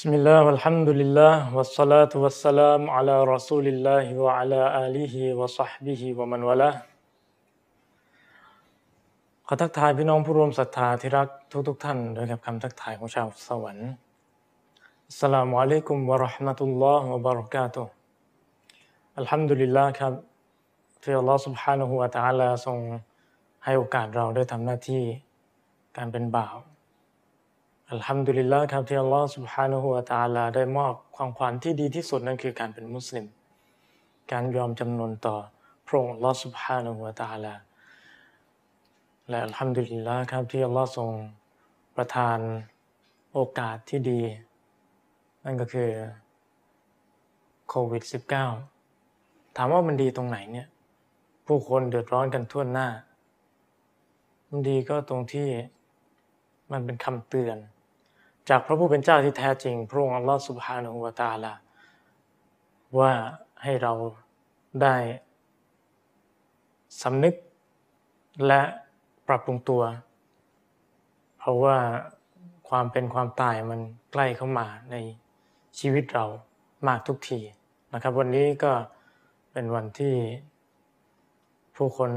بسم الله والحمد لله والصلاة والسلام على رسول الله وعلى آله وصحبه ومن والاه ขอทักทายพี่น้องผู้ร่วมศรัทธาที่รักทุกทุกๆท่านด้วยกับคำทักทายของชาวสวรรค์อัสสลามุอะลัยกุมวะเราะห์มะตุลลอฮ์วะบะเราะกาตุฮ์อัลฮัมดุลิลลาห์ครับที่อัลลอฮ์ سبحانه และ تعالى ทรงให้โอกาสเราได้ทำหน้าที่การเป็นบ่าว อัลฮัมดุลิลลาห์ครับที่อัลลอฮ์ سبحانه และ تعالى ได้มอบความขวัญที่ดีที่สุดนั่นคือการเป็นมุสลิม การยอมจำนนต่อพระองค์อัลลอฮ์ سبحانه และ تعالى และอัลฮัมดุลิลลาห์ครับที่อัลลอฮ์ทรงประทานโอกาสที่ดี นั่นก็คือโควิด -19 ถามว่ามันดีตรงไหนเนี่ย ผู้คนเดือดร้อนกันทั่วหน้า มันดีก็ตรงที่มันเป็นคำเตือน จากพระผู้เป็นเจ้าที่แท้จริง พระองค์อัลลอฮ์สุบฮานะฮูวะตาลาว่าให้เราได้สำนึกและปรับปรุงตัว เพราะว่าความเป็นความตายมันใกล้เข้ามาในชีวิตเรามากทุกทีนะครับ วันนี้ก็เป็นวันที่ผู้คน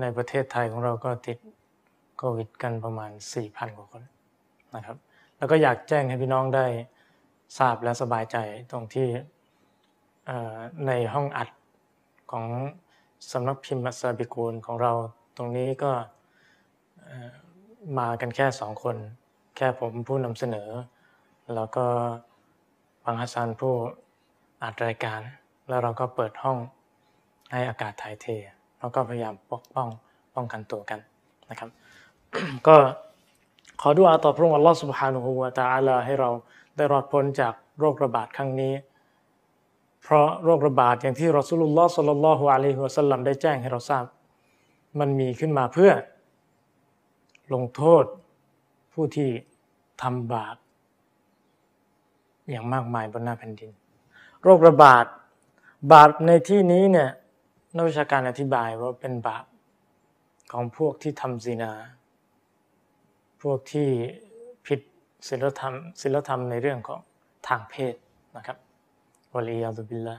ในประเทศไทยของเราก็ติดโควิดกันประมาณ 4,000 กว่าคนนะครับ แล้วก็อยากแจ้งให้พี่น้องได้ทราบและสบายใจตรงที่ในห้องอัดของสำนักพิมพ์มัสบิกูลของเราตรงนี้ก็มากันแค่สองคน แค่ผมผู้นำเสนอ แล้วก็บังฮัสซันผู้อัดรายการ แล้วเราก็เปิดห้องให้อากาศถ่ายเท แล้วก็พยายามปกป้องป้องกันตัวกันนะครับ ก็ ขอดุอาต่อพระองค์อัลลอฮฺสุบฮานุฮูวาตาอัลาให้เราได้รอดพ้นจากโรคระบาดครั้งนี้ เพราะโรคระบาดอย่างที่รอสุลุลอฮฺสัลลัลลอฮุอะลัยฮิวะสัลลัมได้แจ้งให้เราทราบ มันมีขึ้นมาเพื่อ ลงโทษผู้ที่ทำบาปอย่างมากมายบนหน้าแผ่นดิน โรคระบาดบาปในที่นี้เนี่ยนักวิชาการอธิบายว่าเป็นบาปของพวกที่ทำซีนา วกที่ผิดศีลธรรมศีลธรรมในเรื่องของทางเพศนะครับวลียาตุบิลละ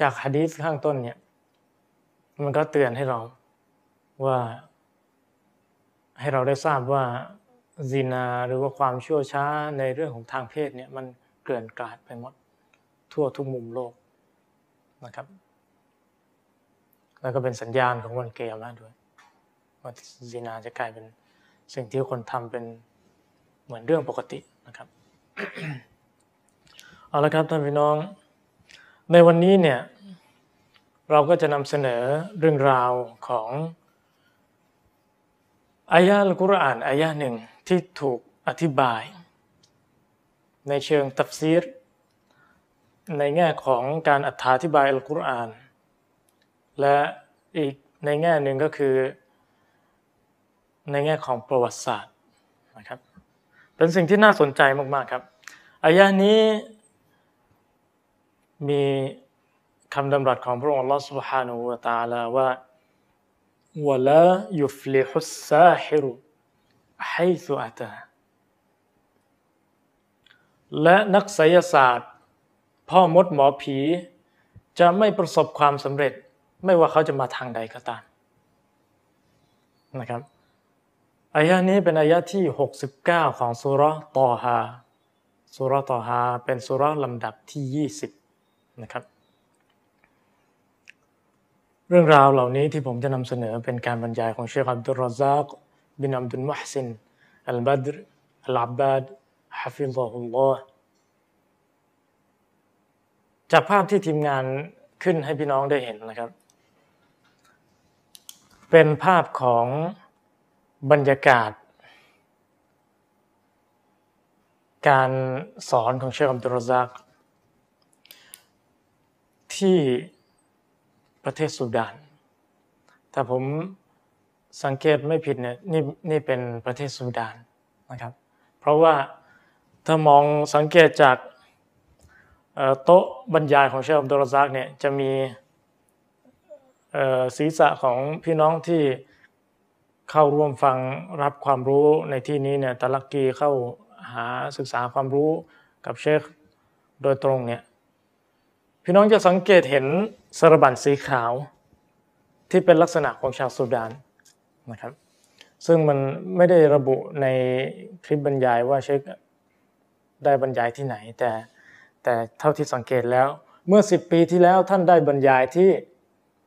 จากฮะดีษข้างต้นเนี่ยมันก็เตือนให้เราว่าให้เราได้ทราบว่าซีนาหรือว่าความชั่วช้าในเรื่องของทางเพศเนี่ยมันเกลื่อนกลาดไปหมดทั่วทุกมุมโลกนะครับ แล้วก็เป็นสัญญาณของวันเกียรติด้วยว่าซีนาจะกลายเป็น สิ่งที่คนทำเป็นเหมือนเรื่องปกตินะครับเอาละครับท่านพี่น้อง ในวันนี้เนี่ยเราก็จะนำเสนอเรื่องราวของอายะอัลกุรอานอายะหนึ่งที่ถูกอธิบาย ในเชิงตัฟซีร ในแง่ของการอธิบายอัลกุรอาน และอีกในแง่หนึ่งก็คือ ในแง่ของประวัติศาสตร์นะครับ เป็นสิ่งที่น่าสนใจมากๆครับอายะนี้มีคำดำรัสของพระองค์ Allah سبحانه และ تعالى ว่า ولا يفلح الساحر حيث أتى และนักไสยศาสตร์ พ่อมดหมอผี จะไม่ประสบความสำเร็จ ไม่ว่าเขาจะมาทางใดก็ตามนะครับ อายะนี้เป็นอายะที่ 69 ของสุรตอฮาสุรตอฮาเป็นสุรลำดับที่ 20 นะครับ เรื่องราวเหล่านี้ที่ผมจะนำเสนอเป็นการบรรยายของเชคอับดุลรซากบินอับดุลมุฮซินอัลบัดรอัลอับบาดฮะฟิซฮุลลอฮ์จากภาพที่ทีมงานขึ้นให้พี่น้องได้เห็นนะครับ เป็นภาพของ บรรยากาศ การสอนของเชคอับดุลรซากที่ประเทศสุดานถ้าผมสังเกตไม่ผิดเนี่ยนี่นี่เป็นประเทศสุดานนะครับ เพราะว่าถ้ามองสังเกตจากโต๊ะบรรยายของเชฟอับดุลซักเนี่ยจะมีศีรษะของพี่น้องที่ เข้าร่วมฟังรับความรู้ในที่นี้เนี่ยตะลักกีเข้าหาศึกษาความรู้กับเชคโดยตรงเนี่ยพี่น้องจะสังเกตเห็นสารบัญสีขาวที่เป็นลักษณะของชาวสุดานนะครับ ซึ่งมันไม่ได้ระบุในคลิปบรรยายว่าเชคได้บรรยายที่ไหน แต่แต่เท่าที่สังเกตแล้วเมื่อ 10 ปีที่แล้วท่านได้บรรยายที่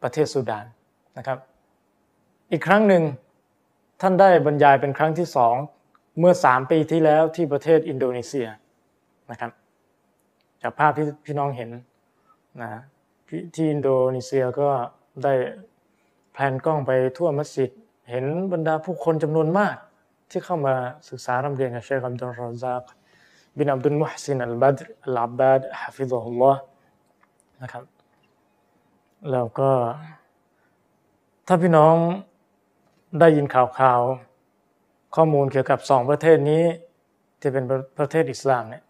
ประเทศสุดานนะครับ อีกครั้งหนึ่ง ท่านได้บรรยายเป็นครั้งที่สองเมื่อ 3 ปีที่แล้วที่ประเทศอินโดนีเซียนะครับจากภาพที่พี่น้องเห็นนะที่อินโดนีเซียก็ได้แพนกล้องไปทั่วมัสยิด เห็นบรรดาผู้คนจำนวนมากที่เข้ามาศึกษาร่ำเรียนกับเชคอับดุลรอซากบินอับดุลมุฮซินอัลบัดอัลอับบาดฮะฟิซุลลอฮ์นะครับแล้วก็ถ้าพี่น้อง ได้ยินข่าวข่าวข้อมูลเกี่ยวกับสองประเทศนี้ที่เป็นประเทศอิสลามเนี่ย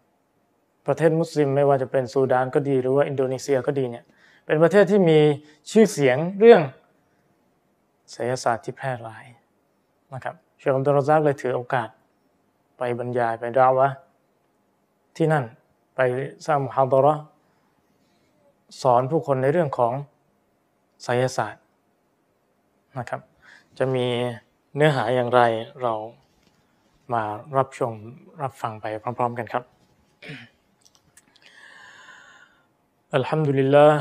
ประเทศมุสลิมไม่ว่าจะเป็นซูดานก็ดีหรือว่าอินโดนีเซียก็ดีเนี่ยเป็นประเทศที่มีชื่อเสียงเรื่องศิลศาสตร์ที่แพร่หลายนะครับเชคอัมตุลซักเลยถือโอกาส ไปบรรยายไปดาวะที่นั่นไปสร้างฮาดระสอนผู้คนในเรื่องของไสยศาสตร์นะครับ จะมีเนื้อหาอย่างไรเรามารับชมรับฟังไปพร้อมๆกันครับ الحمد لله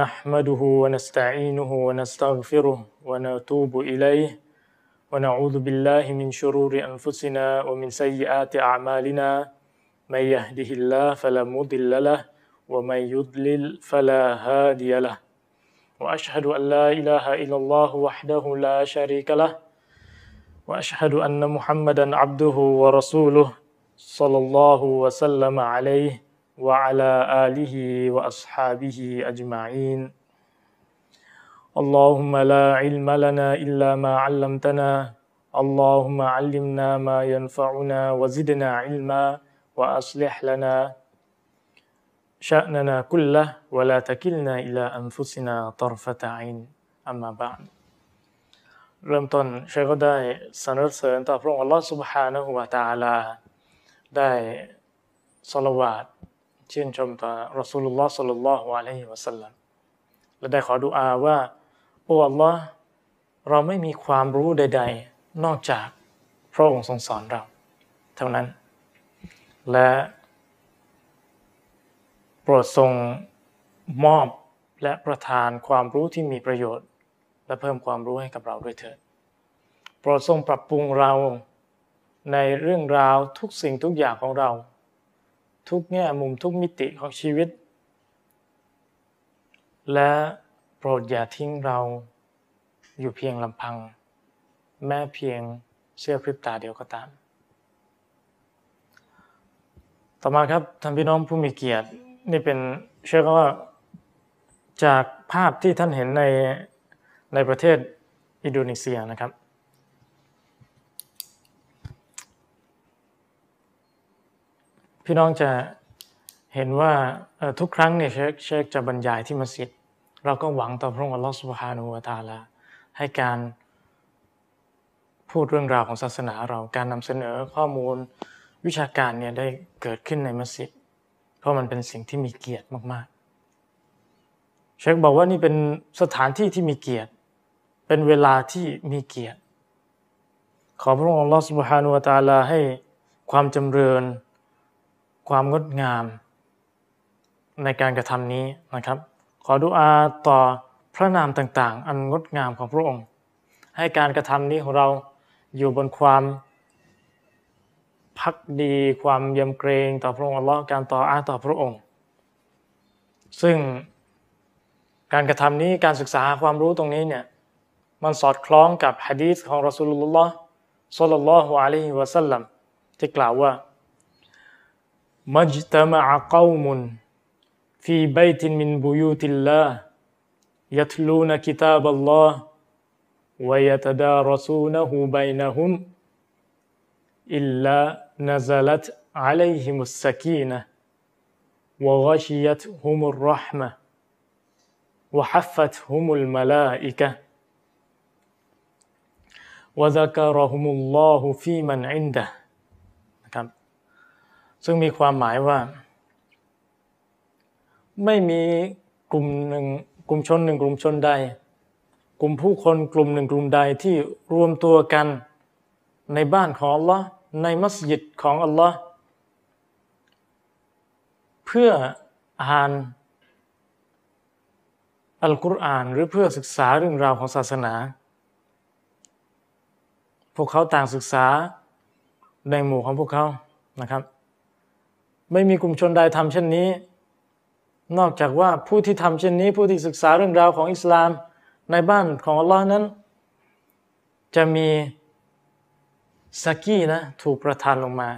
نحمده ونستعينه ونستغفره ونتوب إليه ونعوذ بالله من شرور أنفسنا ومن سيئات أعمالنا من يهده الله فلا مضل له ومن يضلل فلا هادي له وأشهد أن لا إله إلا الله وحده لا شريك له وأشهد أن محمدا عبده ورسوله صلى الله وسلم عليه وعلى آله وأصحابه أجمعين. اللهم لا علم لنا إلا ما علمتنا اللهم علمنا ما ينفعنا وزدنا علما وأصلح لنا شأننا كله ولا تكلنا إلى أنفسنا طرفة عين أما بعد เริ่มต้นเชคก็ได้สรรเสริญต่อพระองค์อัลลอฮฺสุบฮานะฮุวาตาลา ได้สลวาดชื่นชมต่อรอสูลุลลอฮ์สัลลัลลอฮุอะลัยฮิวะสัลลัมและได้ขอดุอาว่าโอ้อัลลอฮ์เราไม่มีความรู้ใด ๆ นอกจากพระองค์ทรงสอนเรา เท่านั้น และ โปรดทรงมอบและประทานความรู้ที่มีประโยชน์ และเพิ่มความรู้ให้กับเราด้วยเถิด โปรดทรงปรับปรุงเราในเรื่องราวทุกสิ่งทุกอย่างของเรา ทุกแง่มุมทุกมิติของชีวิต และโปรดอย่าทิ้งเราอยู่เพียงลำพัง แม้เพียงเชื่อพริบตาเดียวก็ตาม ต่อมาครับท่านพี่น้องผู้มีเกียรติ นี่เป็นเชื่อว่าจากภาพที่ท่านเห็นในในประเทศอินโดนีเซียนะครับ พี่น้องจะเห็นว่าทุกครั้งเนี่ยเชคเชคจะบรรยายที่มัสยิด เราก็หวังต่อพระองค์อัลลอฮฺสุบฮานูวาตาลาให้การพูดเรื่องราวของศาสนาเราการนำเสนอข้อมูลวิชาการเนี่ยได้เกิดขึ้นในมัสยิด เพราะมันเป็นสิ่งที่มีเกียรติมากๆ เชคบอกว่านี่เป็นสถานที่ที่มีเกียรติ เป็นเวลาที่มีเกียรติ ขอพระองค์ลอสุบฮานุวาตาลาให้ความจำเริญ ความงดงาม ในการกระทำนี้นะครับ ขอดุอาต่อพระนามต่างๆ อันงดงามของพระองค์ ให้การกระทำนี้ของเราอยู่บนความ พักดีความยำเกรงต่อพระองค์ละการต่ออาต่อพระองค์ ซึ่งการกระทำนี้การศึกษาความรู้ตรงนี้เนี่ยมันสอดคล้องกับฮะดีษของรอสูลุลลอฮ์สัลลัลลอฮุอะลัยฮิวะสัลลัมที่กล่าวว่ามัจตมะกาวมุนฟีบัยตินมินบุยูติลลายัตลูนกิตาบัลลอฮ์วยัตดารสูนหูบัยนะฮุม إلا نزلت عليهم السكينة وغشيتهم الرحمة وحفتهم الملائكة وذكرهم الله في من عنده นะครับซึ่งมีความหมายว่า ไม่มีกลุ่มหนึ่งกลุ่มชนหนึ่งกลุ่มชนใด กลุ่มผู้คนกลุ่มหนึ่งกลุ่มใดที่รวมตัวกันในบ้านของอัลลอฮ์ ในมัสยิดของอัลลอฮ์เพื่ออ่านอัลกุรอานหรือเพื่อศึกษาเรื่องราวของศาสนา พวกเขาต่างศึกษาในหมู่ของพวกเขานะครับ ไม่มีกลุ่มชนใดทำเช่นนี้ นอกจากว่าผู้ที่ทำเช่นนี้ ผู้ที่ศึกษาเรื่องราวของอิสลามในบ้านของอัลลอฮ์นั้น จะมี สกีนะถูกประทานลงมา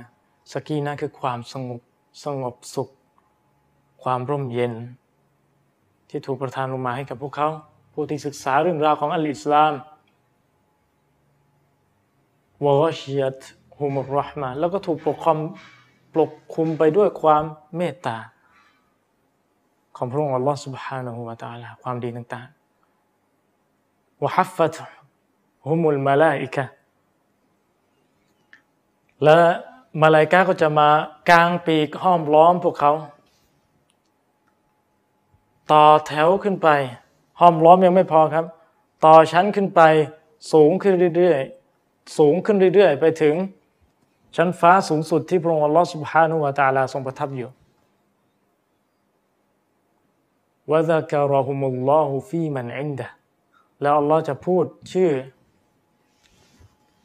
สกีนะคือความสงบสงบสุข ความร่มเย็น ที่ถูกประทานลงมาให้กับพวกเขา ผู้ที่ศึกษาเรื่องราวของอัลอิสลามวะชียตฮุมุรห์มาแล้วก็ถูกปกคลุมปกคลุมไปด้วยความเมตตา ของพระองค์อัลลอฮ์ سبحانه และ تعالى ความดีต่างๆวะฮัฟฟัตฮุมุลมาลาอิกะ และมาลายกาก็จะมากางปีกห้อมล้อมพวกเขา ต่อแถวขึ้นไป ห้อมล้อมยังไม่พอครับ ต่อชั้นขึ้นไปสูงขึ้นเรื่อยๆ สูงขึ้นเรื่อยๆ ไปถึงชั้นฟ้าสูงสุดที่พระองค์อัลลอฮฺสุบฮานุวะตาลาทรงประทับอยู่วะซะกะรอฮุมุลลอฮุฟีมันอินดะแล้วอัลลอฮ์จะพูดชื่อ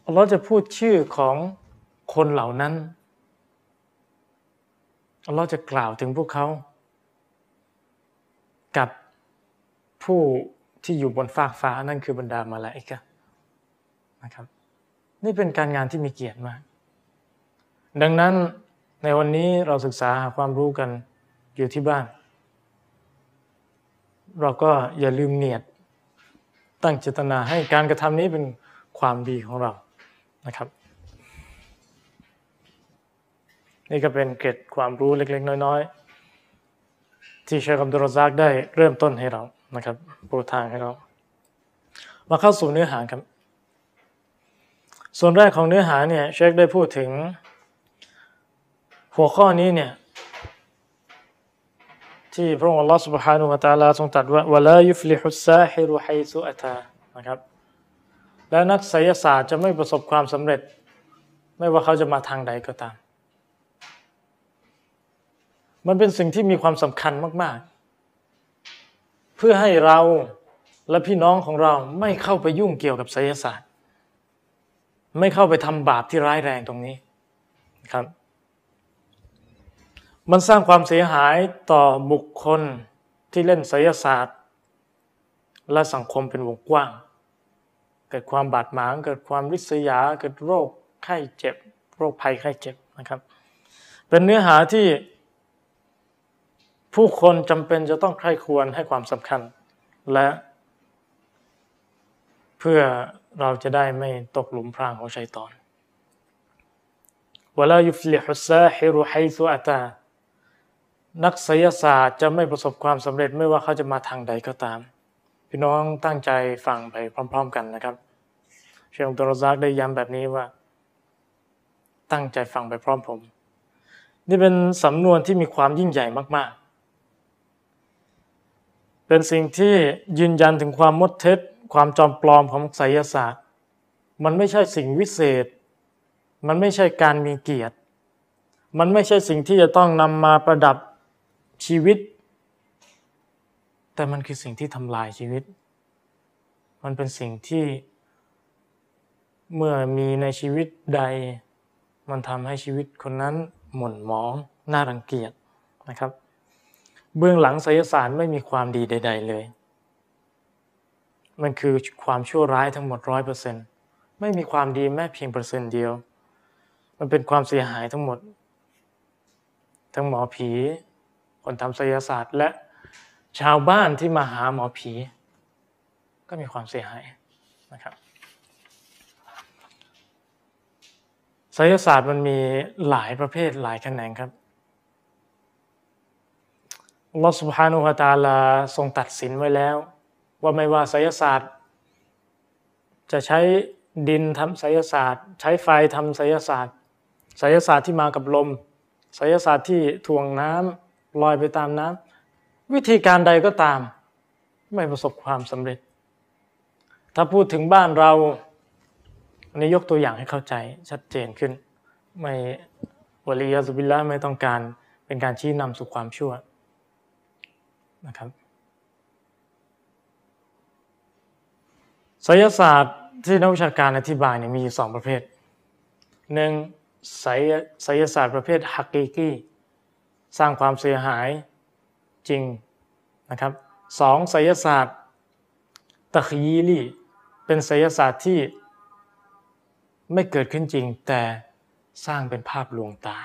อัลลอฮ์จะพูดชื่อของ คนเหล่านั้นอัลลอฮ์จะกล่าวถึงพวกเขา กับผู้ที่อยู่บนฟากฟ้านั่นคือบรรดามาลาอิกะนะครับ นี่เป็นการงานที่มีเกียรติมาก ดังนั้นในวันนี้เราศึกษาหาความรู้กันอยู่ที่บ้าน เราก็อย่าลืมเนียดตั้งเจตนาให้การกระทำนี้เป็นความดีของเรานะครับ นี่ก็เป็นเกร็ดความรู้เล็กๆ น้อยๆ ที่เชคอัมดุลซากได้เริ่มต้นให้เรานะครับปูทางให้เรา มาเข้าสู่เนื้อหาครับ ส่วนแรกของเนื้อหาเนี่ยเชคได้พูดถึง หัวข้อนี้เนี่ย ที่พระองค์อัลลอฮฺ سبحانه และ تعالى ทรงตรัสว่าวะลายุฟลิฮุสซาฮิรุไฮซุอัตานะครับ และนักไสยศาสตร์จะไม่ประสบความสำเร็จ ไม่ว่าเขาจะมาทางใดก็ตาม มันเป็นสิ่งที่มีความสำคัญมาก ๆ เพื่อให้เราและพี่น้องของเราไม่เข้าไปยุ่งเกี่ยวกับไสยศาสตร์ ไม่เข้าไปทำบาปที่ร้ายแรงตรงนี้ครับ มันสร้างความเสียหายต่อบุคคลที่เล่นไสยศาสตร์ และสังคมเป็นวงกว้าง เกิดความบาดหมาง เกิดความริษยา เกิดโรคไข้เจ็บ โรคภัยไข้เจ็บนะครับ เป็นเนื้อหาที่ ผู้คนจำเป็นจะต้องใคร่ควรให้ความสำคัญ และ เพื่อเราจะได้ไม่ตกหลุมพรางของชัยตอนวลายุฟลิฮุซาฮิรุไฮซุอัตา นักศิยศาสตร์จะไม่ประสบความสำเร็จไม่ว่าเขาจะมาทางใดก็ตาม พี่น้องตั้งใจฟังไปพร้อม ๆ กันนะครับ เชงตรซักได้ย้ำแบบนี้ว่า ตั้งใจฟังไปพร้อมผม นี่เป็นสำนวนที่มีความยิ่งใหญ่มากๆ เป็นสิ่งที่ยืนยันถึงความมดเท็จ ความจอมปลอมของไสยศาสตร์ มันไม่ใช่สิ่งวิเศษ มันไม่ใช่การมีเกียรติ มันไม่ใช่สิ่งที่จะต้องนำมาประดับชีวิต แต่มันคือสิ่งที่ทำลายชีวิต มันเป็นสิ่งที่เมื่อมีในชีวิตใด มันทำให้ชีวิตคนนั้นหม่นหมอง น่ารังเกียจนะครับ เบื้องหลังไสยศาสตร์ไม่มีความดีใด ๆ เลย มันคือความชั่วร้ายทั้งหมดร้อยเปอร์เซ็นต์ไม่มีความดีแม้เพียงเปอร์เซ็นต์เดียว มันเป็นความเสียหายทั้งหมด ทั้งหมอผี คนทำไสยศาสตร์ และชาวบ้านที่มาหาหมอผี ก็มีความเสียหายนะครับไสยศาสตร์มันมีหลายประเภทหลายแขนงครับ อัลอสุฮานุฮะตาลาทรงตัดสินไว้แล้ว ว่าไม่ว่าไสยศาสตร์ จะใช้ดินทำไสยศาสตร์ ใช้ไฟทำไสยศาสตร์ไสยศาสตร์ที่มากับลมไสยศาสตร์ที่ถ่วงน้ำลอยไปตามน้ำวิธีการใดก็ตาม ไม่ประสบความสำเร็จ ถ้าพูดถึงบ้านเราอันนี้ยกตัวอย่างให้เข้าใจชัดเจนขึ้น ไม่วลียาสุบิลละไม่ต้องการเป็นการชี้นำสู่ความชั่ว นะครับศยศาสตร์ที่นักวิชาการอธิบายเนี่ยมีอยู่สองประเภทหนึ่งไสยไสยศาสตร์ประเภทฮักกีกี้สร้างความเสียหายจริงนะครับสองไสยศาสตร์ตะคีลี่เป็นไสยศาสตร์ที่ไม่เกิดขึ้นจริงแต่สร้างเป็นภาพลวงตา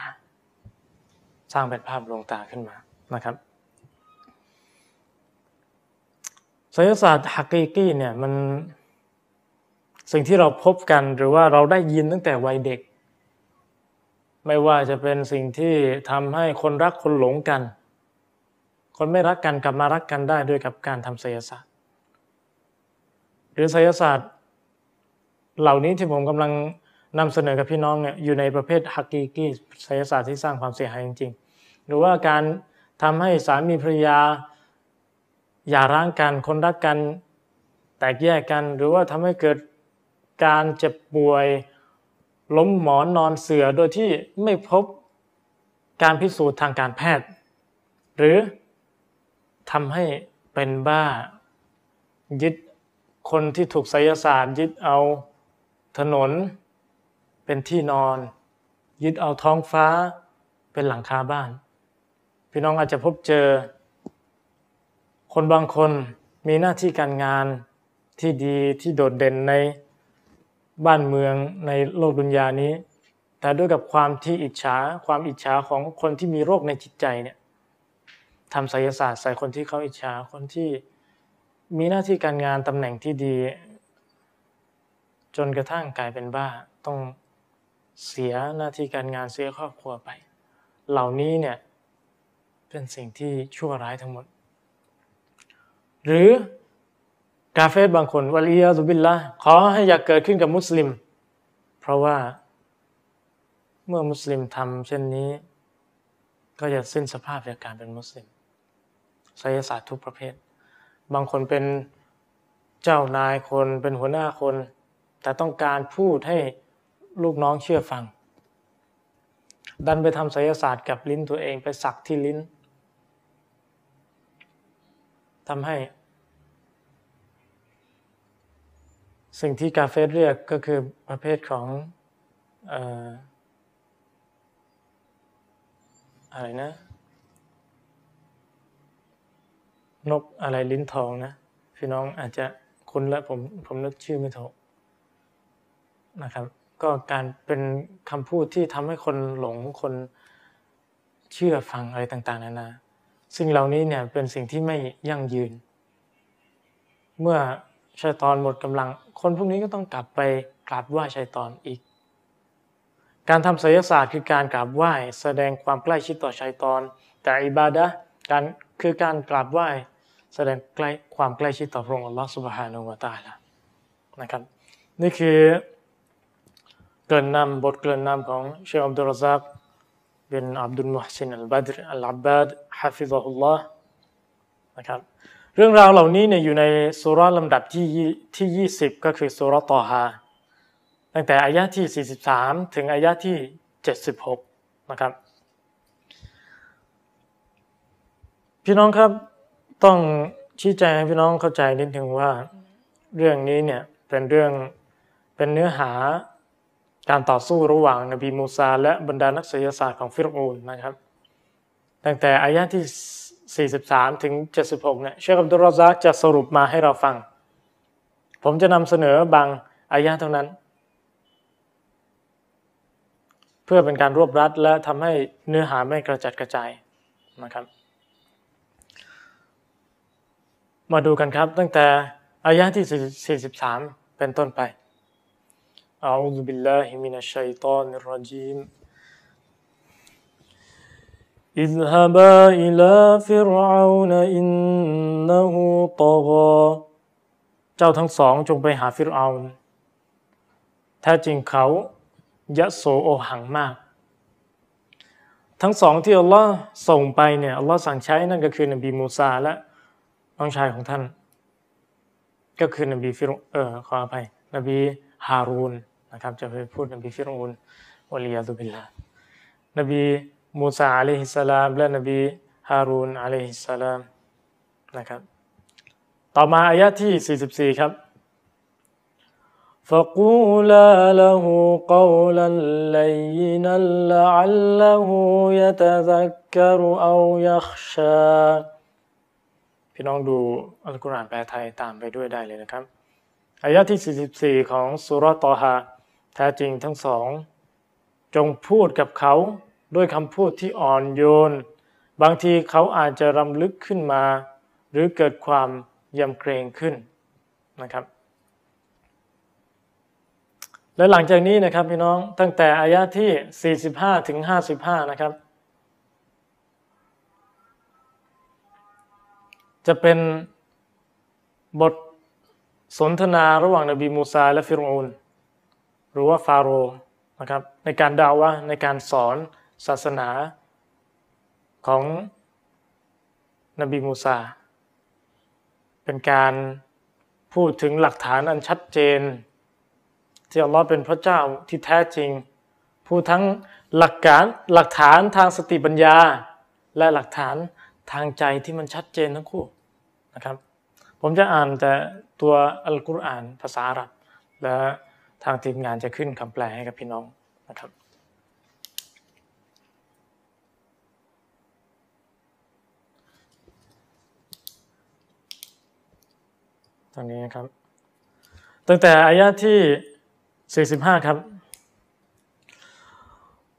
สร้างเป็นภาพลวงตาขึ้นมานะครับ ไสยศาสตร์ฮักกีกี้เนี่ยมันสิ่งที่เราพบกันหรือว่าเราได้ยินตั้งแต่วัยเด็ก ไม่ว่าจะเป็นสิ่งที่ทำให้คนรักคนหลงกัน คนไม่รักกันกลับมารักกันได้ด้วยกับการทำศิลศาสตร์ หรือศิลศาสตร์ เหล่านี้ที่ผมกำลังนำเสนอกับพี่น้องเนี่ยอยู่ในประเภทฮักกีกี้ศิลศาสตร์ที่สร้างความเสียหายจริงๆ หรือว่าการทำให้สามีภรรยา อย่าร้างกันคนรักกันแตกแยกกัน หรือว่าทำให้เกิดการเจ็บป่วย ล้มหมอนนอนเสือโดยที่ไม่พบการพิสูจน์ทางการแพทย์ หรือทำให้เป็นบ้า ยึดคนที่ถูกไสยศาสตร์ ยึดเอาถนน เป็นที่นอน ยึดเอาท้องฟ้าเป็นหลังคาบ้าน พี่น้องอาจจะพบเจอ คนบางคนมีหน้าที่การงานที่ดีที่โดดเด่นในบ้านเมืองในโลกดุนยานี้ แต่ด้วยกับความที่อิจฉาความอิจฉาของคนที่มีโรคในจิตใจเนี่ยทำไสยศาสตร์ใส่คนที่เขาอิจฉาคนที่มีหน้าที่การงานตำแหน่งที่ดี จนกระทั่งกลายเป็นบ้าต้องเสียหน้าที่การงานเสียครอบครัวไป เหล่านี้เนี่ยเป็นสิ่งที่ชั่วร้ายทั้งหมด หรือกาเฟสบางคนวลียาซุบิลละขอให้อยากเกิดขึ้นกับมุสลิม เพราะว่าเมื่อมุสลิมทำเช่นนี้ ก็จะสิ้นสภาพจากการเป็นมุสลิมไสยศาสตร์ทุกประเภท บางคนเป็นเจ้านายคนเป็นหัวหน้าคน แต่ต้องการพูดให้ลูกน้องเชื่อฟัง ดันไปทำไสยศาสตร์กับลิ้นตัวเองไปสักที่ลิ้น ทำให้ สิ่งที่กาเฟสเรียกก็คือประเภทของอะไรนะ นกอะไรลิ้นทองนะ พี่น้องอาจจะคุ้นและผมผมนึกชื่อไม่ถูกนะครับก็การเป็นคำพูดที่ทำให้คนหลงคนเชื่อฟังอะไรต่าง ๆนานา สิ่งเหล่านี้เนี่ยเป็นสิ่งที่ไม่ยั่งยืน เมื่อชัยตอนหมดกำลัง คนพวกนี้ก็ต้องกลับไปกราบไหว้ชัยตอนอีก การทำศิลศาสตร์คือการกราบไหว้แสดงความใกล้ชิดต่อชัยตอน แต่อิบาดะการคือการกราบไหว้แสดงใกล้ความใกล้ชิดต่อพระองค์อัลลอฮฺสุบฮานาอูตาละนะครับ นี่คือเกินนำบทเกินนำของเชคอับดุลรซัก เป็นอับดุลมุฮซินอัลบัดรอัลอับบาดฮะฟิซะฮุลลอฮ์นะครับเรื่องราวเหล่านี้เนี่ยอยู่ในสุราลำดับที่ที่ 20 ก็คือสุรตอฮาตั้งแต่อายะที่ 43 ถึงอายะที่ 76 นะครับ พี่น้องครับต้องชี้แจงให้พี่น้องเข้าใจนิดนึงว่าเรื่องนี้เนี่ยเป็นเรื่องเป็นเนื้อหา การต่อสู้ระหว่างนบีมูซา และบรรดานักศิลศาสตร์ของฟิรอูนนะครับ ตั้งแต่อายะที่ 43 ถึง 76 เนี่ยเชคอับดุลรอซักจะสรุปมาให้เราฟัง ผมจะนำเสนอบางอายะเท่านั้น เพื่อเป็นการรวบรัดและทำให้เนื้อหาไม่กระจัดกระจายนะครับมาดูกันครับตั้งแต่อายะที่ 43 เป็นต้นไป أعوذ بالله من الشيطان الرجيم اذهبا إلى فرعون إنه طغى เจ้าทั้งสองจงไปหาฟิรเอานแท้จริงเขายะโสโอหังมาก ทั้งสองที่อัลลอฮ์ส่งไปเนี่ยอัลลอฮ์สั่งใช้นั่นก็คือนบีมูซาและน้องชายของท่าน ก็คือนบีฟิรเออขออภัยนบีฮารูน นะครับจะไปพูดนบีฟิรูนวะลียาตุบิลลาห์นบีมูซาอะลัยฮิสสลามและนบีฮารูนอะลัยฮิสสลามนะครับต่อมาอายะที่ 44 ครับ فقولا له قولا لينا لعله يتذكر أو يخشى พี่น้องดูอัลกุรอานแปลไทยตามไปด้วยได้เลยนะครับอายะที่ 44 ของสุรตอฮา แท้จริงทั้งสอง จงพูดกับเขาด้วยคำพูดที่อ่อนโยน บางทีเขาอาจจะรำลึกขึ้นมา หรือเกิดความยำเกรงขึ้นนะครับ และหลังจากนี้นะครับพี่น้องตั้งแต่อายะที่ 45 ถึง 55 นะครับ จะเป็นบทสนทนาระหว่างนบีมูซาและฟิรูน หรือว่าฟาโรห์นะครับในการดาวะในการสอนศาสนาของนบีมูซา เป็นการพูดถึงหลักฐานอันชัดเจน ที่อัลลอฮ์เป็นพระเจ้าที่แท้จริงผู้ทั้งหลักการหลักฐานทางสติปัญญา และหลักฐานทางใจที่มันชัดเจนทั้งคู่นะครับ ผมจะอ่านแต่ตัวอัลกุรอานภาษาอาหรับและ ทางทีมงานจะขึ้นคำแปลให้กับพี่น้องนะครับตรงนี้นะครับ ตั้งแต่อายะที่ 45 ครับ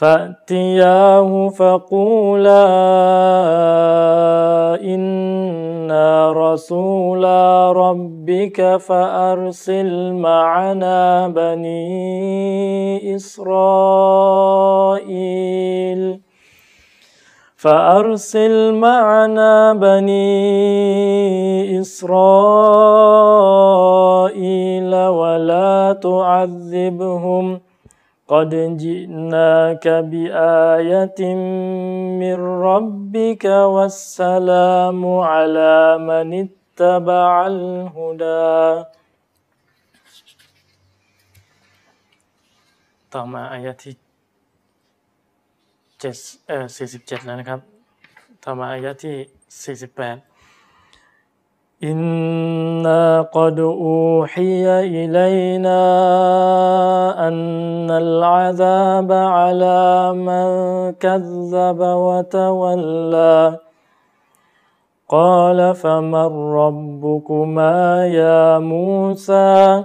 فأتياه فقولا إنا رسولا ربك فأرسل معنا بني إسرائيل. فأرسل معنا بني إسرائيل ولا تعذبهم قد جئناك بآية من ربك والسلام على من اتبع الهدى ต่อมาอายะที่เจ็ดเอ่อสี่สิบเจ็ดแล้วนะครับ ต่อมาอายะที่สี่สิบแปด إنا قد أوحي إلينا أن العذاب على من كذب وتولى. قال فمن ربكما يا موسى؟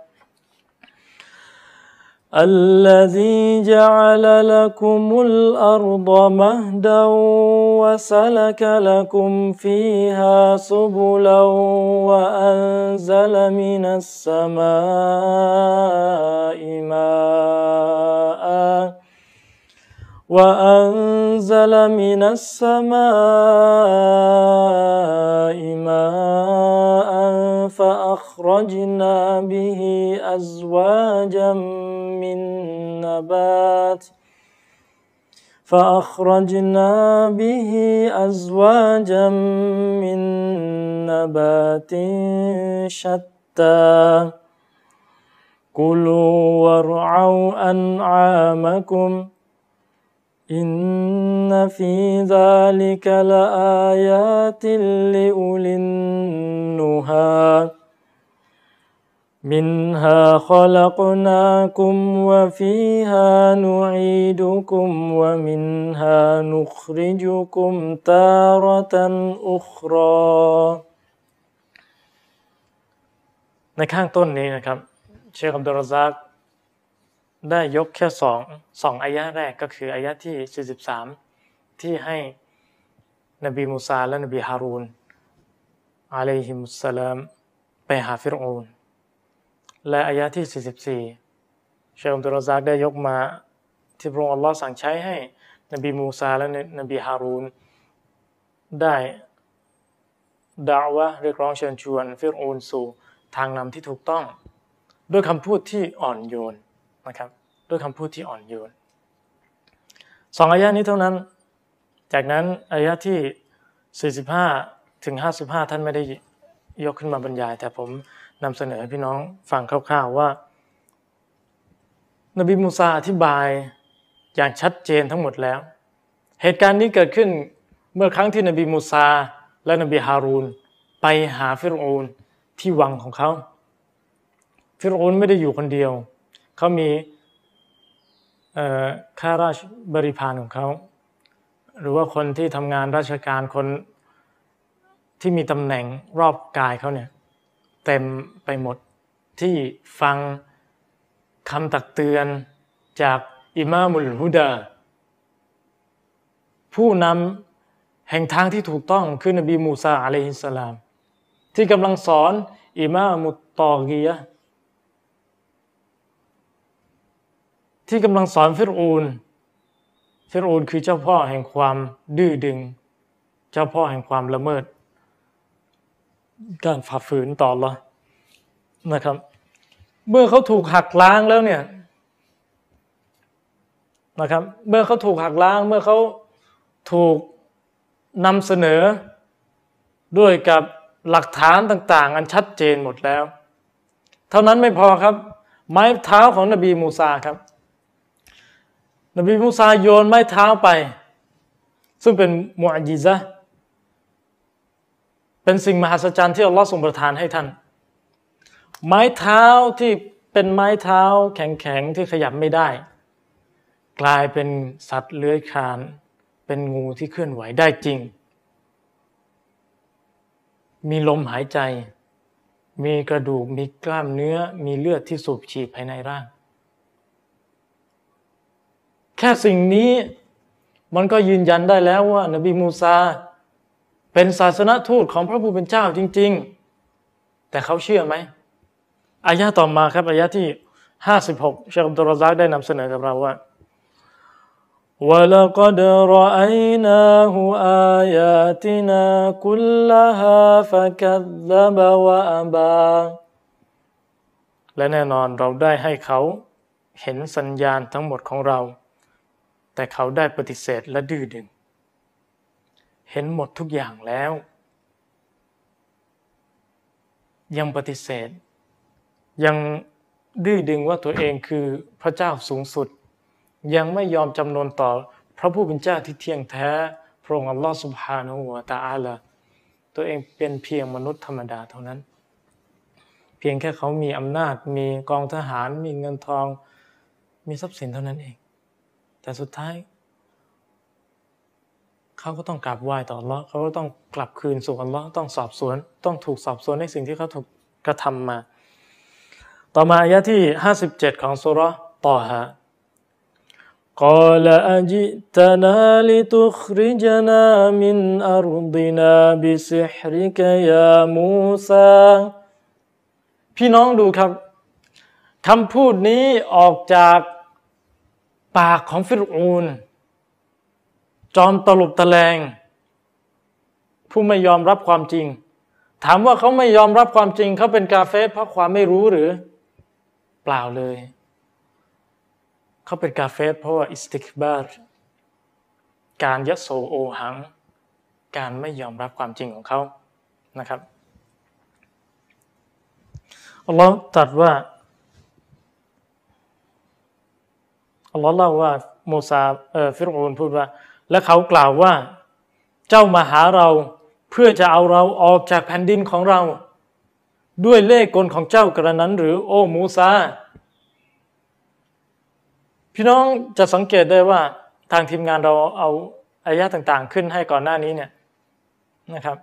الذي جعل لكم الأرض مهدا وسلك لكم فيها سبلا وأنزل من السماء ماء وأنزل من السماء ماء فأخرجنا به أزواجا من نبات فأخرجنا به أزواجا من نبات شتى كلوا وارعوا أنعامكم إن في ذلك لآيات لأولي النهى منها خلقناكم وفيها نعيدكم ومنها نخرجكم تارة أخرى ในข้างต้นนี้นะครับเชคอับดุลรซัก ได้ยกแค่สองสองอายะแรกก็คืออายะที่ 43 ที่ให้นบีมูซาและนบีฮารูนอะลัยฮิมุสสลามไปหาฟิรอูนและอายะที่ 44เชคอับดุลรซักได้ยกมาที่พระองค์อัลลอฮ์สั่งใช้ให้นบีมูซาและนบีฮารูนได้ด่าวะเรียกร้องเชิญชวนฟิรอูนสู่ทางนำที่ถูกต้อง ด้วยคำพูดที่อ่อนโยน นะครับ ด้วยคำพูดที่อ่อนโยนสองอายะนี้เท่านั้น จากนั้นอายะที่ 45 ถึง 55 ท่านไม่ได้ยกขึ้นมาบรรยาย แต่ผมนำเสนอให้พี่น้องฟังคร่าวๆว่า นบีมูซาอธิบายอย่างชัดเจนทั้งหมดแล้ว เหตุการณ์นี้เกิดขึ้นเมื่อครั้งที่นบีมูซาและนบีฮารูนไปหาฟิรอูนที่วังของเขา ฟิรอูนไม่ได้อยู่คนเดียว เขามีข้าราชบริพารของเขาหรือว่าคนที่ทำงานราชการคนที่มีตำแหน่งรอบกายเขาเนี่ยเต็มไปหมดที่ฟังคำตักเตือนจากอิมามุลฮุดาผู้นำแห่งทางที่ถูกต้องคือนบีมูซาอะลัยฮิสสลาม ที่กำลังสอนอิมามุตตอกียะ ที่กำลังสอนฟิรูนฟิรูนคือเจ้าพ่อแห่งความดื้อดึง เจ้าพ่อแห่งความละเมิด การฝ่าฝืนต่อละนะครับ เมื่อเขาถูกหักล้างแล้วเนี่ยนะครับ เมื่อเขาถูกหักล้างเมื่อเขาถูกนำเสนอด้วยกับหลักฐานต่าง ๆ อันชัดเจนหมดแล้ว เท่านั้นไม่พอครับ ไม้เท้าของนบีมูซาครับ นบีมูซาโยนไม้เท้าไป ซึ่งเป็นมุอจิซะเป็นสิ่งมหัศจรรย์ที่อัลลอฮ์ทรงประทานให้ท่าน ไม้เท้าที่เป็นไม้เท้าแข็งๆที่ขยับไม่ได้ กลายเป็นสัตว์เลื้อยคลาน เป็นงูที่เคลื่อนไหวได้จริง มีลมหายใจ มีกระดูกมีกล้ามเนื้อมีเลือดที่สูบฉีดภายในร่าง แค่สิ่งนี้มันก็ยืนยันได้แล้วว่า นบีมูซาเป็นศาสนทูตของพระผู้เป็นเจ้าจริง ๆ แต่เขาเชื่อไหมอายะต่อมาครับอายะที่ห้าสิบหกเชคอับดุลรซักได้นำเสนอกับเราว่า ولقد رأيناه آياتنا كلها فكذب وأبى และแน่นอนเราได้ให้เขาเห็นสัญญาณทั้งหมดของเรา แต่เขาได้ปฏิเสธและดื้อดึง เห็นหมดทุกอย่างแล้ว ยังปฏิเสธ ยังดื้อดึงว่าตัวเองคือพระเจ้าสูงสุด ยังไม่ยอมจำนนต่อพระผู้เป็นเจ้าที่เที่ยงแท้พระองค์อัลลอฮฺสุบฮานาหูวตาอาลาตัวเองเป็นเพียงมนุษย์ธรรมดาเท่านั้น เพียงแค่เขามีอำนาจมีกองทหารมีเงินทอง มีทรัพย์สินเท่านั้นเอง แต่สุดท้าย เขาก็ต้องกลับไหว้ต่ออัลลอฮ์เขาก็ต้องกลับคืนสู่อัลลอฮ์ต้องสอบสวน ต้องถูกสอบสวนในสิ่งที่เขาถูกกระทำมา ต่อมาอายะที่57ของสุรต่อฮะ قال أجئتنا لتخرجنا من أرضنا بسحرك يا موسى พี่น้องดูครับคำพูดนี้ออกจาก ปากของฟิรูน จอมตลบตะแลง ผู้ไม่ยอมรับความจริง ถามว่าเขาไม่ยอมรับความจริง เขาเป็นกาเฟสเพราะความไม่รู้หรือ เปล่าเลย เขาเป็นกาเฟสเพราะว่าอิสติกบาร์การยโสโอหัง การไม่ยอมรับความจริงของเขานะครับอัลลอฮ์ตรัสว่า อัลลอฮ์เล่าว่าโมซาเออฟิรโอนพูดว่า และเขากล่าวว่า เจ้ามาหาเราเพื่อจะเอาเราออกจากแผ่นดินของเรา ด้วยเล่ห์กลของเจ้ากระนั้น หรือโอ้มูซาพี่น้องจะสังเกตได้ว่าทางทีมงานเราเอาอายะต่างๆ ขึ้นให้ก่อนหน้านี้เนี่ยนะครับ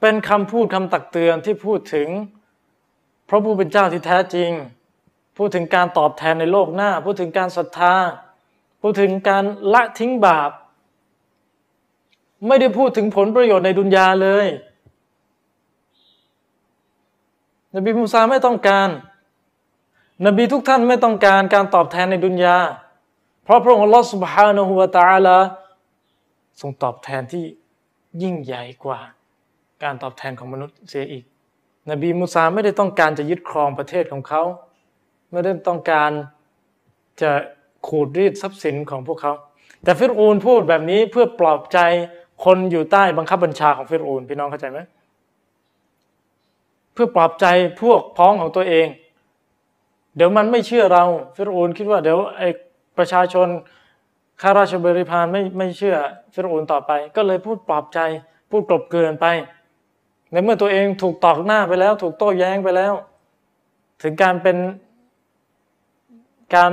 เป็นคำพูดคำตักเตือนที่พูดถึงพระผู้เป็นเจ้าที่แท้จริง พูดถึงการตอบแทนในโลกหน้า พูดถึงการศรัทธา พูดถึงการละทิ้งบาป ไม่ได้พูดถึงผลประโยชน์ในดุนยาเลย นบีมูซาไม่ต้องการ นบีทุกท่านไม่ต้องการการตอบแทนในดุนยา เพราะพระองค์อัลลอฮฺ سبحانه และ تعالى ทรงตอบแทนที่ยิ่งใหญ่กว่า การตอบแทนของมนุษย์เสียอีกนบีมูซาไม่ได้ต้องการจะยึดครองประเทศของเขา ไม่ได้ต้องการจะขูดรีดทรัพย์สินของพวกเขา แต่ฟิรูนพูดแบบนี้เพื่อปลอบใจคนอยู่ใต้บังคับบัญชาของฟิรูนพี่น้องเข้าใจไหมเพื่อปลอบใจพวกพ้องของตัวเอง เดี๋ยวมันไม่เชื่อเราฟิรูนคิดว่าเดี๋ยวไอประชาชนข้าราชบริพารไม่ไม่เชื่อฟิรูนต่อไป ก็เลยพูดปลอบใจ พูดกลบเกลื่อนไปในเมื่อตัวเองถูกตอกหน้าไปแล้ว ถูกโต้แย้งไปแล้ว ถึงการเป็น การ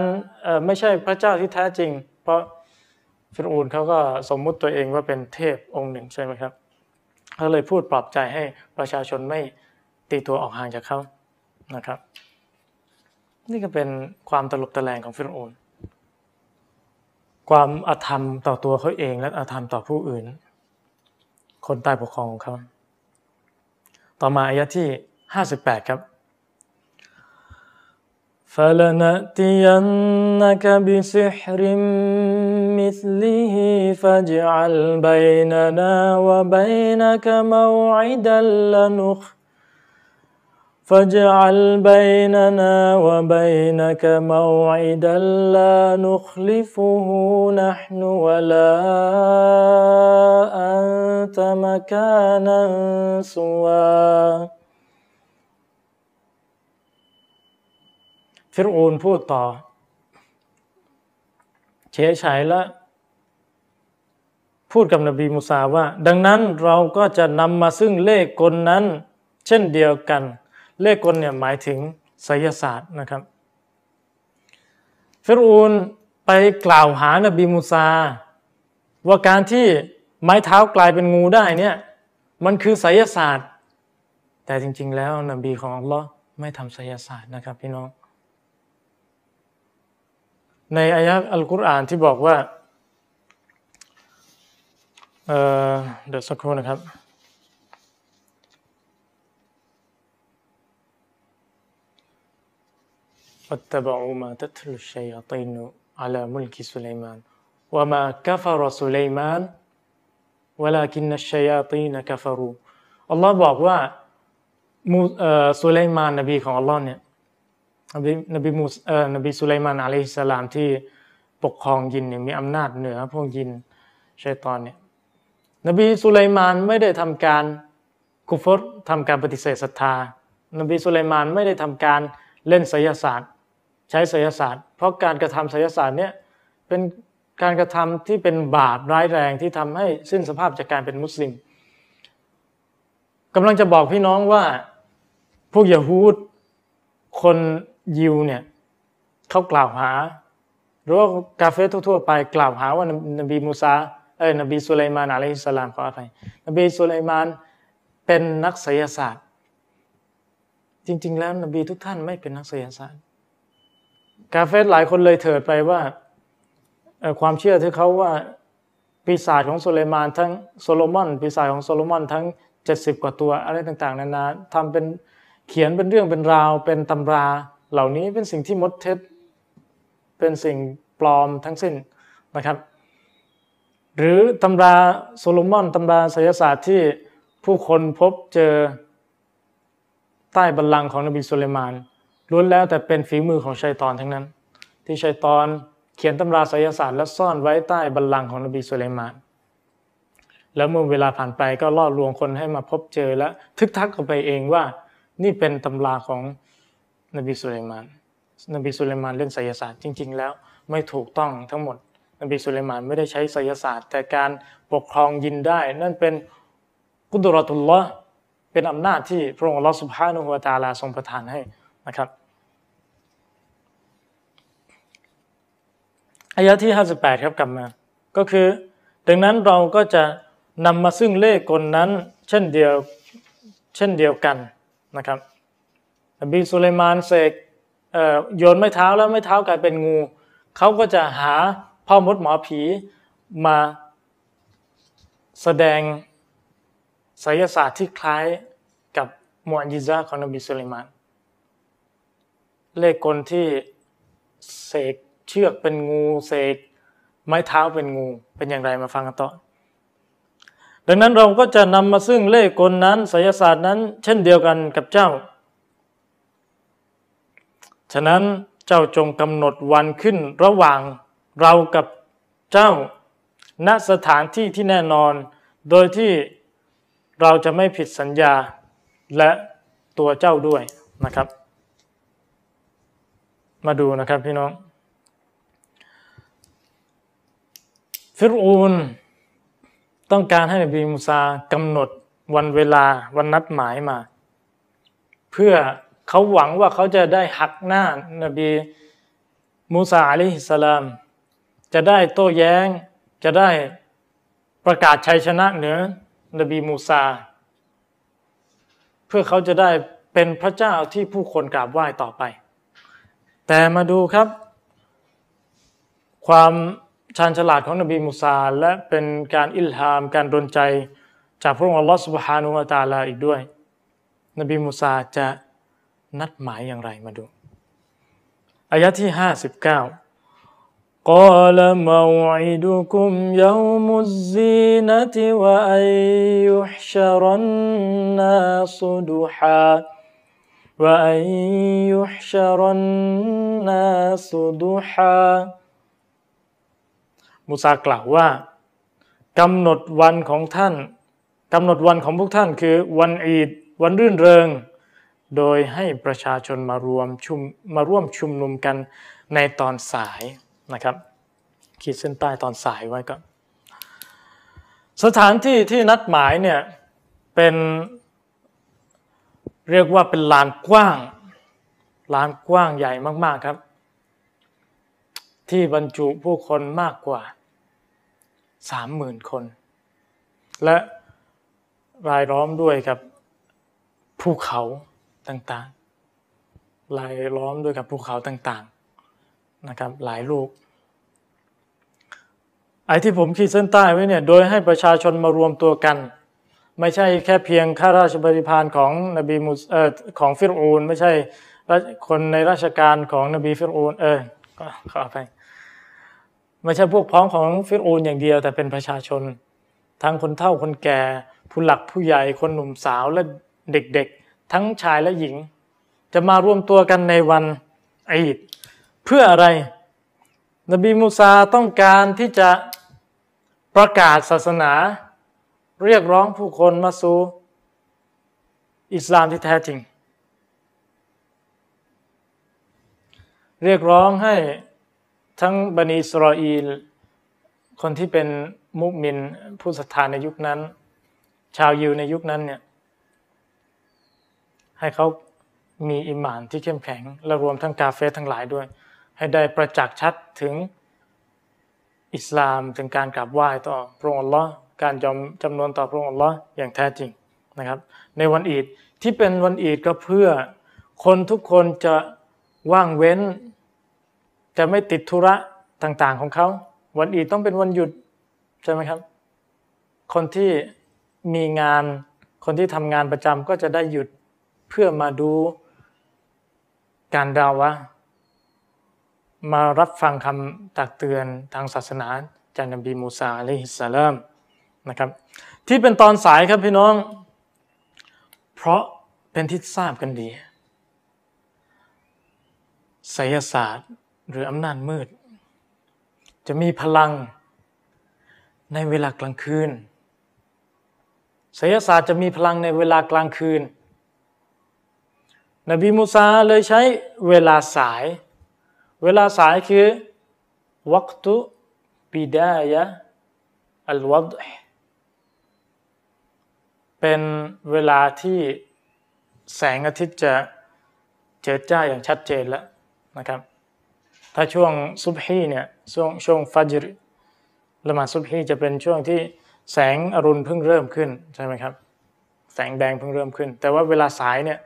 ไม่ใช่พระเจ้าที่แท้จริง เพราะฟิรูนเขาก็สมมุติตัวเองว่าเป็นเทพองค์หนึ่งใช่ไหมครับเขาเลยพูดปลอบใจให้ประชาชนไม่ตีตัวออกห่างจากเขานะครับ นี่ก็เป็นความตลบตะแลงของฟิรูนความอาธรรมต่อตัวเขาเองและอาธรรมต่อผู้อื่น คนใต้ปกครองของเขาต่อมาอายะที่ห้าสิบแปดครับ فلنأتينك بسحر مثله فاجعل بيننا وبينك موعدا لنخ فاجعل بيننا وبينك موعدا لا نخلفه نحن ولا أنت مكانا سوى ฟิรูนพูดต่อ เฉยฉายและ พูดกับนบีมูซาว่า ดังนั้นเราก็จะนำมาซึ่งเลขกลนั้น เช่นเดียวกัน เลขกลเนี่ยหมายถึงไสยศาสตร์นะครับ ฟิรูนไปกล่าวหานบีมูซา ว่าการที่ไม้เท้ากลายเป็นงูได้เนี่ยมันคือไสยศาสตร์ แต่จริง ๆ แล้วนบีของอัลลอฮ์ไม่ทำไสยศาสตร์นะครับพี่น้อง ในอายะอัลกุรอานที่บอกว่าเเดี๋ยวสักครู่นะครับ واتبعوا ما تتلو الشياطين على ملك سليمان وما كفر سليمان ولكن الشياطين كفروا อัลลอฮ์บอกว่ามูสุไลมานนบีของอัลลอฮ์เนี่ย นบีนบีมูเอ่อนบีสุไลมานอะลัยฮิสลามที่ปกครองยินเนี่ยมีอำนาจเหนือพวกยินชัยตอนเนี่ยนบีสุไลมานไม่ได้ทำการกุฟรทำการปฏิเสธศรัทธา นบีสุไลมานไม่ได้ทำการเล่นไสยศาสตร์ ใช้ไสยศาสตร์ เพราะการกระทำไสยศาสตร์เนี่ยเป็นการกระทำที่เป็นบาปร้ายแรงที่ทำให้สิ้นสภาพจากการเป็นมุสลิมกำลังจะบอกพี่น้องว่าพวกยะฮูดคน ยิวเนี่ยเขากล่าวหา หรือว่ากาเฟรทั่วๆไปกล่าวหาว่านบีมูซาเอ้ยนบีสุไลมานอะลัยฮิสสลามขออภัยนบีสุไลมานเป็นนักไสยศาสตร์ จริง ๆ แล้วนบีทุกท่านไม่เป็นนักไสยศาสตร์ กาเฟรหลายคนเลยเถิดไปว่าความเชื่อที่เขาว่าปีศาจของโซเลมานทั้งโซโลมอนปีศาจของโซโลมอนทั้งเจ็ดสิบกว่าตัวอะไรต่าง ๆ นานาทำเป็นเขียนเป็นเรื่องเป็นราวเป็นตำรา เหล่านี้เป็นสิ่งที่มดเท็จ เป็นสิ่งปลอมทั้งสิ้นนะครับ หรือตำราโซโลมอนตำราศิลศาสตร์ที่ผู้คนพบเจอใต้บัลลังก์ของนบีสุลมานล้วนแล้วแต่เป็นฝีมือของชัยตอนทั้งนั้น ที่ชัยตอนเขียนตำราไสยศาสตร์และซ่อนไว้ใต้บัลลังก์ของนบีสุลัยมาน แล้วเมื่อเวลาผ่านไปก็ล่อลวงคนให้มาพบเจอและทึกทักกันไปเองว่า นี่เป็นตำราของ นบีสุลัยมาน นบีสุลัยมานเล่นไสยศาสตร์จริง ๆ แล้วไม่ถูกต้องทั้งหมด นบีสุลัยมานไม่ได้ใช้ไสยศาสตร์ แต่การปกครองยินได้ นั่นเป็นกุดรตุลลอฮ์เป็นอำนาจที่พระองค์ลอสุภานุฮวตาลาทรงประทานให้นะครับอายะที่ 58 ครับกลับมา ก็คือ ดังนั้นเราก็จะนำมาซึ่งเลขกลนั้น เช่นเดียวเช่นเดียวกันนะครับ นบีสุลัยมานเสกโยนไม้เท้าแล้วไม้เท้ากลายเป็นงู เขาก็จะหาพ่อมดหมอผีมาแสดงไสยศาสตร์ที่คล้ายกับมวยิซาของนบีสุลัยมาน เลขกลที่เสกเชือกเป็นงูเสกไม้เท้าเป็นงู เป็นอย่างไรมาฟังกันต่อ ดังนั้นเราก็จะนำมาซึ่งเลขกลนั้นไสยศาสตร์นั้น เช่นเดียวกันกับเจ้า ฉะนั้นเจ้าจงกำหนดวันขึ้นระหว่างเรากับเจ้า ณสถานที่ที่แน่นอน โดยที่เราจะไม่ผิดสัญญาและตัวเจ้าด้วยนะครับ มาดูนะครับพี่น้อง ฟิรูนต้องการให้นบีมูซากำหนดวันเวลาวันนัดหมายมา เพื่อ เขาหวังว่าเขาจะได้หักหน้านบีมูซาอะลัยฮิสสลาม จะได้โต้แย้ง จะได้ประกาศชัยชนะเหนือนบีมูซา เพื่อเขาจะได้เป็นพระเจ้าที่ผู้คนกราบไหว้ต่อไป แต่มาดูครับ ความชาญฉลาดของนบีมูซา และเป็นการอิลฮาม การดลใจ จากพระองค์อัลลอฮฺสุบฮานุวะตาลาอีกด้วย นบีมูซาจะ นัดหมายอย่างไรมาดูอายะที่ห้าสิบเก้า قال موعدكم يوم الزينة وأن يحشر الناس ضحى وأن يحشر الناس ضحى มูซากล่าวว่ากำหนดวันของท่านกำหนดวันของพวกท่านคือวันอีดวันรื่นเริง โดยให้ประชาชนมารวมชุมมาร่วมชุมนุมกันในตอนสายนะครับขีดเส้นใต้ตอนสายไว้ก็สถานที่ที่นัดหมายเนี่ยเป็นเรียกว่าเป็นลานกว้างลานกว้างใหญ่มากๆครับ ที่บรรจุผู้คนมากกว่าสามหมื่นคน และรายล้อมด้วยกับภูเขา ต่างๆรายล้อมด้วยกับภูเขาต่างๆนะครับหลายลูก ไอ้ที่ผมขีดเส้นใต้ไว้เนี่ยโดยให้ประชาชนมารวมตัวกัน ไม่ใช่แค่เพียงข้าราชบริพารของนบีมุสเอ่อของฟิรูนไม่ใช่คนในราชการของนบีฟิรูนเออก็ขอไปไม่ใช่พวกพ้องของฟิรูนอย่างเดียว แต่เป็นประชาชนทั้งคนเฒ่าคนแก่ผู้หลักผู้ใหญ่คนหนุ่มสาวและเด็กๆ ทั้งชายและหญิง จะมารวมตัวกันในวันอีดเพื่ออะไร นบีมูซาต้องการที่จะประกาศศาสนา เรียกร้องผู้คนมาสู่อิสลามที่แท้จริง เรียกร้องให้ทั้งบันิสรออีล คนที่เป็นมุมินผู้ศรัทธาในยุคนั้น ชาวยิวในยุคนั้นเนี่ย ให้เขามีอิมานที่เข้มแข็ง และรวมทั้งกาเฟทั้งหลายด้วย ให้ได้ประจักษ์ชัดถึงอิสลามถึงการกราบไหว้ต่อพระองค์อัลลอฮ์การยอมจำนวนต่อพระองค์อัลลอฮ์อย่างแท้จริงนะครับ ในวันอีดที่เป็นวันอีดก็เพื่อคนทุกคนจะว่างเว้น จะไม่ติดธุระต่างๆของเขา วันอีดต้องเป็นวันหยุดใช่ไหมครับ คนที่มีงานคนที่ทำงานประจำก็จะได้หยุด เพื่อมาดูการดาวะ มารับฟังคำตักเตือนทางศาสนาจากนบีมูซาอะลัยฮิสสลามนะครับ ที่เป็นตอนสายครับพี่น้อง เพราะเป็นที่ทราบกันดีไสยศาสตร์หรืออำนาจมืด จะมีพลังในเวลากลางคืนไสยศาสตร์จะมีพลังในเวลากลางคืน นบีมูซาเลยใช้เวลาสาย เวลาสายคือวักตุบิดายะอัลวัดเป็นเวลาที่แสงอาทิตย์จะเจิดจ้าอย่างชัดเจนแล้วนะครับ ถ้าช่วงซุบฮีเนี่ยช่วงช่วงฟัจรละหมาดซุบฮีจะเป็นช่วงที่แสงอรุณเพิ่งเริ่มขึ้นใช่ไหมครับ แสงแดงเพิ่งเริ่มขึ้น แต่ว่าเวลาสายเนี่ย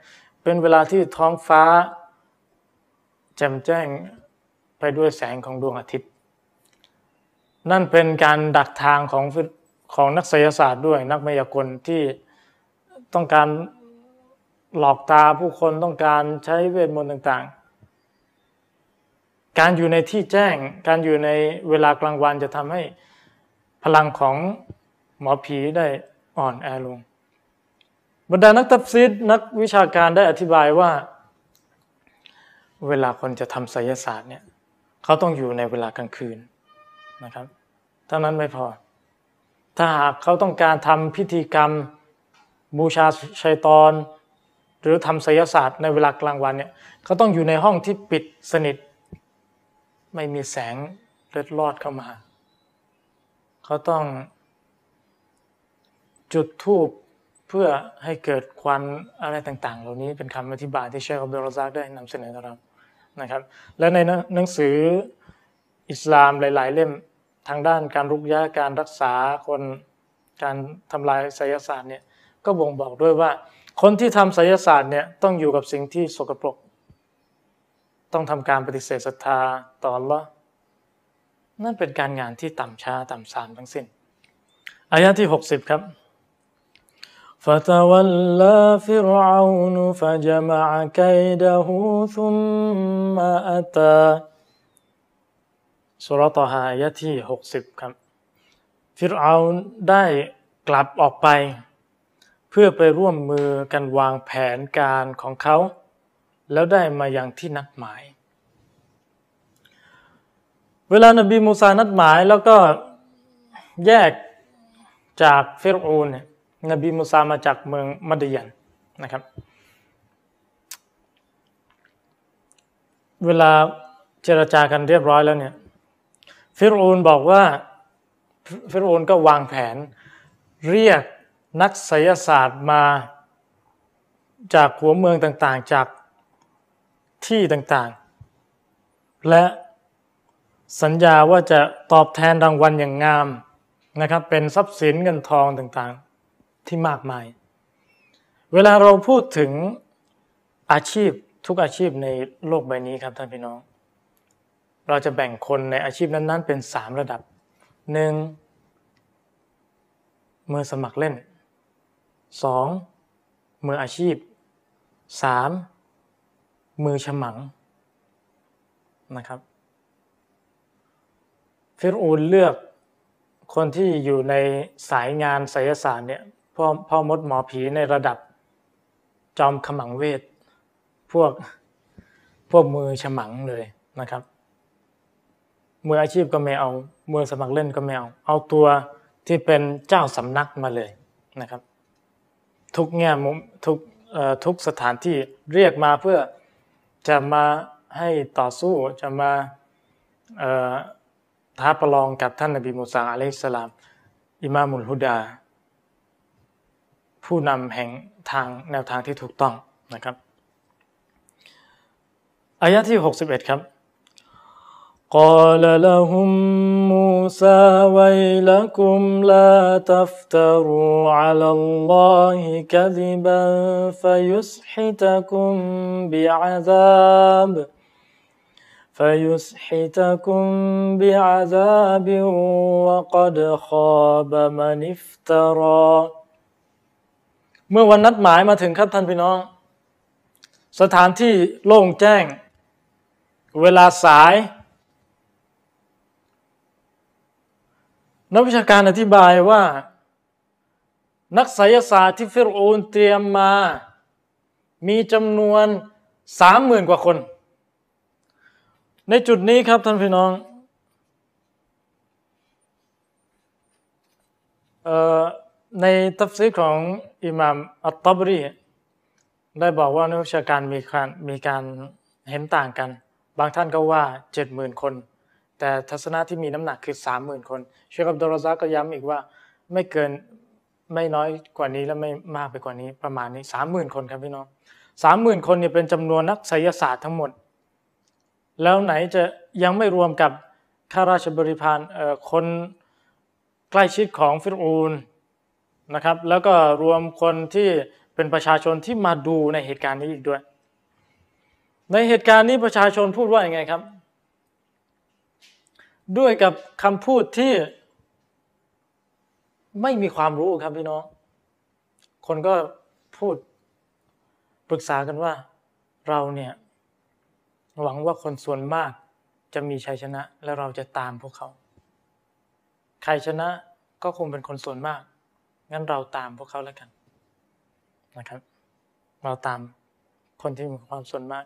เป็นเวลาที่ท้องฟ้าแจ่มแจ้งไปด้วยแสงของดวงอาทิตย์ นั่นเป็นการดักทางของของนักไสยศาสตร์ด้วยนักมายากลที่ต้องการหลอกตาผู้คนต้องการใช้เวทมนต์ต่างๆ การอยู่ในที่แจ้ง การอยู่ในเวลากลางวันจะทำให้พลังของหมอผีได้อ่อนแอลง บรรดานักตัฟซีดนักวิชาการได้อธิบายว่า เวลาคนจะทำไสยศาสตร์เนี่ยเขาต้องอยู่ในเวลากลางคืนนะครับเท่านั้นไม่พอ ถ้าหากเขาต้องการทำพิธีกรรมบูชาชัยตอน หรือทำไสยศาสตร์ในเวลากลางวันเนี่ยเขาต้องอยู่ในห้องที่ปิดสนิท ไม่มีแสงเลือดลอดเข้ามา เขาต้องจุดทูบ เพื่อให้เกิดควันอะไรต่างๆ เหล่านี้เป็นคำอธิบายที่เชคอับดุลรซักได้นำเสนอกับเรานะครับ และในหนังสืออิสลามหลาย ๆ เล่มทางด้านการรุกยะการรักษาคนการทำลายไสยศาสตร์เนี่ยก็บ่งบอกด้วยว่า คนที่ทำไสยศาสตร์เนี่ยต้องอยู่กับสิ่งที่สกปรก ต้องทำการปฏิเสธศรัทธาต่อละนั่นเป็นการงานที่ต่ำช้าต่ำสามทั้งสิ้นอายะที่ 60 ครับ فتولى فرعون فجمع كيده ثم أتى สุรตหายะที่ 60 ครับ ฟิรเอาได้กลับออกไป เพื่อไปร่วมมือกันวางแผนการของเขา แล้วได้มาอย่างที่นัดหมาย เวลานบีมูซานัดหมายแล้วก็แยกจากฟิรอูนเนี่ย นบีมูซามาจากเมืองมัดยันนะครับ เวลาเจรจากันเรียบร้อยแล้วเนี่ยฟิรูนบอกว่าฟิรูนก็วางแผน เรียกนักไสยศาสตร์มาจากหัวเมืองต่างๆ จากที่ต่างๆ และสัญญาว่าจะตอบแทนรางวัลอย่างงามนะครับ เป็นทรัพย์สินเงินทองต่างๆ ที่มากมาย เวลาเราพูดถึงอาชีพทุกอาชีพในโลกใบนี้ครับท่านพี่น้อง เราจะแบ่งคนในอาชีพนั้นๆ เป็นสามระดับหนึ่งมือสมัครเล่นสองมืออาชีพสามมือฉมังนะครับฟิรูนเลือกคนที่อยู่ในสายงานไสยศาสตร์เนี่ย พ่อพ่อมดหมอผีในระดับจอมขมังเวท พวกพวกมือฉมังเลยนะครับ มืออาชีพก็ไม่เอา มือสมัครเล่นก็ไม่เอา เอาตัวที่เป็นเจ้าสำนักมาเลยนะครับ ทุกแง่มุมทุกทุกสถานที่เรียกมาเพื่อจะมาให้ต่อสู้จะมาท้าประลองกับท่านนบีมูซาอะลัยฮิสสลาม อิมามุลฮุดา ผู้นำแห่งทางแนวทางที่ถูกต้องนะครับอายะที่ 61 ครับ قال لهم موسى ويلكم لا تفتروا على الله كذبا فيسحتكم بعذاب فيسحتكم بعذاب وقد خاب من افترى เมื่อวันนัดหมายมาถึงครับท่านพี่น้อง สถานที่โล่งแจ้ง เวลาสาย นักวิชาการอธิบายว่า นักไสยศาสตร์ที่ฟิรูนเตรียมมา มีจำนวนสามหมื่นกว่าคน ในจุดนี้ครับท่านพี่น้อง เอ่อ ในทัฟซีของอิหม่ามอัตตบรีได้บอกว่านักวิชาการมีการมีการเห็นต่างกัน บางท่านก็ว่าเจ็ดหมื่นคน แต่ทัศนะที่มีน้ำหนักคือสามหมื่นคนเชคอับดุลรซักก็ย้ำอีกว่าไม่เกินไม่น้อยกว่านี้และไม่มากไปกว่านี้ประมาณนี้สามหมื่นคนครับพี่น้องสามหมื่นคนเนี่ยเป็นจำนวนนักไสยศาสตร์ทั้งหมด แล้วไหนจะยังไม่รวมกับข้าราชบริพารคนใกล้ชิดของฟิรูน นะครับ แล้วก็รวมคนที่เป็นประชาชนที่มาดูในเหตุการณ์นี้อีกด้วย ในเหตุการณ์นี้ประชาชนพูดว่าอย่างไงครับ ด้วยกับคำพูดที่ไม่มีความรู้ครับพี่น้อง คนก็พูดปรึกษากันว่าเราเนี่ยหวังว่าคนส่วนมากจะมีชัยชนะ และเราจะตามพวกเขา ใครชนะก็คงเป็นคนส่วนมาก งั้นเราตามพวกเขาแล้วกันนะครับ เราตามคนที่มีความส่วนมาก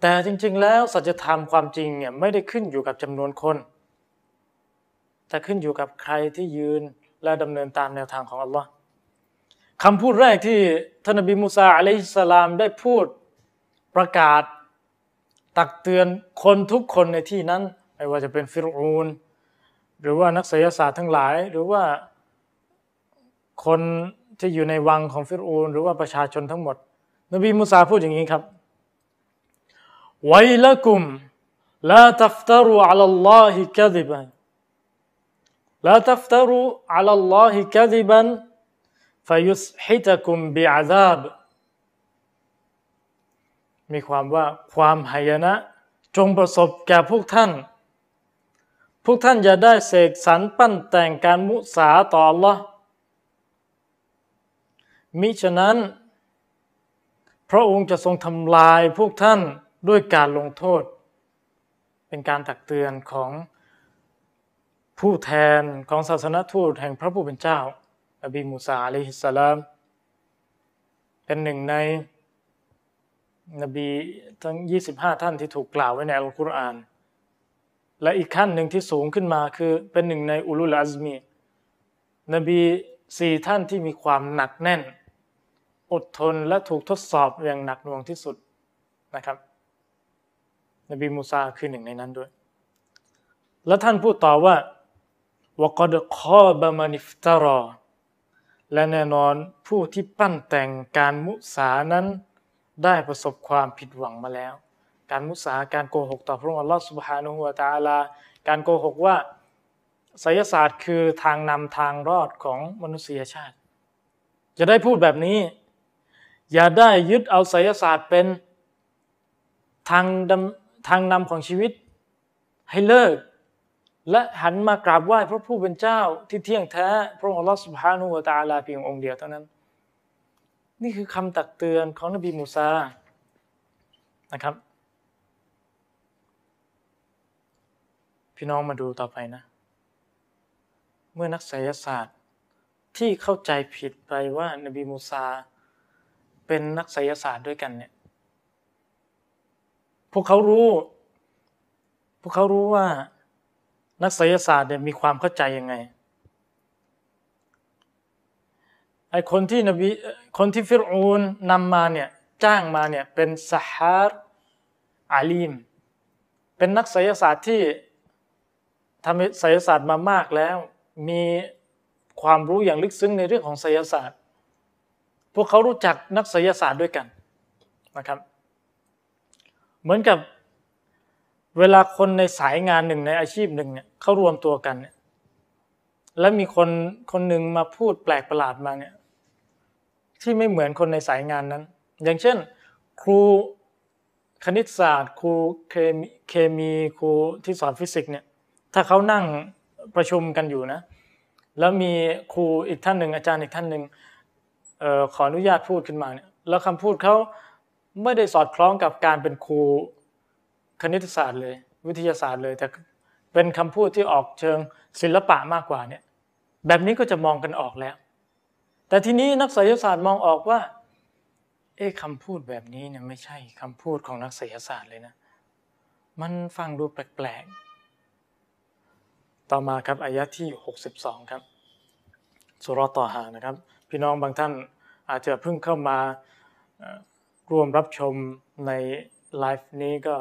แต่จริง ๆ แล้วสัจธรรมความจริงเนี่ยไม่ได้ขึ้นอยู่กับจำนวนคน แต่ขึ้นอยู่กับใครที่ยืนและดำเนินตามแนวทางของอัลลอฮ์คำพูดแรกที่ท่านนบีมูซาอะลัยฮิสสลามได้พูดประกาศตักเตือนคนทุกคนในที่นั้น ไม่ว่าจะเป็นฟิรูน หรือว่านักศิลศาสตร์ทั้งหลาย หรือว่า คนที่อยู่ในวังของฟิรูนหรือว่าประชาชนทั้งหมด นบีมูซาพูดอย่างนี้ครับไวละกุมลาตัฟตารูอัลลอฮิกาดิบันลาตัฟตารูอัลลอฮิกาดิบันฟยุสฮิตะกุมบิอาซาบมีความว่าความหายนะ จงประสบแก่พวกท่าน พวกท่านจะได้เสกสรรปั้นแต่งการมุสาต่อ Allah มิฉะนั้น พระองค์จะทรงทำลายพวกท่านด้วยการลงโทษ เป็นการตักเตือนของผู้แทนของศาสนทูตแห่งพระผู้เป็นเจ้าอบีมูซาอะลัยฮิสสลามเป็นหนึ่งในนบีทั้ง 25 ท่านที่ถูกกล่าวไว้ในอัลกุรอาน และอีกขั้นหนึ่งที่สูงขึ้นมาคือเป็นหนึ่งในอุลุลอัซมี นบีสี่ท่านที่มีความหนักแน่น อดทนและถูกทดสอบอย่างหนักหน่วงที่สุดนะครับ นบีมูซาคือหนึ่งในนั้นด้วย แล้วท่านพูดต่อว่าวกดคอบามานิฟตารอ และแน่นอนผู้ที่ปั้นแต่งการมุสานั้นได้ประสบความผิดหวังมาแล้ว การมุสาการโกหกต่อพระองค์อัลลอฮฺสุบฮานุฮุวาตาลา การโกหกว่าไสยศาสตร์คือทางนำทางรอดของมนุษยชาติ จะได้พูดแบบนี้ อย่าได้ยึดเอาไสยศาสตร์เป็นทางทางนำของชีวิตให้เลิก และหันมากราบไหว้พระผู้เป็นเจ้าที่เที่ยงแท้ พระองค์อัลลอฮฺสุบฮานุวะตาลาเพียงองค์เดียวเท่านั้น นี่คือคำตักเตือนของนบีมูซานะครับ พี่น้องมาดูต่อไปนะ เมื่อนักไสยศาสตร์ที่เข้าใจผิดไปว่านบีมูซา เป็นนักไสยศาสตร์ด้วยกันเนี่ย พวกเขารู้ พวกเขารู้ว่านักไสยศาสตร์เนี่ยมีความเข้าใจยังไงไอคนที่นบีคนที่ฟิรูนนำมาเนี่ยจ้างมาเนี่ยเป็นสหารอาลีม เป็นนักไสยศาสตร์ที่ทำไสยศาสตร์มามากแล้ว มีความรู้อย่างลึกซึ้งในเรื่องของไสยศาสตร์ พวกเขารู้จักนักไสยศาสตร์ด้วยกันนะครับ เหมือนกับเวลาคนในสายงานหนึ่งในอาชีพหนึ่งเนี่ยเขารวมตัวกันเนี่ยแล้วมีคนคนหนึ่งมาพูดแปลกประหลาดมาเนี่ยที่ไม่เหมือนคนในสายงานนั้น อย่างเช่น ครูคณิตศาสตร์ ครูเคมีครูที่สอนฟิสิกส์เนี่ยถ้าเขานั่งประชุมกันอยู่นะ แล้วมีครูอีกท่านหนึ่งอาจารย์อีกท่านหนึ่ง ขออนุญาตพูดขึ้นมาเนี่ยแล้วคำพูดเขาไม่ได้สอดคล้องกับการเป็นครูคณิตศาสตร์เลย วิทยาศาสตร์เลย แต่เป็นคำพูดที่ออกเชิงศิลปะมากกว่าเนี่ยแบบนี้ก็จะมองกันออกแล้ว แต่ทีนี้นักศิลศาสตร์มองออกว่าเอ๊ะคำพูดแบบนี้เนี่ยไม่ใช่คำพูดของนักศิลศาสตร์เลยนะมันฟังดูแปลกๆ ต่อมาครับอายะที่ 62 ครับสุรต่อหานะครับ พี่น้องบางท่านอาจจะเพิ่งเข้ามาร่วมรับชมในไลฟ์นี้ก็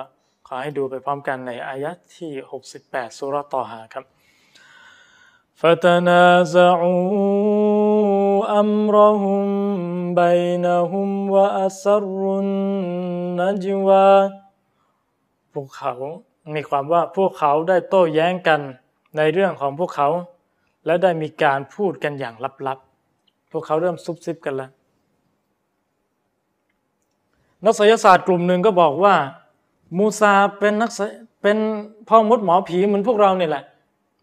ข ขอให้ดูไปพร้อมกันในอายะที่ 68สุรตอฮาครับ فتنازعوا أمرهم بينهم وأسروا النجوى พวกเขา มีความว่าพวกเขาได้โต้แย้งกันในเรื่องของพวกเขา และได้มีการพูดกันอย่างลับๆ พวกเขาเริ่มซุบซิบกันแล้วนักศิลศาสตร์กลุ่มหนึ่งก็บอกว่า มูซาเป็นนักเป็นพ่อมดหมอผีเหมือนพวกเราเนี่ยแหละ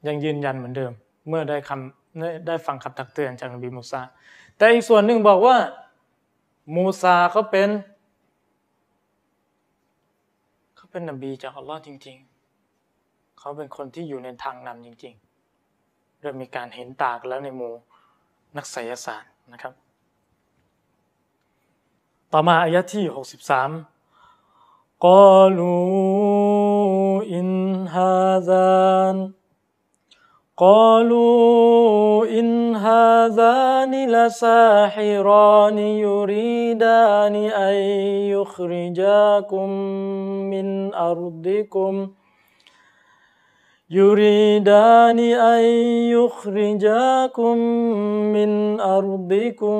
ยังยืนยันเหมือนเดิม เมื่อได้คำได้ฟังคำตักเตือนจากนบีมูซาแต่อีกส่วนหนึ่งบอกว่า มูซาเขาเป็นเขาเป็นนบีจากอัลลอฮ์จริง ๆ เขาเป็นคนที่อยู่ในทางนำจริง ๆ เริ่มมีการเห็นตากแล้วในหมู่ นักไสยศาสตร์นะครับ ต่อมาอายะที่ 63กอลูอินฮาซานกอลูอินฮาซานิลาซาฮิรานิยูริดานิอันยุคริจากุมมินอารดิกุม يريدان أن يخرجاكم من أرضكم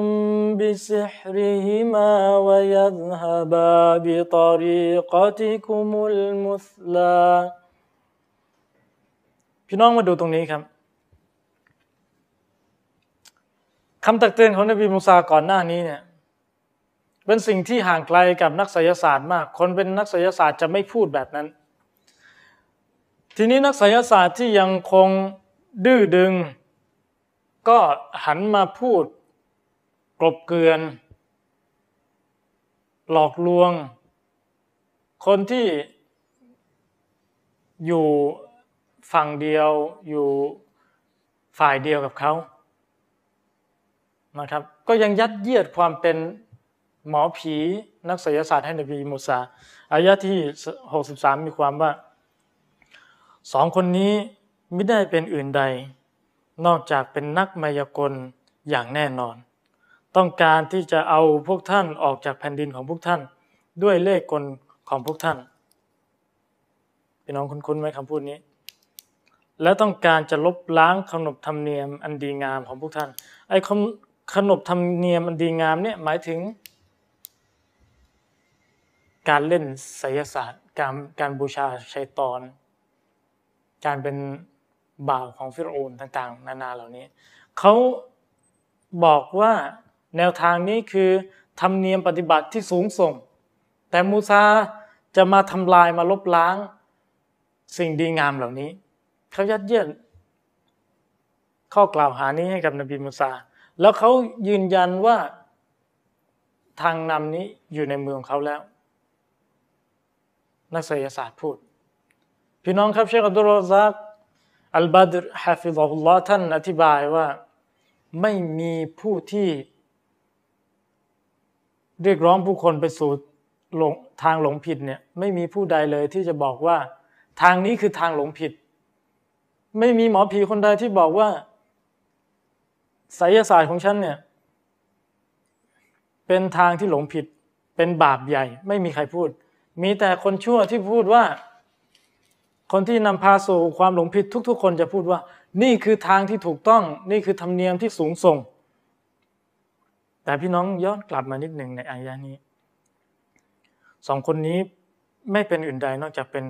بسحرهما ويذهبا بطريقتكم المثلى พี่น้องมาดูตรงนี้ครับคำตักเตือนของนบีมูซาก่อนหน้านี้เนี่ยเป็นสิ่งที่ห่างไกลกับนักไสยศาสตร์มาก คนเป็นนักไสยศาสตร์จะไม่พูดแบบนั้น ทีนี้นักไสยศาสตร์ที่ยังคงดื้อดึง ก็หันมาพูดกลบเกลื่อน หลอกลวง คนที่อยู่ฝั่งเดียวอยู่ฝ่ายเดียวกับเขานะครับ ก็ยังยัดเยียดความเป็นหมอผีนักไสยศาสตร์ให้นบีมูซาอายะที่ 63 มีความว่า สองคนนี้ไม่ได้เป็นอื่นใด นอกจากเป็นนักมายากลอย่างแน่นอน ต้องการที่จะเอาพวกท่านออกจากแผ่นดินของพวกท่าน ด้วยเลขกลของพวกท่านพี่น้องคุ้นๆไหมคำพูดนี้ และต้องการจะลบล้างขนบธรรมเนียมอันดีงามของพวกท่าน ไอ้ขนบธรรมเนียมอันดีงามเนี่ยหมายถึง การเล่นไสยศาสตร์ การการบูชาชัยตอน การเป็นบ่าวของฟิรโอนต่างๆ นานาเหล่านี้เขาบอกว่าแนวทางนี้คือธรรมเนียมปฏิบัติที่สูงส่ง แต่มูซาจะมาทำลายมาลบล้างสิ่งดีงามเหล่านี้เขายัดเยียดข้อกล่าวหานี้ให้กับนบีมูซา แล้วเขายืนยันว่าทางนำนี้อยู่ในเมืองเขาแล้ว นักเศรษฐศาสตร์พูด พี่น้องครับเชคอับดุลรซักอัลบาดรฮะฟิซฮุลลอฮ์ท่านอธิบายว่าไม่มีผู้ที่เรียกร้องผู้คนไปสู่หลงทางหลงผิดเนี่ยไม่มีผู้ใดเลยที่จะบอกว่า ทางนี้คือทางหลงผิด ไม่มีหมอผีคนใดที่บอกว่าไสยศาสตร์ของฉันเนี่ยเป็นทางที่หลงผิดเป็นบาปใหญ่ ไม่มีใครพูด มีแต่คนชั่วที่พูดว่า คนที่นำพาสู่ความหลงผิดทุก ๆ คนจะพูดว่า นี่คือทางที่ถูกต้อง นี่คือธรรมเนียมที่สูงส่ง แต่พี่น้องย้อนกลับมานิดหนึ่งในอายะนี้สองคนนี้ไม่เป็นอื่นใดนอกจากเป็น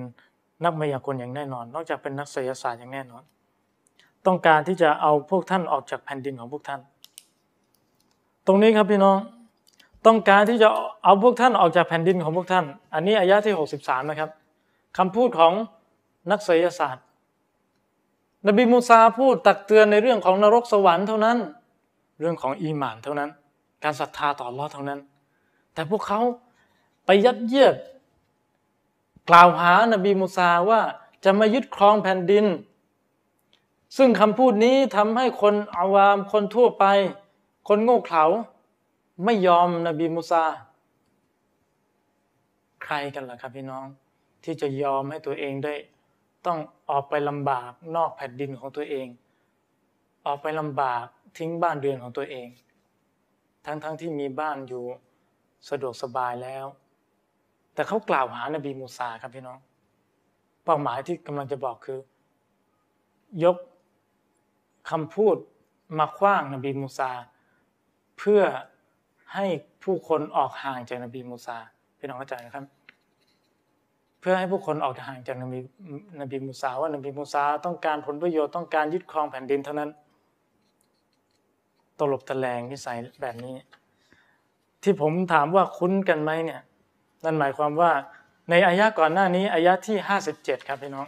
นักมายากลอย่างแน่นอน นอกจากเป็นนักเศรษฐศาสตร์อย่างแน่นอน ต้องการที่จะเอาพวกท่านออกจากแผ่นดินของพวกท่าน ตรงนี้ครับพี่น้องต้องการที่จะเอาพวกท่านออกจากแผ่นดินของพวกท่าน อันนี้อายะที่ 63 นะครับคำพูดของ นักไสยศาสตร์ นบีมูซาพูดตักเตือนในเรื่องของนรกสวรรค์เท่านั้น เรื่องของอีหมานเท่านั้น การศรัทธาต่อลอเท่านั้น แต่พวกเขาไปยัดเยียดกล่าวหานบีมูซาว่าจะมายึดครองแผ่นดิน ซึ่งคำพูดนี้ทำให้คนอาวามคนทั่วไป คนโง่เขลาไม่ยอมนบีมูซา ใครกันล่ะครับพี่น้อง ที่จะยอมให้ตัวเองได้ ต้องออกไปลำบากนอกแผ่นดินของตัวเอง ออกไปลำบากทิ้งบ้านเรือนของตัวเอง ทั้งๆทที่มีบ้านอยู่สะดวกสบายแล้ว แต่เขากล่าวหานบีมูซาครับพี่น้อง เป้าหมายที่กำลังจะบอกคือ ยกคำพูดมาคว้างนบีมูซา เพื่อให้ผู้คนออกห่างจากนบีมูซาพี่น้องเข้าใจนะครับ เพื่อให้ผู้คนออกห่างจากนบีนบีมูซาว่านบีมูซาต้องการผลประโยชน์ต้องการยึดครองแผ่นดินเท่านั้น ตลบตะแลงนิสัยแบบนี้ ที่ผมถามว่าคุ้นกันไหมเนี่ยนั่นหมายความว่าในอายะก่อนหน้านี้อายะที่ห้าสิบเจ็ดครับพี่น้อง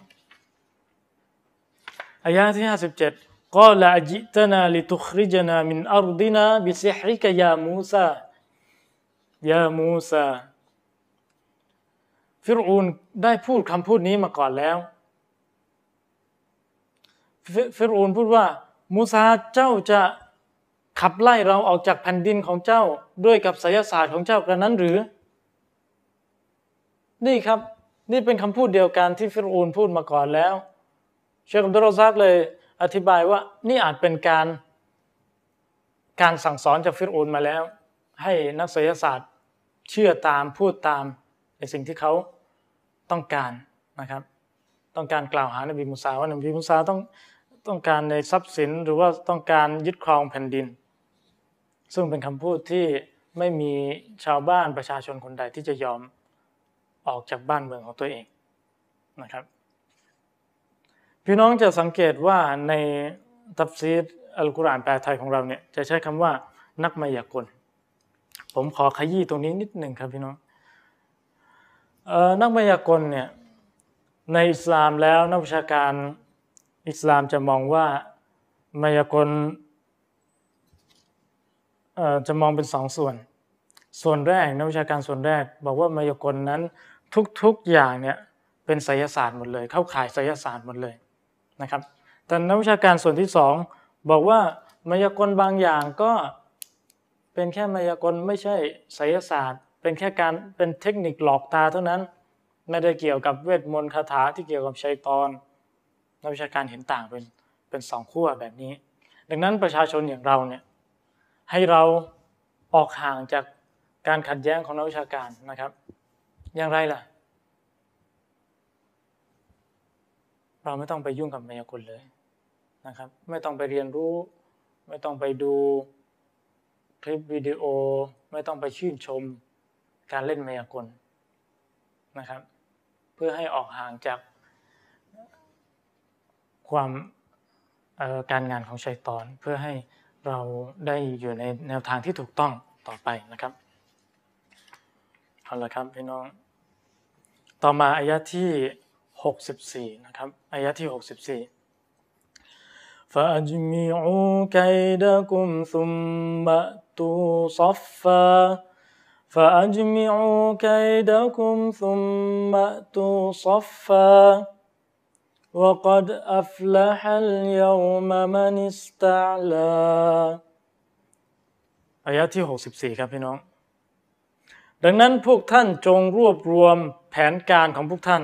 อายะที่ห้าสิบเจ็ดก็ละจิตนาลิทุคริจนามินอารดินาบิซิฮิกยามูซายามูซา ฟิรูนได้พูดคำพูดนี้มาก่อนแล้ว ฟิรูนพูดว่า มูซาเจ้าจะขับไล่เราออกจากแผ่นดินของเจ้าด้วยกับไสยศาสตร์ของเจ้ากระนั้นหรือ นี่ครับ นี่เป็นคำพูดเดียวกันที่ฟิรูนพูดมาก่อนแล้ว เชคอับดุลรซักเลยอธิบายว่านี่อาจเป็นการการสั่งสอนจากฟิรูนมาแล้ว ให้นักไสยศาสตร์เชื่อตามพูดตาม ในสิ่งที่เขาต้องการนะครับ ต้องการกล่าวหานบีมุสาว่านบีมุสาต้องต้องการในทรัพย์สินหรือว่าต้องการยึดครองแผ่นดิน ซึ่งเป็นคำพูดที่ไม่มีชาวบ้านประชาชนคนใดที่จะยอมออกจากบ้านเมืองของตัวเองนะครับ พี่น้องจะสังเกตว่าในตัฟซีดอัลกุรอานแปลไทยของเราเนี่ยจะใช้คำว่านักมายากล ผมขอขยี้ตรงนี้นิดหนึ่งครับพี่น้อง นักมายากลเนี่ยในอิสลามแล้วนักวิชาการอิสลามจะมองว่ามายากลจะมองเป็นสองส่วน ส่วนแรกนักวิชาการส่วนแรก บอกว่ามายากลนั้นทุกๆอย่างเนี่ยเป็นไสยศาสตร์หมดเลย เข้าข่ายไสยศาสตร์หมดเลยนะครับ แต่นักวิชาการส่วนที่สองบอกว่ามายากลบางอย่างก็เป็นแค่มายากลไม่ใช่ไสยศาสตร์ เป็นแค่การเป็นเทคนิคหลอกตาเท่านั้น ไม่ได้เกี่ยวกับเวทมนต์คาถาที่เกี่ยวกับชัยตอนนักวิชาการเห็นต่างเป็นเป็นสองขั้วแบบนี้ ดังนั้นประชาชนอย่างเราเนี่ยให้เราออกห่างจากการขัดแย้งของนักวิชาการนะครับ อย่างไรล่ะ เราไม่ต้องไปยุ่งกับมายากลเลยนะครับ ไม่ต้องไปเรียนรู้ ไม่ต้องไปดูคลิปวิดีโอ ไม่ต้องไปชื่นชม การเล่นมายากลนะครับ เพื่อให้ออกห่างจากความการงานของชัยตอนเพื่อให้เราได้อยู่ในแนวทางที่ถูกต้องต่อไปนะครับเอาละครับพี่น้อง ต่อมาอายะที่ 64 นะครับอายะที่ 64 فأجمعوا كيدكم ثم أتوا صفا فأجمعوا كيدكم ثم أتوا صفا وقد أفلح اليوم من استعلى อายะที่ 64 ครับพี่น้อง ดังนั้นพวกท่านจงรวบรวมแผนการของพวกท่าน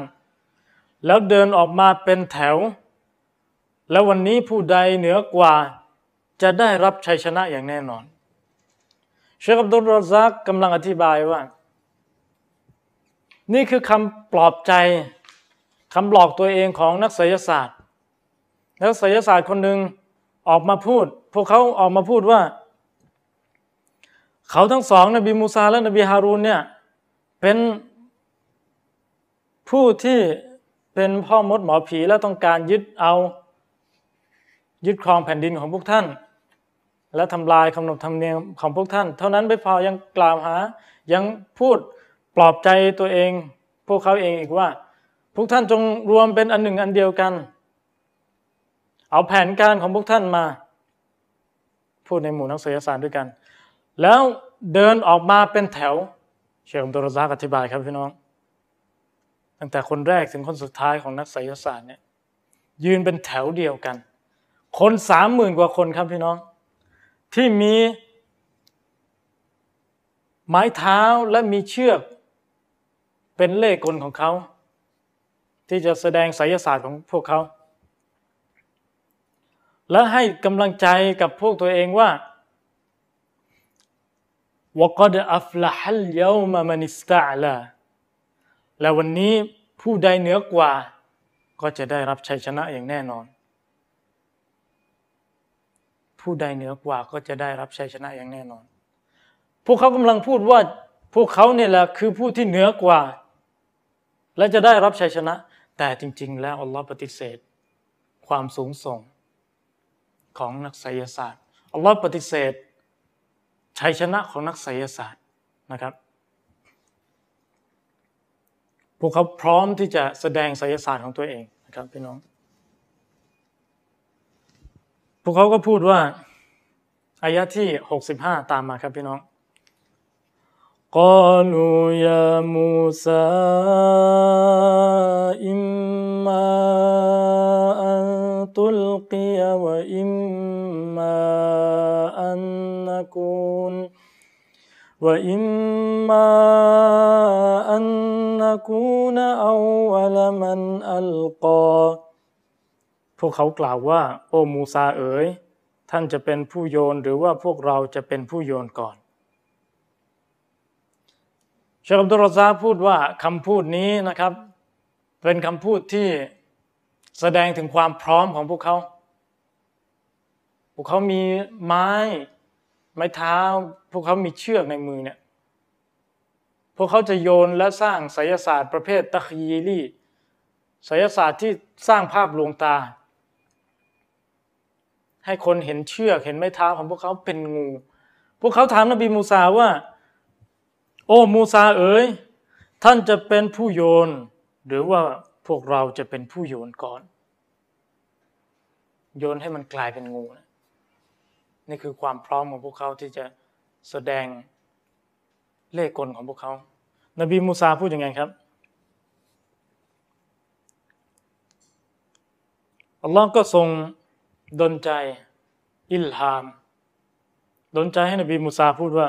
แล้วเดินออกมาเป็นแถว แล้ววันนี้ผู้ใดเหนือกว่า จะได้รับชัยชนะอย่างแน่นอน เชคอับดุลรซักกำลังอธิบายว่า นี่คือคำปลอบใจคำหลอกตัวเองของนักไสยศาสตร์ นักไสยศาสตร์คนหนึ่งออกมาพูด พวกเขาออกมาพูดว่า เขาทั้งสองนบีมูซาและนบีฮารูนเนี่ยเป็นผู้ที่เป็นพ่อมดหมอผีและต้องการยึดเอา ยึดครองแผ่นดินของพวกท่าน และทำลายคำนบธรรมเนียมของพวกท่าน เท่านั้นไม่พอยังกล่าวหา ยังพูดปลอบใจตัวเอง พวกเขาเองอีกว่า พวกท่านจงรวมเป็นอันหนึ่งอันเดียวกัน เอาแผนการของพวกท่านมา พูดในหมู่นักเสียสารด้วยกัน แล้วเดินออกมาเป็นแถว เชคอับดุลซากอธิบายครับพี่น้อง ตั้งแต่คนแรกถึงคนสุดท้ายของนักไสยศาสตร์เนี่ยยืนเป็นแถวเดียวกัน คนสามหมื่นกว่าคนครับพี่น้อง ที่มีไม้เท้าและมีเชือก เป็นเล่กลของเขา ที่จะแสดงไสยศาสตร์ของพวกเขา และให้กำลังใจกับพวกตัวเองว่าวกดอัฟละฮัลเยามามานิสตาลาและวันนี้ผู้ใดเหนือกว่าก็จะได้รับชัยชนะอย่างแน่นอน ผู้ใดเหนือกว่าก็จะได้รับชัยชนะอย่างแน่นอน พวกเขากำลังพูดว่าพวกเขาเนี่ยแหละคือผู้ที่เหนือกว่า และจะได้รับชัยชนะ แต่จริง ๆ แล้วอัลลอฮ์ปฏิเสธ ความสูงส่งของนักไสยศาสตร์อัลลอฮ์ปฏิเสธ ชัยชนะของนักไสยศาสตร์นะครับ พวกเขาพร้อมที่จะแสดงไสยศาสตร์ของตัวเองนะครับพี่น้อง พวกเขาก็พูดว่าอายะที่หกสิบห้าตามมาครับพี่น้องกอลูยามูซาอิมมาอันตุลกียวะอิมมาอันนกูน وإما أن نكون أول من ألقى พวกเขากล่าวว่า โอ้มูซาเอ๋ย ท่านจะเป็นผู้โยนหรือว่าพวกเราจะเป็นผู้โยนก่อนเชคอับดุลรซาพูดว่าคำพูดนี้นะครับ เป็นคำพูดที่แสดงถึงความพร้อมของพวกเขา พวกเขามีไม้ ไม้เท้า พวกเขามีเชือกในมือเนี่ยพวกเขาจะโยนและสร้างไสยศาสตร์ประเภทตะคีรีไสยศาสตร์ที่สร้างภาพลวงตา ให้คนเห็นเชือกเห็นไม้เท้าของพวกเขาเป็นงู พวกเขาถามนบีมูซาว่า โอ้มูซาเอ๋ยท่านจะเป็นผู้โยน หรือว่าพวกเราจะเป็นผู้โยนก่อน โยนให้มันกลายเป็นงูนะนี่คือความพร้อมของพวกเขาที่จะแสดงเล่กลของพวกเขา นบีมูซาพูดยังไงครับ อัลลอฮ์ก็ทรง ดนใจ อิลฮาม ดนใจให้นบีมูซาพูดว่า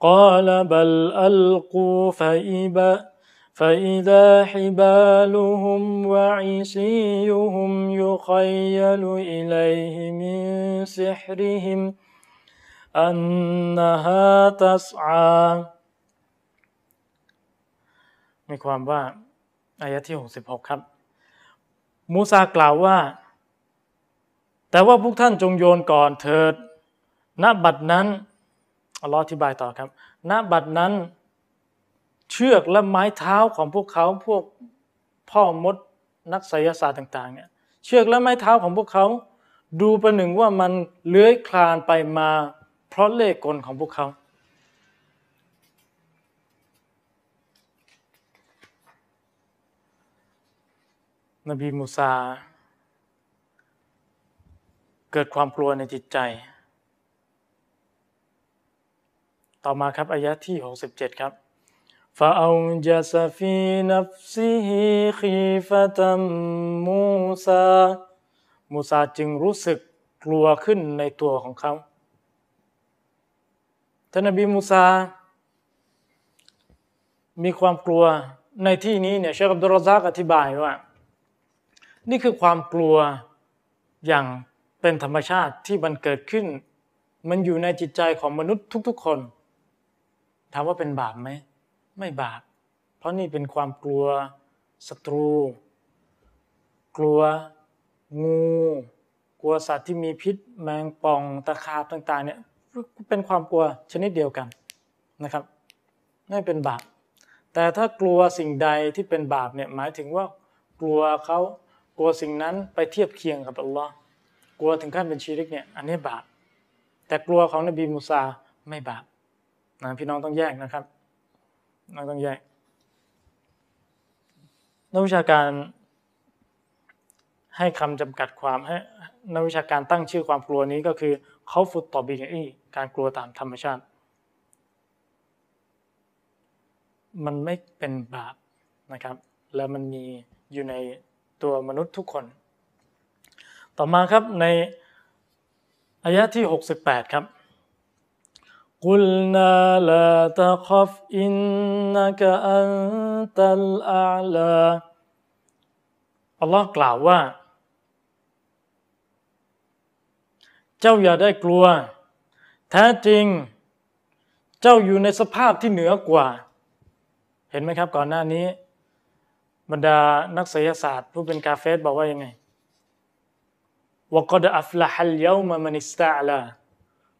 قال بل ألقوا فإذا فإذا حبالهم وعصيهم يخيل إليه من سحرهم أنها تسعى มีความว่าอายะที่ 66 ครับ มูซากล่าวว่า แต่ว่าพวกท่านจงโยนก่อนเถิดณบัดนั้นอัลลอฮ์อธิบายต่อครับณบัดนั้น เชือกและไม้เท้าของพวกเขาพวกพ่อมดนักไสยศาสตร์ต่างๆเนี่ยเชือกและไม้เท้าของพวกเขา ดูประหนึ่งว่ามันเลื้อยคลานไปมา เพราะเล่กลของพวกเขานบีมูซา เกิดความกลัวในจิตใจ ต่อมาครับอายะที่ 67 ครับ فأوجس في نفسه خيفة موسى มูซาจึงรู้สึกกลัวขึ้นในตัวของเขา ท่านนบีมูซา มีความกลัวในที่นี้เนี่ยเชคอับดุลรซากอธิบายว่า นี่คือความกลัวอย่าง เป็นธรรมชาติที่มันเกิดขึ้น มันอยู่ในจิตใจของมนุษย์ทุกๆคน ถามว่าเป็นบาปไหม ไม่บาป เพราะนี่เป็นความกลัวศัตรู กลัวงู กลัวสัตว์ที่มีพิษ แมงป่องตะขาบต่างๆเนี่ยเป็นความกลัวชนิดเดียวกันนะครับไม่เป็นบาป แต่ถ้ากลัวสิ่งใดที่เป็นบาปเนี่ยหมายถึงว่ากลัวเขากลัวสิ่งนั้นไปเทียบเคียงกับอัลลอฮ์ ลัวถึงขั้นเป็นชีริกเนี่ยอันนี้บาปแต่กลัวของนบีมูซาไม่บาปนะพี่น้องต้องแยกนะครับน้องต้องแยกนักวิชาการให้คำจำกัดความให้นักวิชาการตั้งชื่อความกลัวนี้ก็คือเขาฟุตต่อบีอีการกลัวตามธรรมชาติ มันไม่เป็นบาปนะครับ แล้วมันมีอยู่ในตัวมนุษย์ทุกคน ต่อมาครับในอายะที่ 68 ครับกุลนาลาตะคฟอินนักอันตัลอาลาอัลลอฮ์กล่าวว่า เจ้าอย่าได้กลัว แท้จริง เจ้าอยู่ในสภาพที่เหนือกว่า เห็นไหมครับก่อนหน้านี้ บรรดานักศิลศาสตร์ ผู้เป็นกาเฟสบอกว่ายังไง วกดอัฟละฮัลเยามามันิสตาลา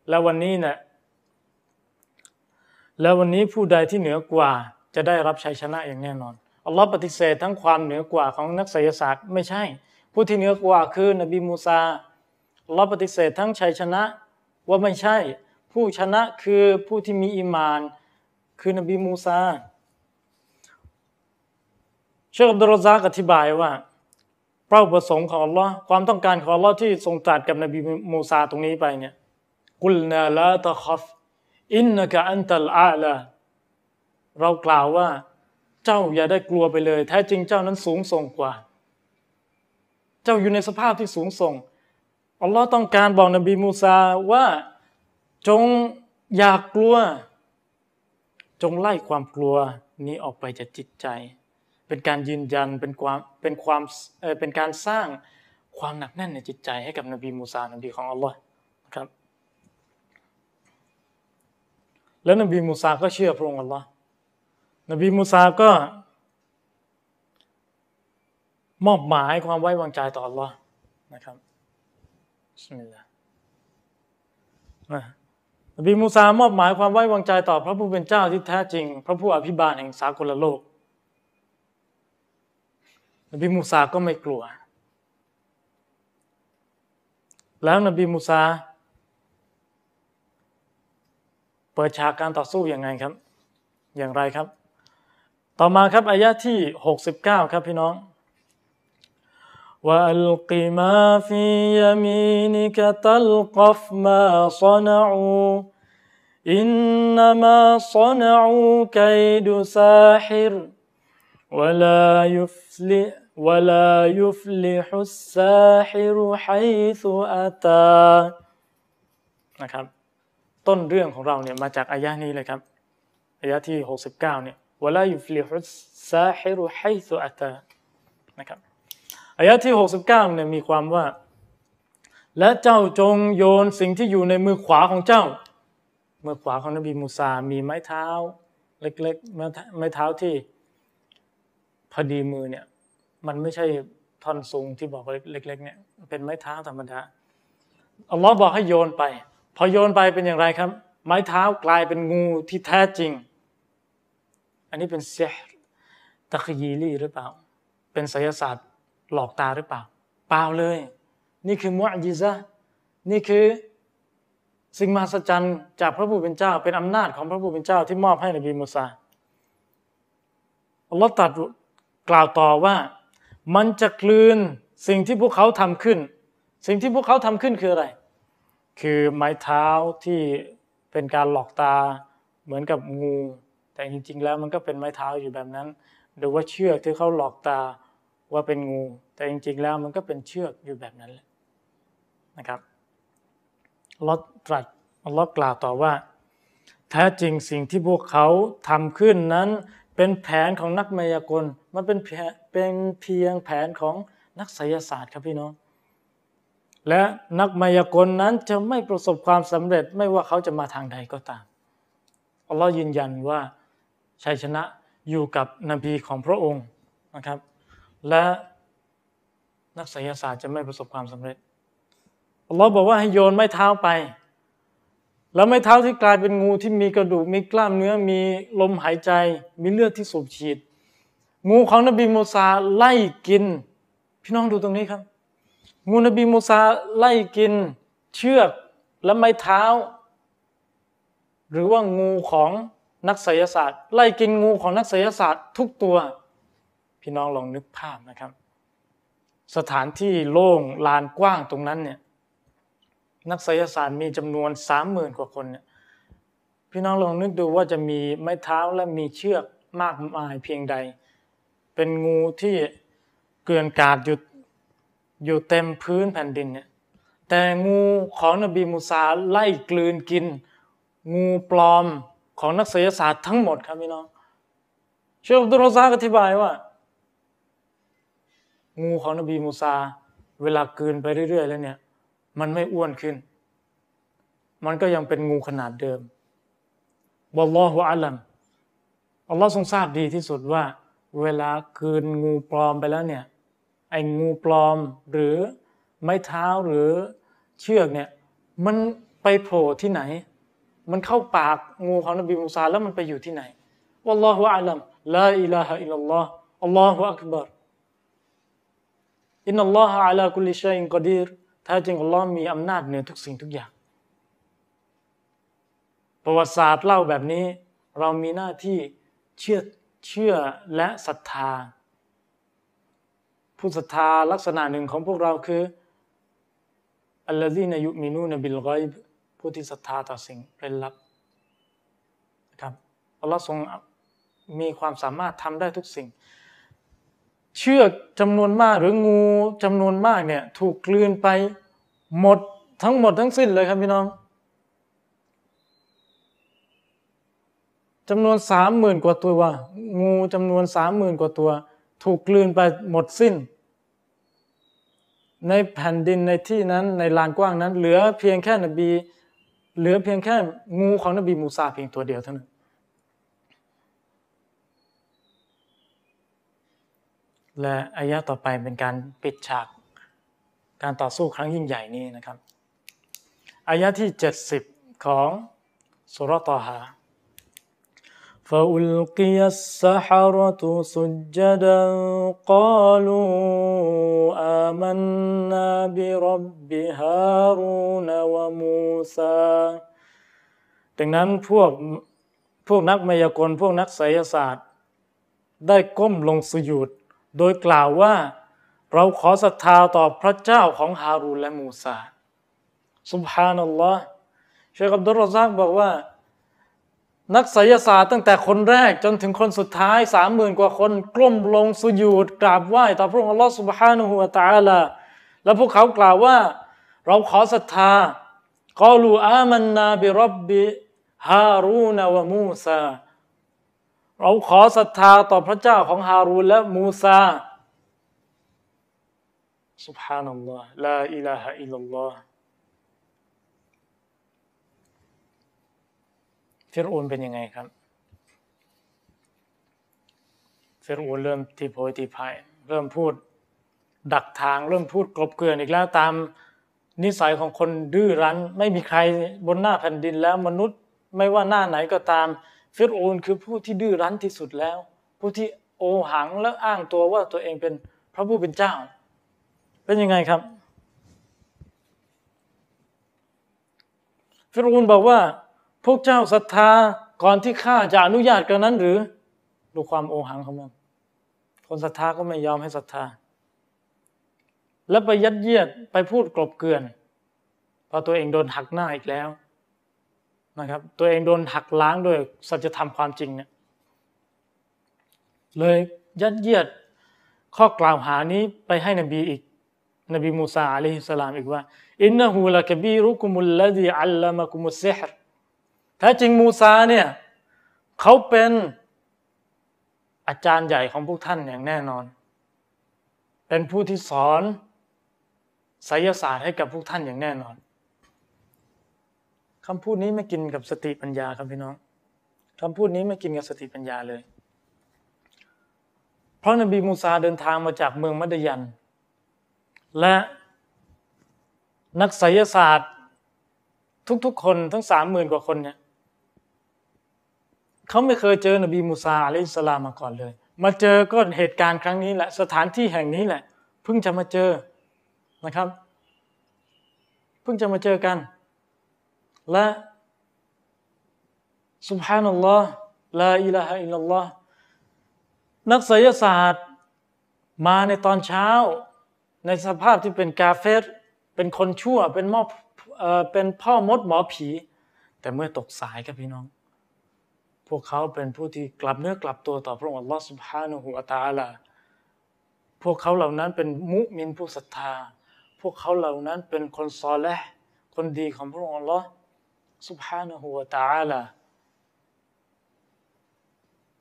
แล้ววันนี้เนะ่ยแล้ววันนี้ผู้ใดที่เหนือกว่าจะได้รับชัยชนะอย่างแน่นอนอัลลอฮ์ปฏิเสธทั้งความเหนือกว่าของนักศิลศาสตร์ไม่ใช่ ผู้ที่เหนือกว่าคือนบีมูซาอัลลอฮ์ปฏิเสธทั้งชัยชนะว่าไม่ใช่ ผู้ชนะคือผู้ที่มีอิมาน คือนบีมูซาเชคอับดุลรซากอธิบายว่า เป้าประสงค์ของอัลลอฮ์ความต้องการของอัลลอฮ์ที่ทรงตรัสกับนบีมูซาตรงนี้ไปเนี่ยقلنا لا تخف إنك أنت الأعلى เรากล่าวว่า เจ้าอย่าได้กลัวไปเลย แท้จริงเจ้านั้นสูงส่งกว่า เจ้าอยู่ในสภาพที่สูงส่งอัลลอฮ์ต้องการบอกนบีมูซาว่าจงอย่ากกลัว จงไล่ความกลัวนี้ออกไปจากจิตใจ เป็นการยืนยันเป็นความเป็นความเป็นการสร้างความหนักแน่นในจิตใจให้กับนบีมูซานบีของอัลลอฮ์ครับแล้วนบีมูซาก็เชื่อพระองค์อัลลอฮ์นบีมูซาก็ มอบหมายความไว้วางใจต่ออัลลอฮ์นะครับสมิลลาห์นบีมูซามอบหมายความไว้วางใจต่อพระผู้เป็นเจ้าที่แท้จริง พระผู้อภิบาลแห่งสากลโลก นบีมูซาก็ไม่กลัว แล้วนบีมูซาเปิดฉากการต่อสู้อย่างไงครับ อย่างไรครับ ต่อมาครับอายะที่ 69 ครับพี่น้องว่าอัลกิมาฟียามีนิกตัลกฟมาซนาอูอินนามาซนาอูกัยดุซาฮิร ولا يفلح ولا يفلح الساحر حيث أتى นะครับ ต้นเรื่องของเราเนี่ยมาจากอายะนี้เลยครับอายะที่ 69เนี่ย ولا يفلح الساحر حيث أتى นะครับอายะที่ 69เนี่ยมีความว่า และเจ้าจงโยนสิ่งที่อยู่ในมือขวาของเจ้า มือขวาของนบีมูซา มีไม้เท้า เล็กๆ ไม้เท้าที่พอดีมือเนี่ย มันไม่ใช่ท่อนสูงที่บอกเล็ก ๆ เนี่ย เป็นไม้เท้าธรรมดาอัลลอฮ์บอกให้โยนไป พอโยนไปเป็นอย่างไรครับ ไม้เท้ากลายเป็นงูที่แท้จริง อันนี้เป็นเสียตะคยีลี่หรือเปล่า เป็นไสยศาสตร์หลอกตาหรือเปล่า เปล่าเลย นี่คือมุอจิซะนี่คือสิ่งมหัศจรรย์จากพระผู้เป็นเจ้า เป็นอำนาจของพระผู้เป็นเจ้าที่มอบให้นบีมูซาอัลลอฮ์ตรัสกล่าวต่อว่า มันจะกลืนสิ่งที่พวกเขาทำขึ้น สิ่งที่พวกเขาทำขึ้นคืออะไร คือไม้เท้าที่เป็นการหลอกตาเหมือนกับงู แต่จริง ๆ แล้วมันก็เป็นไม้เท้าอยู่แบบนั้น หรือว่าเชือกที่เขาหลอกตาว่าเป็นงู แต่จริง ๆ แล้วมันก็เป็นเชือกอยู่แบบนั้นแหละนะครับลอตรัสลอตกล่าวต่อว่า แท้จริงสิ่งที่พวกเขาทำขึ้นนั้น เป็นแผนของนักมายากล มันเป็นเป็นเพียงแผนของนักไสยศาสตร์ครับพี่น้อง และนักมายากลนั้นจะไม่ประสบความสำเร็จไม่ว่าเขาจะมาทางใดก็ตามอัลลอฮ์ยืนยันว่าชัยชนะอยู่กับนบีของพระองค์นะครับ และนักไสยศาสตร์จะไม่ประสบความสำเร็จอัลลอฮ์บอกว่าให้โยนไม้เท้าไป แล้วไม้เท้าที่กลายเป็นงูที่มีกระดูกมีกล้ามเนื้อมีลมหายใจ มีเลือดที่สูบฉีด งูของนบีมูซาไล่กิน พี่น้องดูตรงนี้ครับ งูนบีมูซาไล่กิน เชือกและไม้เท้า หรือว่างูของนักไสยศาสตร์ ไล่กินงูของนักไสยศาสตร์ทุกตัว พี่น้องลองนึกภาพนะครับ สถานที่โล่งลานกว้างตรงนั้นเนี่ย นักไสยศาสตร์มีจำนวนสามหมื่นกว่าคนเนี่ยพี่น้องลองนึกดูว่าจะมีไม้เท้าและมีเชือกมากมายเพียงใด เป็นงูที่เกลื่อนกาดอยู่อยู่เต็มพื้นแผ่นดินเนี่ยแต่งูของนบีมูซาไล่กลืนกิน งูปลอมของนักไสยศาสตร์ทั้งหมดครับพี่น้องเชคดุรซาอธิบายว่า งูของนบีมูซา เวลากลืนไปเรื่อยๆ แล้วเนี่ย มันไม่อ้วนขึ้น มันก็ยังเป็นงูขนาดเดิมวัลลอฮุอัลลัมอัลลอฮ์ทรงทราบดีที่สุดว่า เวลาคืนงูปลอมไปแล้วเนี่ยไอ้งูปลอมหรือไม้เท้าหรือเชือกเนี่ยมันไปโผล่ที่ไหน มันเข้าปากงูของนบีมูซาแล้วมันไปอยู่ที่ไหนوالله أعلم لا إله إلا الله الله أكبر إن الله على كل شيء قدير แท้จริงอัลลอฮ์มีอำนาจเหนือทุกสิ่งทุกอย่าง ประวัติศาสตร์เล่าแบบนี้ เรามีหน้าที่เชื่อเชื่อและศรัทธา ผู้ศรัทธาลักษณะหนึ่งของพวกเราคืออัลลอฮีนยุมินูนบิลไกบผู้ที่ศรัทธาต่อสิ่งเร้นลับนะครับอัลลอฮ์ทรงมีความสามารถทำได้ทุกสิ่ง เชือกจำนวนมากหรืองูจำนวนมากเนี่ยถูกกลืนไปหมดทั้งหมดทั้งสิ้นเลยครับพี่น้องจำนวนสามหมื่นกว่าตัวงูจำนวนสามหมื่นกว่าตัว ถูกกลืนไปหมดสิ้น ในแผ่นดินในที่นั้นในลานกว้างนั้น เหลือเพียงแค่นบี เหลือเพียงแค่งูของนบีมูซาเพียงตัวเดียวเท่านั้น และอายะต่อไปเป็นการปิดฉาก การต่อสู้ครั้งยิ่งใหญ่นี้นะครับอายะที่ 70 ของสุรตอฮา فألقي السحرة سجدا قالوا آمنا برب هارون وموسى ดังนั้นพวกพวกนักมายากลพวกนักไสยศาสตร์ ได้ก้มลงสยุด โดยกล่าวว่าเราขอศรัทธาต่อพระเจ้าของฮารูนและมูซาสุบฮานัลลอฮ์เชคอับดุลรซักบอกว่า นักไสยศาสตร์ตั้งแต่คนแรกจนถึงคนสุดท้ายสามหมื่นกว่าคนกล้มลงสุญูดกราบไหว้ต่อพระองค์อัลลอฮฺสุบฮานุฮุวาตาลาแล้วพวกเขากล่าวว่า เราขอศรัทธากอลูอามันนาบิรับบิฮารูนวะมูซา เราขอศรัทธาต่อพระเจ้าของฮารูนและมูซา سبحان الله لا إله إلا الله ฟิรูนเป็นยังไงครับฟิรูนเริ่มทีโพยทีพายเริ่มพูดดักทาง เริ่มพูดกลบเกลื่อนอีกแล้วตามนิสัยของคนดื้อรั้น ไม่มีใครบนหน้าแผ่นดินแล้วมนุษย์ไม่ว่าหน้าไหนก็ตาม ฟิรูนคือผู้ที่ดื้อรั้นที่สุดแล้ว ผู้ที่โอหังและอ้างตัวว่าตัวเองเป็นพระผู้เป็นเจ้า เป็นยังไงครับ ฟิรูนบอกว่า พวกเจ้าศรัทธาก่อนที่ข้าจะอนุญาตกันนั้นหรือดูความโอหังของมัน คนศรัทธาก็ไม่ยอมให้ศรัทธา แล้วไปยัดเยียดไปพูดกลบเกลื่อนพอตัวเองโดนหักหน้าอีกแล้ว นะครับ ตัวเองโดนหักล้างด้วยสัจธรรมความจริงเนี่ยเลยยัดเยียดข้อกล่าวหานี้ไปให้นบีอีก นบีมูซาอะลัยฮิสสลามอีกว่าอินนะฮูละกบีรุกุมุลลดีอัลลัมะกุมุสซิฮรแท้จริงมูซาเนี่ยเขาเป็นอาจารย์ใหญ่ของพวกท่านอย่างแน่นอน เป็นผู้ที่สอนไสยศาสตร์ให้กับพวกท่านอย่างแน่นอน คำพูดนี้ไม่กินกับสติปัญญาครับพี่น้องคำพูดนี้ไม่กินกับสติปัญญาเลย เพราะนบีมูซาเดินทางมาจากเมืองมัดยัน และนักไสยศาสตร์ทุกๆคนทั้งสามหมื่นกว่าคนเนี่ยเขาไม่เคยเจอนบีมูซาอะลัยสลามมาก่อนเลย มาเจอก็เหตุการณ์ครั้งนี้แหละ สถานที่แห่งนี้แหละ เพิ่งจะมาเจอนะครับ เพิ่งจะมาเจอกัน ละสุบฮานัลลอฮ์ลาอิลาฮะอิลลัลลอฮ์นักไสยศาสตร์ มาในตอนเช้า ในสภาพที่เป็นกาเฟสเป็นคนชั่วเป็นมอเป็นพ่อมดหมอผี แต่เมื่อตกสายครับพี่น้อง พวกเขาเป็นผู้ที่กลับเนื้อกลับตัวต่อพระองค์อัลลอฮฺสุบฮานุฮุวาตาลาพวกเขาเหล่านั้นเป็นมุมินผู้ศรัทธา พวกเขาเหล่านั้นเป็นคนซอและคนดีของพระองค์อัลลอฮฺ สุบฮานุฮุวาตาลา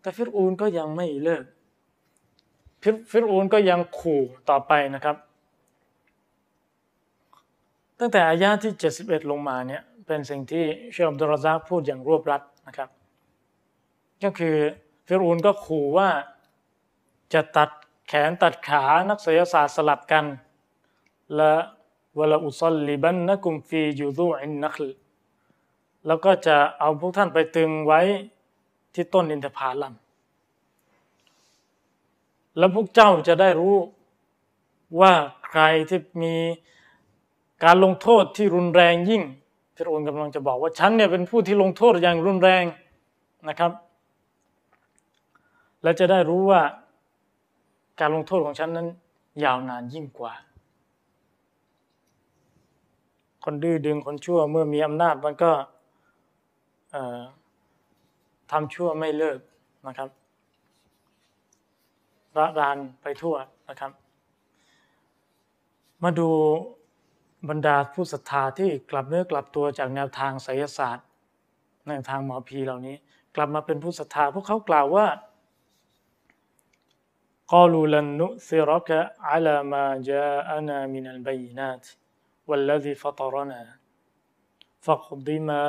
แต่ฟิรูนก็ยังไม่เลิกฟิรูนก็ยังขู่ต่อไปนะครับ ตั้งแต่อายาที่ 71 ลงมาเนี่ยเป็นสิ่งที่เชคอับดุลรซากพูดอย่างรวบรัดนะครับ ก็คือฟิรูนก็ขู่ว่าจะตัดแขนตัดขานักศิลศาสตร์สลับกัน และวลาอุซลลิบันนักุมฟียูดูอินนัก แล้วก็จะเอาพวกท่านไปตึงไว้ที่ต้นอินทผลัมแล้วพวกเจ้าจะได้รู้ว่าใครที่มีการลงโทษที่รุนแรงยิ่งพระองค์กำลังจะบอกว่าฉันเนี่ยเป็นผู้ที่ลงโทษอย่างรุนแรงนะครับ และจะได้รู้ว่าการลงโทษของฉันนั้น ยาวนานยิ่งกว่า คนดื้อดึงคนชั่วเมื่อมีอำนาจมันก็ ทำชั่วไม่เลิกนะครับระรานไปทั่วนะครับ มาดูบรรดาผู้ศรัทธาที่กลับเนื้อกลับตัวจากแนวทางไสยศาสตร์แนวทางหมอผีเหล่านี้ กลับมาเป็นผู้ศรัทธาพวกเขากล่าวว่ากอลูลันนุซิรักะอัลามาจาอานามินัลบัยนาตวัลลซีฟัตรนา فاقض ما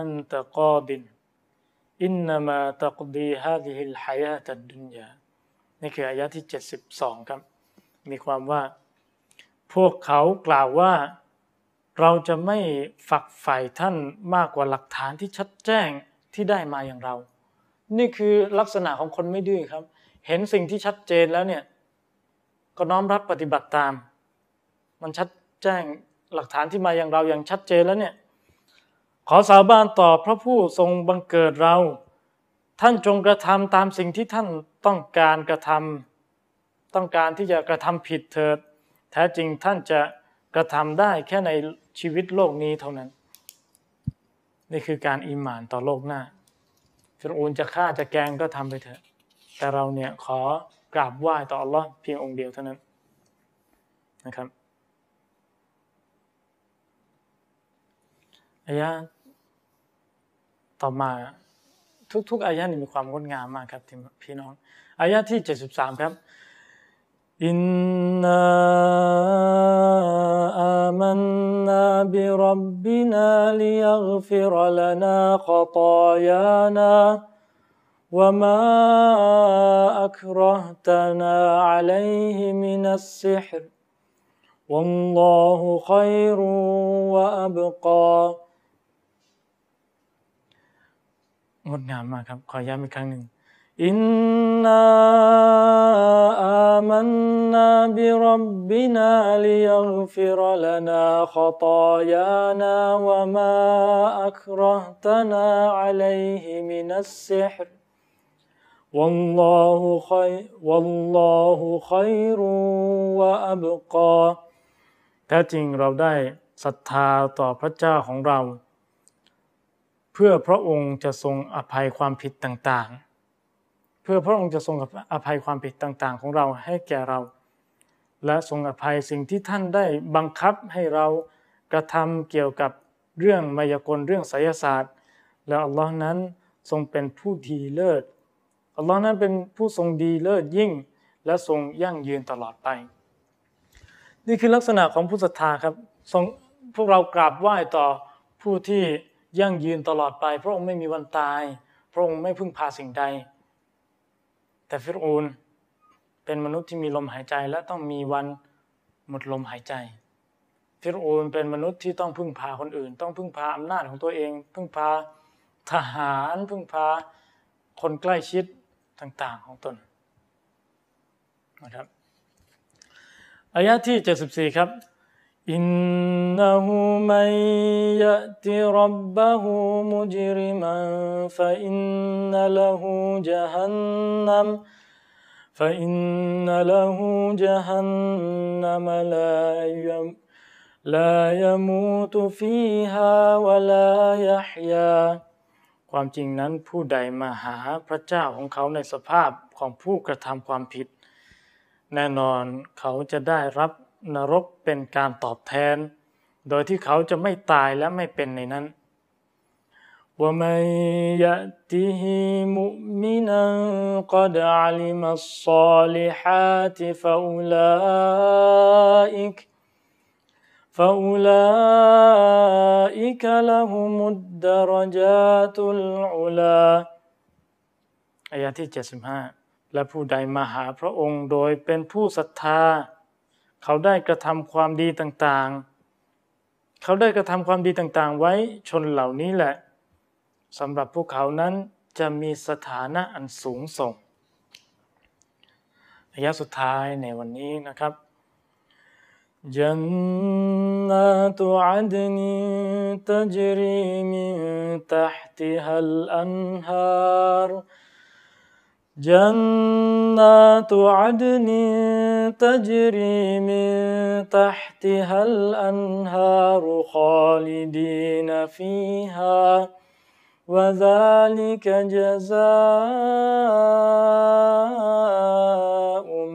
أنت قاض إنما تقضي هذه الحياة الدنيا นี่คืออายะที่ 72 ครับ มีความว่า พวกเขากล่าวว่า เราจะไม่ฝักใฝ่ท่านมากกว่าหลักฐานที่ชัดแจ้งที่ได้มาอย่างเรา นี่คือลักษณะของคนไม่ดื้อครับ เห็นสิ่งที่ชัดเจนแล้วเนี่ย ก็น้อมรับปฏิบัติตาม มันชัดแจ้งหลักฐานที่มาอย่างเราอย่างชัดเจนแล้วเนี่ย ขอสาบานต่อพระผู้ทรงบังเกิดเรา ท่านจงกระทำตามสิ่งที่ท่านต้องการกระทำต้องการที่จะกระทำผิดเถิด แท้จริงท่านจะกระทำได้แค่ในชีวิตโลกนี้เท่านั้น นี่คือการอิหมานต่อโลกหน้าฟิรูนจะฆ่าจะแกงก็ทำไปเถอะ แต่เราเนี่ยขอกราบไหว้ต่ออัลลอฮ์เพียงองค์เดียวเท่านั้นนะครับอายะ ต่อมาทุกๆอายะนี่มีความงดงามมากครับพี่น้องอายะที่ 73 ครับอินนาอามันนาบิรับบินาลิยักฟิรลนาขตายานา وما أكرهتنا عليه من السحر والله خير وأبقى งดงามมากครับ ขอย้ำอีกครั้งหนึ่งอินนาอามันนาบิรับบินาลิยักฟิรลนาขตายานา วะมาอัครตนาอัลัยฮิมินัสซิฮร والله خير والله خير وأبقى แท้จริงเราได้ศรัทธาต่อพระเจ้าของเรา พื่อพระองค์จะทรงอภัยความผิดต่างๆ เพื่อพระองค์จะทรงอภัยความผิดต่างๆ ของเราให้แก่เรา และทรงอภัยสิ่งที่ท่านได้บังคับให้เรากระทำเกี่ยวกับเรื่องมายากลเรื่องไสยศาสตร์ และอัลลอฮ์นั้นทรงเป็นผู้ดีเลิศอัลลอฮ์นั้นเป็นผู้ทรงดีเลิศยิ่ง และทรงยั่งยืนตลอดไป นี่คือลักษณะของผู้ศรัทธาครับทรงพวกเรากราบไหว้ต่อผู้ที่ ยั่งยืนตลอดไป พระองค์ไม่มีวันตาย พระองค์ไม่พึ่งพาสิ่งใด แต่ฟิรูนเป็นมนุษย์ที่มีลมหายใจและต้องมีวันหมดลมหายใจ ฟิรูนเป็นมนุษย์ที่ต้องพึ่งพาคนอื่น ต้องพึ่งพาอำนาจของตัวเอง พึ่งพาทหารพึ่งพาคนใกล้ชิดต่างๆของตนนะครับอายะที่ 74 ครับ إنه من يأت ربه مجرما فإن له جهنم فإن له جهنم لا يم لا يموت فيها ولا يحيا ความจริงนั้นผู้ใดมาหาพระเจ้าของเขาในสภาพของผู้กระทำความผิด แน่นอนเขาจะได้รับ นรกเป็นการตอบแทน โดยที่เขาจะไม่ตายและไม่เป็นในนั้นว่าไม่ยะติฮิมุมินันกดอัลิมัสซาลิฮัติฟะอุลาอิก فأولئك لهم الدرجات العلا อายะที่75 และผู้ใดมาหาพระองค์โดยเป็นผู้ศรัทธา เขาได้กระทำความดีต่างๆ เขาได้กระทำความดีต่างๆ ไว้ชนเหล่านี้แหละสำหรับพวกเขานั้นจะมีสถานะอันสูงส่งระยะสุดท้ายในวันนี้นะครับ جنات عدن تجري من تحتها الأنهار جنات عدن تجري من تحتها الأنهار خالدين فيها وذلك جزاء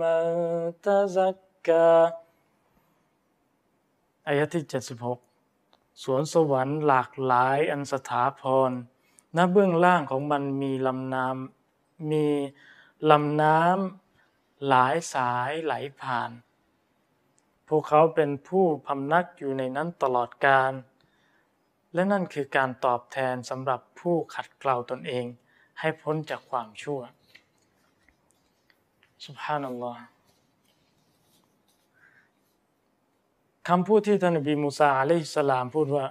من تزكى อายะที่ 76 สวนสวรรค์หลากหลายอันสถาพรณเบื้องล่างของมันมีลำน้ำ มีลำน้ำหลายสายไหลผ่าน พวกเขาเป็นผู้พำนักอยู่ในนั้นตลอดกาลและนั่นคือการตอบแทนสำหรับผู้ขัดเกลาตนเองให้พ้นจากความชั่ว Subhanallah คำพูดที่ท่านนบีมูซาอะลัยฮิสสลามพูดว่า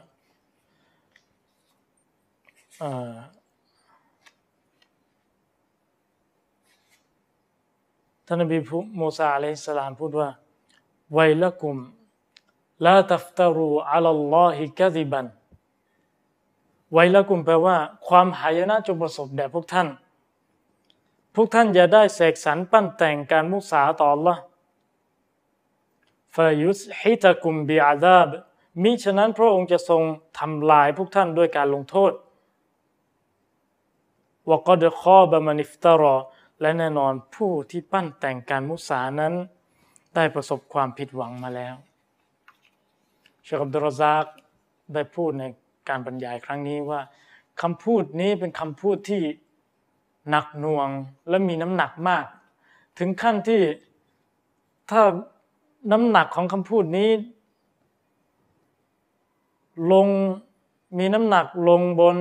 ท่านนบีมูซาอะลัยฮิสลามพูดว่าไวละกุมลาตัฟตารูอัลลอฮิกะซิบันไวละกุมแปลว่า ความหายนะจงประสบแด่พวกท่าน พวกท่านอย่าได้เสกสรรปั้นแต่งการมุสาต่อ Allah ฟายุสฮิตะกุมบิอาดาบมิฉะนั้นพระองค์จะทรงทำลายพวกท่านด้วยการลงโทษวกอดคอบามานิฟตารอ และแน่นอนผู้ที่ปั้นแต่งการมุสานั้น ได้ประสบความผิดหวังมาแล้วเชคอับดุลรซากได้พูดในการบรรยายครั้งนี้ว่าคำพูดนี้เป็นคำพูดที่หนักหน่วงและมีน้ำหนักมาก ถึงขั้นที่ถ้าน้ำหนักของคำพูดนี้ ลงมีน้ำหนักลงบน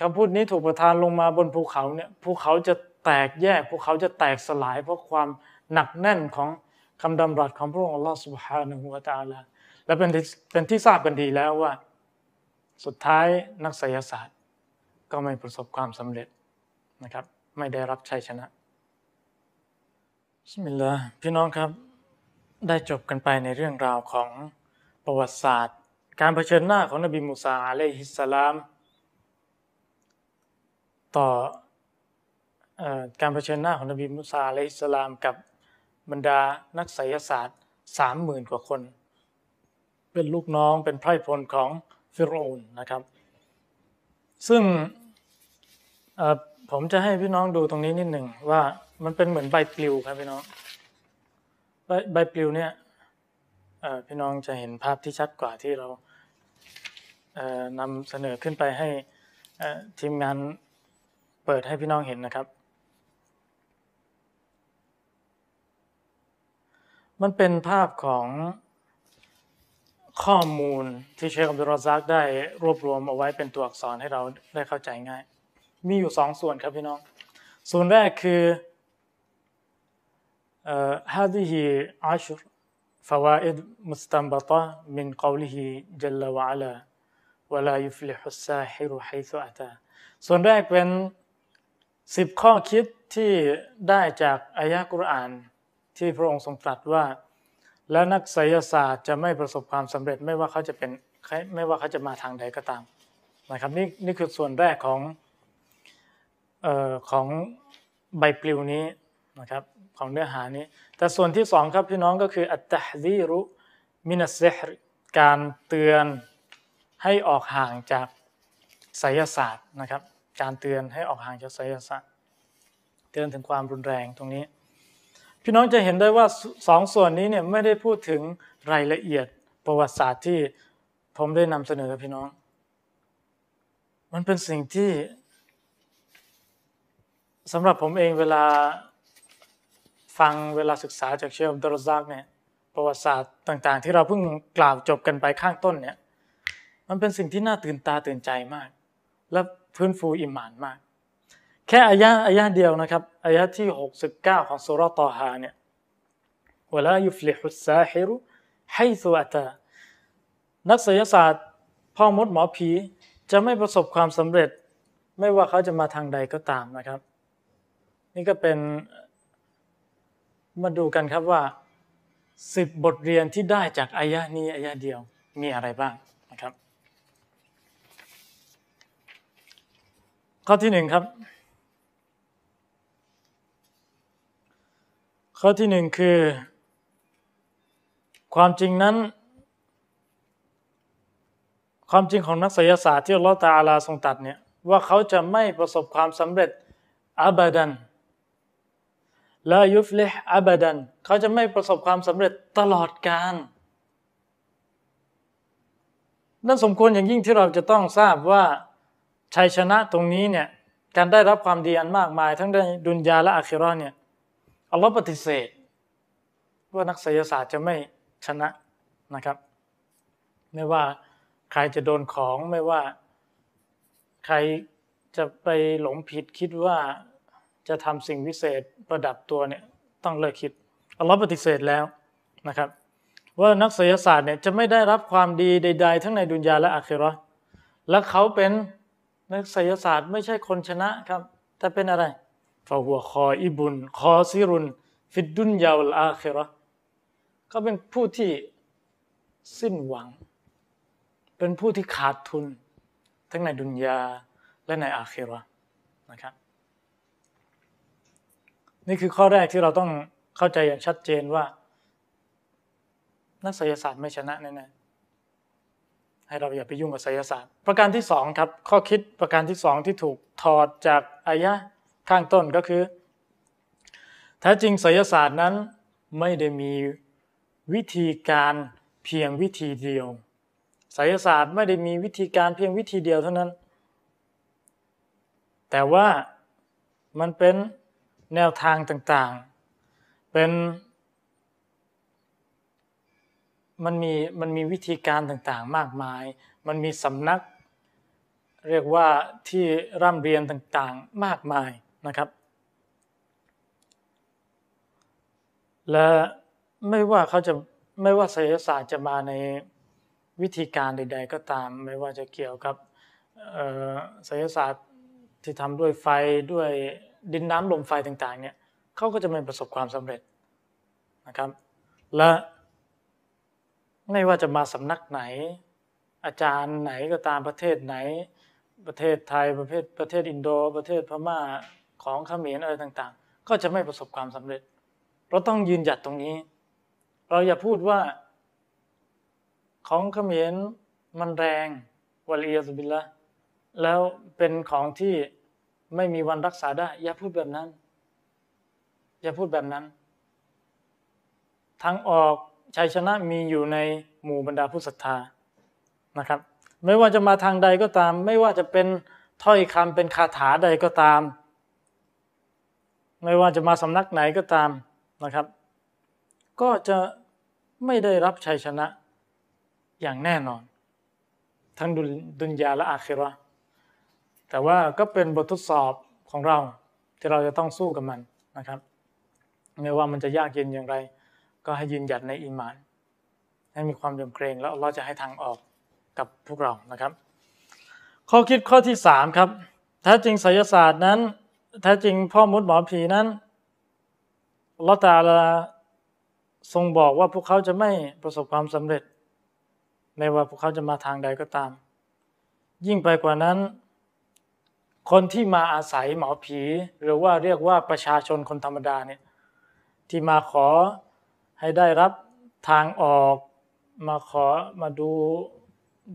คำพูดนี้ถูกประทานลงมาบนภูเขาเนี่ยภูเขาจะ แตกแยก พวกเขาจะแตกสลายเพราะความหนักแน่นของคำดำรัสของพระองค์อัลลอฮฺสุบฮานะฮูวาตาลาและเป็นเป็นที่ทราบกันดีแล้วว่า สุดท้ายนักไสยศาสตร์ก็ไม่ประสบความสำเร็จนะครับ ไม่ได้รับชัยชนะสมิลลาพี่น้องครับ ได้จบกันไปในเรื่องราวของประวัติศาสตร์ การเผชิญหน้าของนบีมูซาอะลัยฮิสสลาม ต่อ การเผชิญหน้าของนบีมูซาอะลัยฮิสสลามกับบรรดานักไสยศาสตร์สามหมื่นกว่าคน เป็นลูกน้องเป็นไพร่พลของฟิโรนนะครับ ซึ่งผมจะให้พี่น้องดูตรงนี้นิดหนึ่งว่ามันเป็นเหมือนใบปลิวครับพี่น้อง ใบใบปลิวเนี่ยพี่น้องจะเห็นภาพที่ชัดกว่าที่เรานำเสนอขึ้นไปให้ทีมงานเปิดให้พี่น้องเห็นนะครับ มันเป็นภาพของข้อมูลที่เชคอับดุลรอซักได้รวบรวมเอาไว้เป็นตัวอักษรให้เราได้เข้าใจง่าย มีอยู่สองส่วนครับพี่น้อง ส่วนแรกคือฮาดิฮีอัชรฟาวาอิดมุสตัมบะตะมินกาวลิฮีจัลลวะลาวะลายุฟลิฮุสซาฮิรุไฮซุอัตาส่วนแรกเป็นสิบข้อคิดที่ได้จากอายะกุรอาน ที่พระองค์ทรงตรัสว่า และนักไสยศาสตร์จะไม่ประสบความสำเร็จไม่ว่าเขาจะเป็นไม่ว่าเขาจะมาทางใดก็ตามนะครับนี่นี่คือส่วนแรกของออของใบปลิวนี้นะครับของเนื้อหานี้ แต่ส่วนที่สองครับพี่น้องก็คืออัตตะซีรุมินัสเซฮรการเตือนให้ออกห่างจากไสยศาสตร์นะครับ การเตือนให้ออกห่างจากไสยศาสตร์ เตือนถึงความรุนแรงตรงนี้ พี่น้องจะเห็นได้ว่าสองส่วนนี้เนี่ยไม่ได้พูดถึงรายละเอียดประวัติศาสตร์ที่ผมได้นำเสนอกับพี่น้อง มันเป็นสิ่งที่สำหรับผมเองเวลาฟังเวลาศึกษาจากเชลดรซักเนี่ยประวัติศาสตร์ต่าง ๆ ที่เราเพิ่งกล่าวจบกันไปข้างต้นเนี่ยมันเป็นสิ่งที่น่าตื่นตาตื่นใจมาก และพื้นฟูอิมานมาก แค่อายะอายะเดียวนะครับอายะที่ 69 ของสุรตอฮาเนี่ยวลายุฟลิฮุสซาฮิรุไฮซุอัตานักศิลศาสตร์พ่อมดหมอผีจะไม่ประสบความสำเร็จ ไม่ว่าเขาจะมาทางใดก็ตามนะครับ นี่ก็เป็นมาดูกันครับว่าสิบบทเรียนที่ได้จากอายะนี้อายะเดียวมีอะไรบ้างนะครับ ข้อที่หนึ่งครับ ข้อที่หนึ่งคือ ความจริงนั้น ความจริงของนักศิลศาสตร์ที่อัลลอฮฺตาอาลาทรงตัดเนี่ยว่าเขาจะไม่ประสบความสำเร็จอับดันลายุฟเลิฮอับดันเขาจะไม่ประสบความสำเร็จตลอดกาลนั่นสมควรอย่างยิ่งที่เราจะต้องทราบว่าชัยชนะตรงนี้เนี่ยการได้รับความดีอันมากมาย ทั้งในดุนยาและอาคิรอนเนี่ย อัลลอฮ์ปฏิเสธ ว่านักศิลศาสตร์จะไม่ชนะนะครับ ไม่ว่าใครจะโดนของไม่ว่า ใครจะไปหลงผิดคิดว่าจะทำสิ่งวิเศษประดับตัวเนี่ยต้องเลิกคิดอัลลอฮ์ปฏิเสธแล้วนะครับ ว่านักศิลศาสตร์เนี่ยจะไม่ได้รับความดีใด ๆ ทั้งในดุนยาและอาคิรอและเขาเป็นนักศิลศาสตร์ไม่ใช่คนชนะครับ แต่เป็นอะไร ฟาหัวคออิบุนคอซิรุน ฟิดดุนยาลอาคิรอเขาเป็นผู้ที่สิ้นหวัง เป็นผู้ที่ขาดทุน ทั้งในดุนยาและในอาคิรอนะครับ นี่คือข้อแรกที่เราต้องเข้าใจอย่างชัดเจนว่า นักศิลศาสตร์ไม่ชนะแน่ๆให้เราอย่าไปยุ่งกับศิลศาสตร์ ประการที่สองครับ ข้อคิดประการที่สองที่ถูกถอดจากอายะ ข้างต้นก็คือแท้จริงศิลศาสตร์นั้นไม่ได้มีวิธีการเพียงวิธีเดียวศิลศาสตร์ไม่ได้มีวิธีการเพียงวิธีเดียวเท่านั้น แต่ว่ามันเป็นแนวทางต่างๆ เป็นมันมีมันมีวิธีการต่างๆ มากมาย มันมีสำนัก เรียกว่าที่ร่ำเรียนต่างๆ มากมาย นะครับ และไม่ว่าเขาจะไม่ว่าศิลศาสตร์จะมาในวิธีการใด ๆ ก็ตาม ไม่ว่าจะเกี่ยวกับศิลศาสตร์ที่ทำด้วยไฟด้วยดินน้ำลมไฟต่างๆเนี่ยเขาก็จะไม่ประสบความสำเร็จนะครับ และไม่ว่าจะมาสำนักไหน อาจารย์ไหนก็ตามประเทศไหน ประเทศไทยประเทศประเทศอินโด ประเทศพม่า ของเขมรอะไรต่างๆ ก็จะไม่ประสบความสำเร็จ เราต้องยืนหยัดตรงนี้ เราอย่าพูดว่า ของเขมรมันแรงวลียสุบิลละแล้วเป็นของที่ไม่มีวันรักษาได้ อย่าพูดแบบนั้น อย่าพูดแบบนั้นทางออกชัยชนะมีอยู่ในหมู่บรรดาผู้ศรัทธานะครับ ไม่ว่าจะมาทางใดก็ตาม ไม่ว่าจะเป็นถ้อยคำเป็นคาถาใดก็ตาม ไม่ว่าจะมาสำนักไหนก็ตามนะครับ ก็จะไม่ได้รับชัยชนะอย่างแน่นอน ทั้งดุนยาและอาคิรอแต่ว่าก็เป็นบททดสอบของเราที่เราจะต้องสู้กับมันนะครับไม่ว่ามันจะยากเย็นอย่างไร ก็ให้ยืนหยัดในอีมาน ให้มีความยำเกรงแล้วเราจะให้ทางออกกับพวกเรานะครับ ข้อคิดข้อที่สามครับแท้จริงไสยศาสตร์นั้น แท้จริงพ่อมดหมอผีนั้นลอตาลาทรงบอกว่าพวกเขาจะไม่ประสบความสำเร็จ ไม่ว่าพวกเขาจะมาทางใดก็ตาม ยิ่งไปกว่านั้น คนที่มาอาศัยหมอผี หรือว่าเรียกว่าประชาชนคนธรรมดาเนี่ยที่มาขอให้ได้รับทางออกมาขอมาดู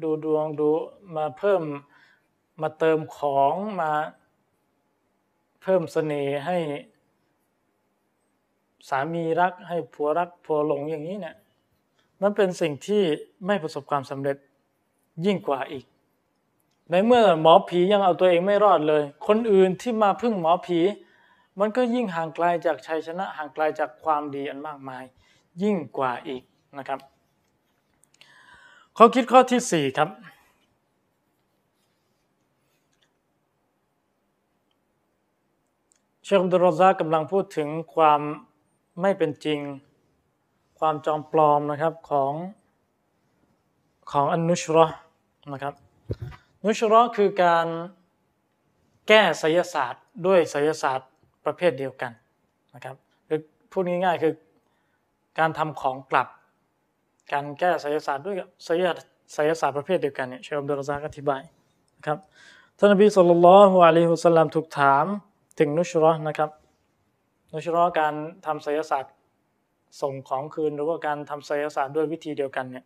ดูดวงดูมาเพิ่มมาเติมของมา เพิ่มเสน่ห์ให้ สามีรักให้ผัวรักผัวหลงอย่างนี้เนี่ยมันเป็นสิ่งที่ไม่ประสบความสำเร็จยิ่งกว่าอีก ในเมื่อหมอผียังเอาตัวเองไม่รอดเลย คนอื่นที่มาพึ่งหมอผี มันก็ยิ่งห่างไกลจากชัยชนะ ห่างไกลจากความดีอันมากมาย ยิ่งกว่าอีกนะครับ ข้อคิดข้อที่สี่ครับ ชคอับดุลรซากำลังพูดถึงความไม่เป็นจริง ความจอมปลอมนะครับของของอนุชรอนะครับนุชรอคือการแก้ไสยศาสตร์ด้วยไสยศาสตร์ประเภทเดียวกันนะครับคือพูดง่ายๆคือการทำของกลับ การแก้ไสยศาสตร์ด้วยไสยไสยศาสตร์ประเภทเดียวกันเนี่ยเชคอับดุลรซากอธิบายนะครับท่านนบีสุลต่านละฮ์อะลัยฮุสสลามถูกถาม ถึงนุชรอนะครับนุชรอการทำไสยศาสตร์ส่งของคืนหรือว่าการทำไสยศาสตร์ด้วยวิธีเดียวกันเนี่ย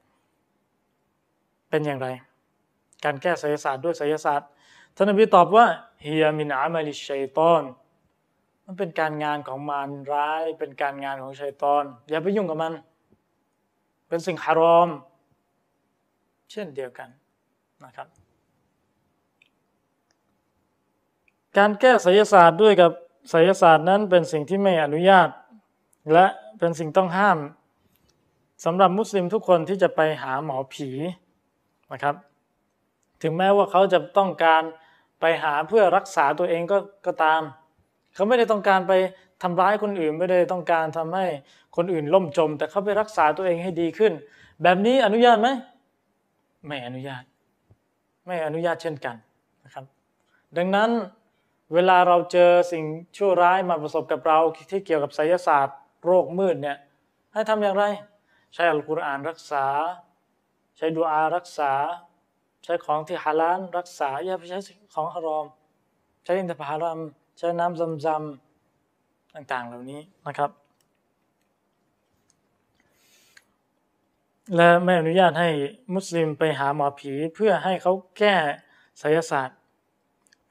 เป็นอย่างไร การแก้ไสยศาสตร์ด้วยไสยศาสตร์ท่านนบีตอบว่าเฮียมินอามาลิชัยตอนมันเป็นการงานของมารร้าย เป็นการงานของชัยตอน อย่าไปยุ่งกับมัน เป็นสิ่งฮารอม เช่นเดียวกันนะครับ การแก้ไสยศาสตร์ด้วยกับไสยศาสตร์นั้นเป็นสิ่งที่ไม่อนุญาต และเป็นสิ่งต้องห้ามสำหรับมุสลิมทุกคนที่จะไปหาหมอผีนะครับ ถึงแม้ว่าเขาจะต้องการไปหาเพื่อรักษาตัวเองก็ก็ตาม เขาไม่ได้ต้องการไปทำร้ายคนอื่น ไม่ได้ต้องการทำให้คนอื่นล่มจม แต่เขาไปรักษาตัวเองให้ดีขึ้น แบบนี้อนุญาตไหมไม่อนุญาต ไม่อนุญาตเช่นกันนะครับ ดังนั้น เวลาเราเจอสิ่งชั่วร้ายมาประสบกับเราที่เกี่ยวกับไสยศาสตร์ โรคมืดเนี่ยให้ทำอย่างไร ใช้อัลกุรอานรักษา ใช้ดูอารักษา ใช้ของที่ฮาลาลรักษาอย่าไปใช้ของฮารอม ใช้อินทผลัมใช้น้ำซำซำต่างๆ เหล่านี้นะครับ และไม่อนุญาตให้มุสลิมไปหาหมอผีเพื่อให้เขาแก้ไสยศาสตร์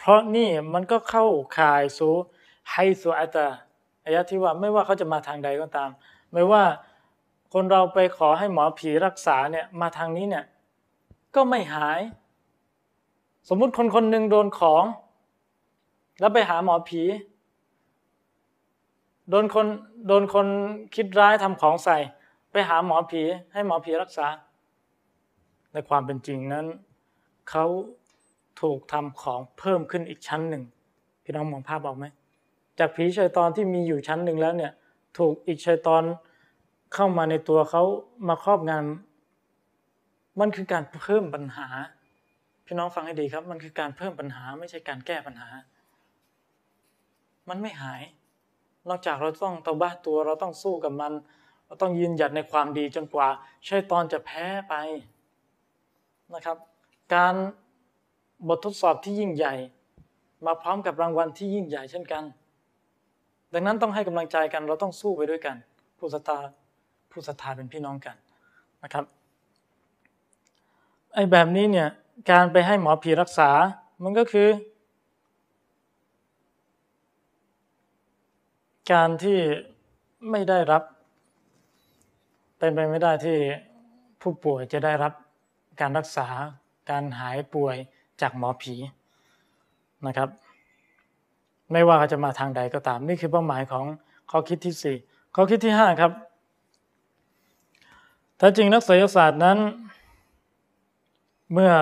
เพราะนี่มันก็เข้าข่ายสูไฮสูอัตาอายะที่ว่าไม่ว่าเขาจะมาทางใดก็ตาม ไม่ว่าคนเราไปขอให้หมอผีรักษาเนี่ยมาทางนี้เนี่ยก็ไม่หาย สมมุติคนคนหนึ่งโดนของ แล้วไปหาหมอผี โดนคนโดนคนคิดร้ายทำของใส่ ไปหาหมอผีให้หมอผีรักษา ในความเป็นจริงนั้นเขา ถูกทำของเพิ่มขึ้นอีกชั้นหนึ่ง พี่น้องมองภาพออกไหม จากผีชัยตอนที่มีอยู่ชั้นหนึ่งแล้วเนี่ย ถูกอีกชัยตอนเข้ามาในตัวเขามาครอบงำมันคือการเพิ่มปัญหา พี่น้องฟังให้ดีครับ มันคือการเพิ่มปัญหาไม่ใช่การแก้ปัญหา มันไม่หาย นอกจากเราต้องตบ้าตัวเราต้องสู้กับมัน เราต้องยืนหยัดในความดีจนกว่าชัยตอนจะแพ้ไปนะครับ การ บททดสอบที่ยิ่งใหญ่ มาพร้อมกับรางวัลที่ยิ่งใหญ่เช่นกัน ดังนั้นต้องให้กำลังใจกันเราต้องสู้ไปด้วยกัน ผู้ศรัทธาผู้ศรัทธาเป็นพี่น้องกันนะครับไอ้แบบนี้เนี่ยการไปให้หมอผีรักษามันก็คือ การที่ไม่ได้รับเป็นไปไม่ได้ที่ผู้ป่วยจะได้รับการรักษาการหายป่วย จากหมอผีนะครับ ไม่ว่าเขาจะมาทางใดก็ตาม นี่คือเป้าหมายของข้อคิดที่สี่ข้อคิดที่ห้าครับถ้าจริงนักไสยศาสตร์นั้น เมื่อ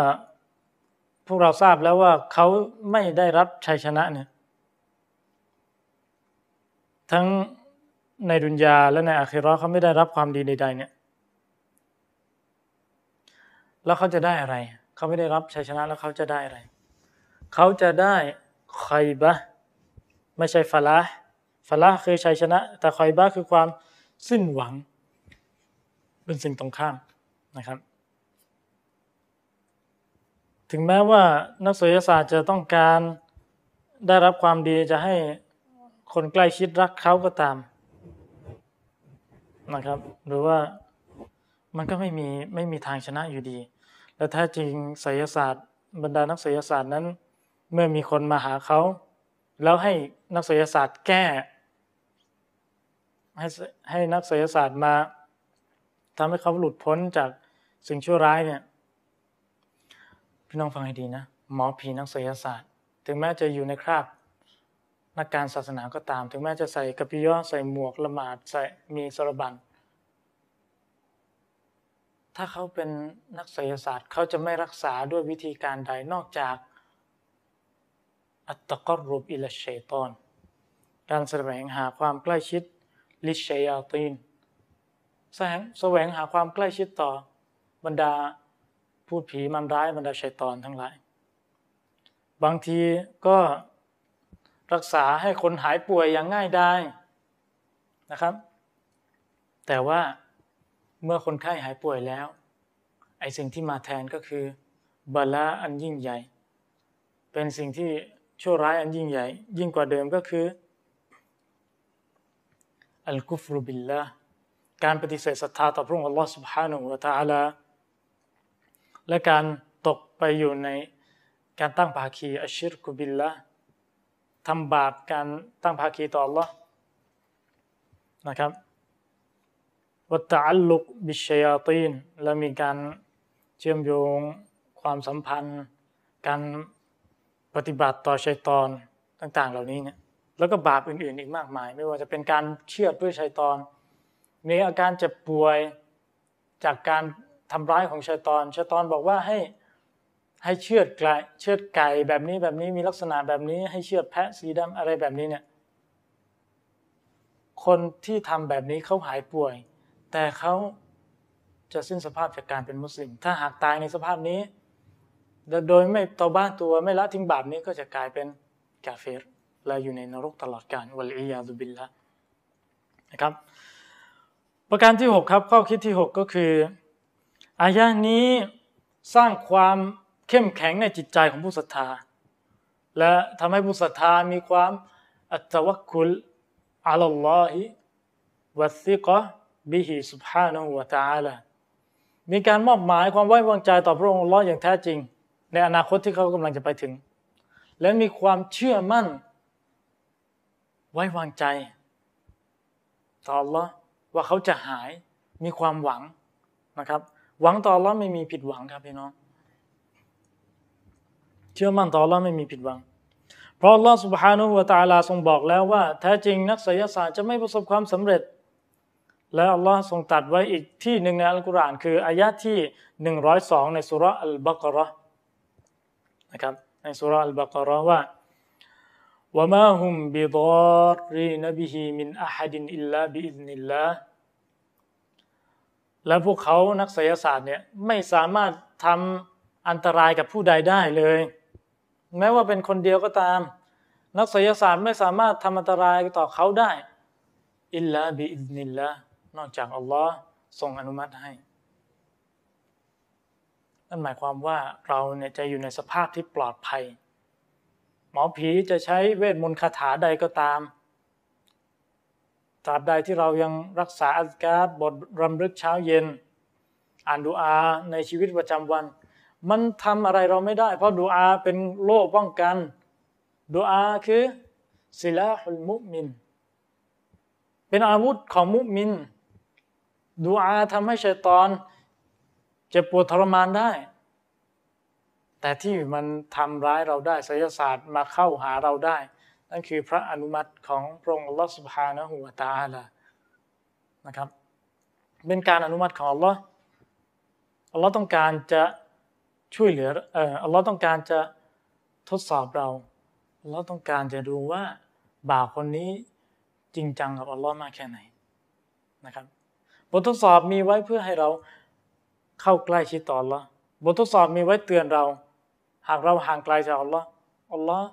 พวกเราทราบแล้วว่าเขาไม่ได้รับชัยชนะเนี่ยทั้งในดุนยาและในอาคิรอเขาไม่ได้รับความดีใดๆเนี่ย แล้วเขาจะได้อะไรเขาไม่ได้รับชัยชนะแล้วเขาจะได้อะไร เขาจะได้คบะไม่ใช่ฟาละฟาละคือชัยชนะ แต่คบะคือความสิ้นหวัง เป็นสิ่งตรงข้ามนะครับ ถึงแม้ว่านักศิลศาสตร์จะต้องการได้รับความดีจะให้คนใกล้ชิดรักเขาก็ตามนะครับ หรือว่ามันก็ไม่มีไม่มีทางชนะอยู่ดี และแท้จริงศิลศาสตร์ บรรดานักศิลศาสตร์นั้น เมื่อมีคนมาหาเขา แล้วให้นักศิลศาสตร์แก้ ให้ให้นักศิลศาสตร์มาทำให้เขาหลุดพ้นจากสิ่งชั่วร้ายเนี่ยพี่น้องฟังให้ดีนะหมอผีนักศิลศาสตร์ ถึงแม้จะอยู่ในคราบนักการศาสนาก็ตาม ถึงแม้จะใส่กระพิยอใส่หมวกละหมาดใส่มีสรบัน ถ้าเขาเป็นนักศิลศาสตร์เขาจะไม่รักษาด้วยวิธีการใดนอกจากอัตตกรุบอิลเชตอน การแสวงหาความใกล้ชิดลิเชยาตีนแสวงแสวงหาความใกล้ชิดต่อบรรดาพูดผีมันร้ายบรรดาชัยตอนทั้งหลาย บางทีก็รักษาให้คนหายป่วยอย่างง่ายได้นะครับ แต่ว่า เมื่อคนไข้หายป่วยแล้ว ไอสิ่งที่มาแทนก็คือบาลาอันยิ่งใหญ่ เป็นสิ่งที่ชั่วร้ายอันยิ่งใหญ่ ยิ่งกว่าเดิมก็คืออัลกุฟรุบิลละการปฏิเสธศรัทธาต่อพระองค์ Allah سبحانه และ تعالى และการตกไปอยู่ในการตั้งภาคีอัชชิรกุบิลละทำบาปการตั้งภาคีต่อ Allah นะครับ วัตอัลลุกบิชยาตีนและมีการเชื่อมโยงความสัมพันธ์ การปฏิบัติต่อชัยตอนต่าง ๆ เหล่านี้เนี่ยแล้วก็บาปอื่น ๆ อีกมากมาย ไม่ว่าจะเป็นการเชื่อด้วยชัยตอน มีอาการเจ็บป่วยจากการทำร้ายของชัยตอนชัยตอนบอกว่าให้ให้เชือดไก่เชือดไก่แบบนี้แบบนี้มีลักษณะแบบนี้ ให้เชือดแพะสีดำอะไรแบบนี้เนี่ยคนที่ทำแบบนี้เขาหายป่วย แต่เขาจะสิ้นสภาพจากการเป็นมุสลิม ถ้าหากตายในสภาพนี้ โดยไม่ตอบ้านตัวไม่ละทิ้งบาปนี้ก็จะกลายเป็นกาเฟรและอยู่ในนรกตลอดกาลวัลอียาซุบิลละนะครับ ประการที่ 6 ครับข้อคิดที่ 6 ก็คือ อายะนี้สร้างความเข้มแข็งในจิตใจของผู้ศรัทธา และทำให้ผู้ศรัทธามีความอัตวัคคุลอัลลอฮิวัซิกะ บิฮิสุภาโนหัวตาละมีการมอบหมายความไว้วางใจต่อพระองค์ล้ออย่างแท้จริง ในอนาคตที่เขากำลังจะไปถึง และมีความเชื่อมั่น ไว้วางใจ ต่อล้อว่าเขาจะหายมีความหวังนะครับ หวังต่อล้อไม่มีผิดหวังครับพี่น้องเชื่อมั่นต่ออัลลอฮ์ไม่มีผิดหวังเพราะอัลลอฮ์ سبحانه وتعالىทรงบอกแล้วว่าแท้จริงนักไสยศาสตร์จะไม่ประสบความสำเร็จ และอัลลอฮ์ทรงตรัสไว้อีกที่หนึ่งในอัลกุรอานคืออายะที่หนึ่งร้อยสองในสุรอัลบากรห์นะครับในสุรอัลบากรห์ว่า وما هم بضارين به من أحد إلا بإذن اللهและพวกเขานักไสยศาสตร์เนี่ยไม่สามารถทำอันตรายกับผู้ใดได้เลย แม้ว่าเป็นคนเดียวก็ตาม นักไสยศาสตร์ไม่สามารถทำอันตรายต่อเขาได้إلا بإذن الله นอกจากอัลลอฮ์ทรงอนุมัติให้นั่นหมายความว่าเราเนี่ยจะอยู่ในสภาพที่ปลอดภัย หมอผีจะใช้เวทมนต์คาถาใดก็ตามตราบใดที่เรายังรักษาอัลกาดบทรำลึกเช้าเย็น อ่านดูอาในชีวิตประจำวัน มันทำอะไรเราไม่ได้ เพราะดูอาเป็นโล่ป้องกันดูอาคือศิลาฮุลมุมิน เป็นอาวุธของมุมิน ดูอาทำให้ชัยตอนเจ็บปวดทรมานได้ แต่ที่มันทำร้ายเราได้ศิลศาสตร์มาเข้าหาเราได้ นั่นคือพระอนุมัติของพระองค์อัลลอฮฺสุบฮานะฮูวาตาละนะครับ เป็นการอนุมัติของอัลลอฮ์อัลลอฮ์ต้องการจะช่วยเหลือเอ่ออัลลอฮ์ต้องการจะทดสอบเราอัลลอฮ์ต้องการจะดูว่าบ่าวคนนี้จริงจังกับอัลลอฮ์มากแค่ไหนนะครับ บททดสอบมีไว้เพื่อให้เราเข้าใกล้ชิดต่ออัลลอฮ์บททดสอบมีไว้เตือนเรา หากเราห่างไกลจากอัลลอฮ์อัลลอฮ์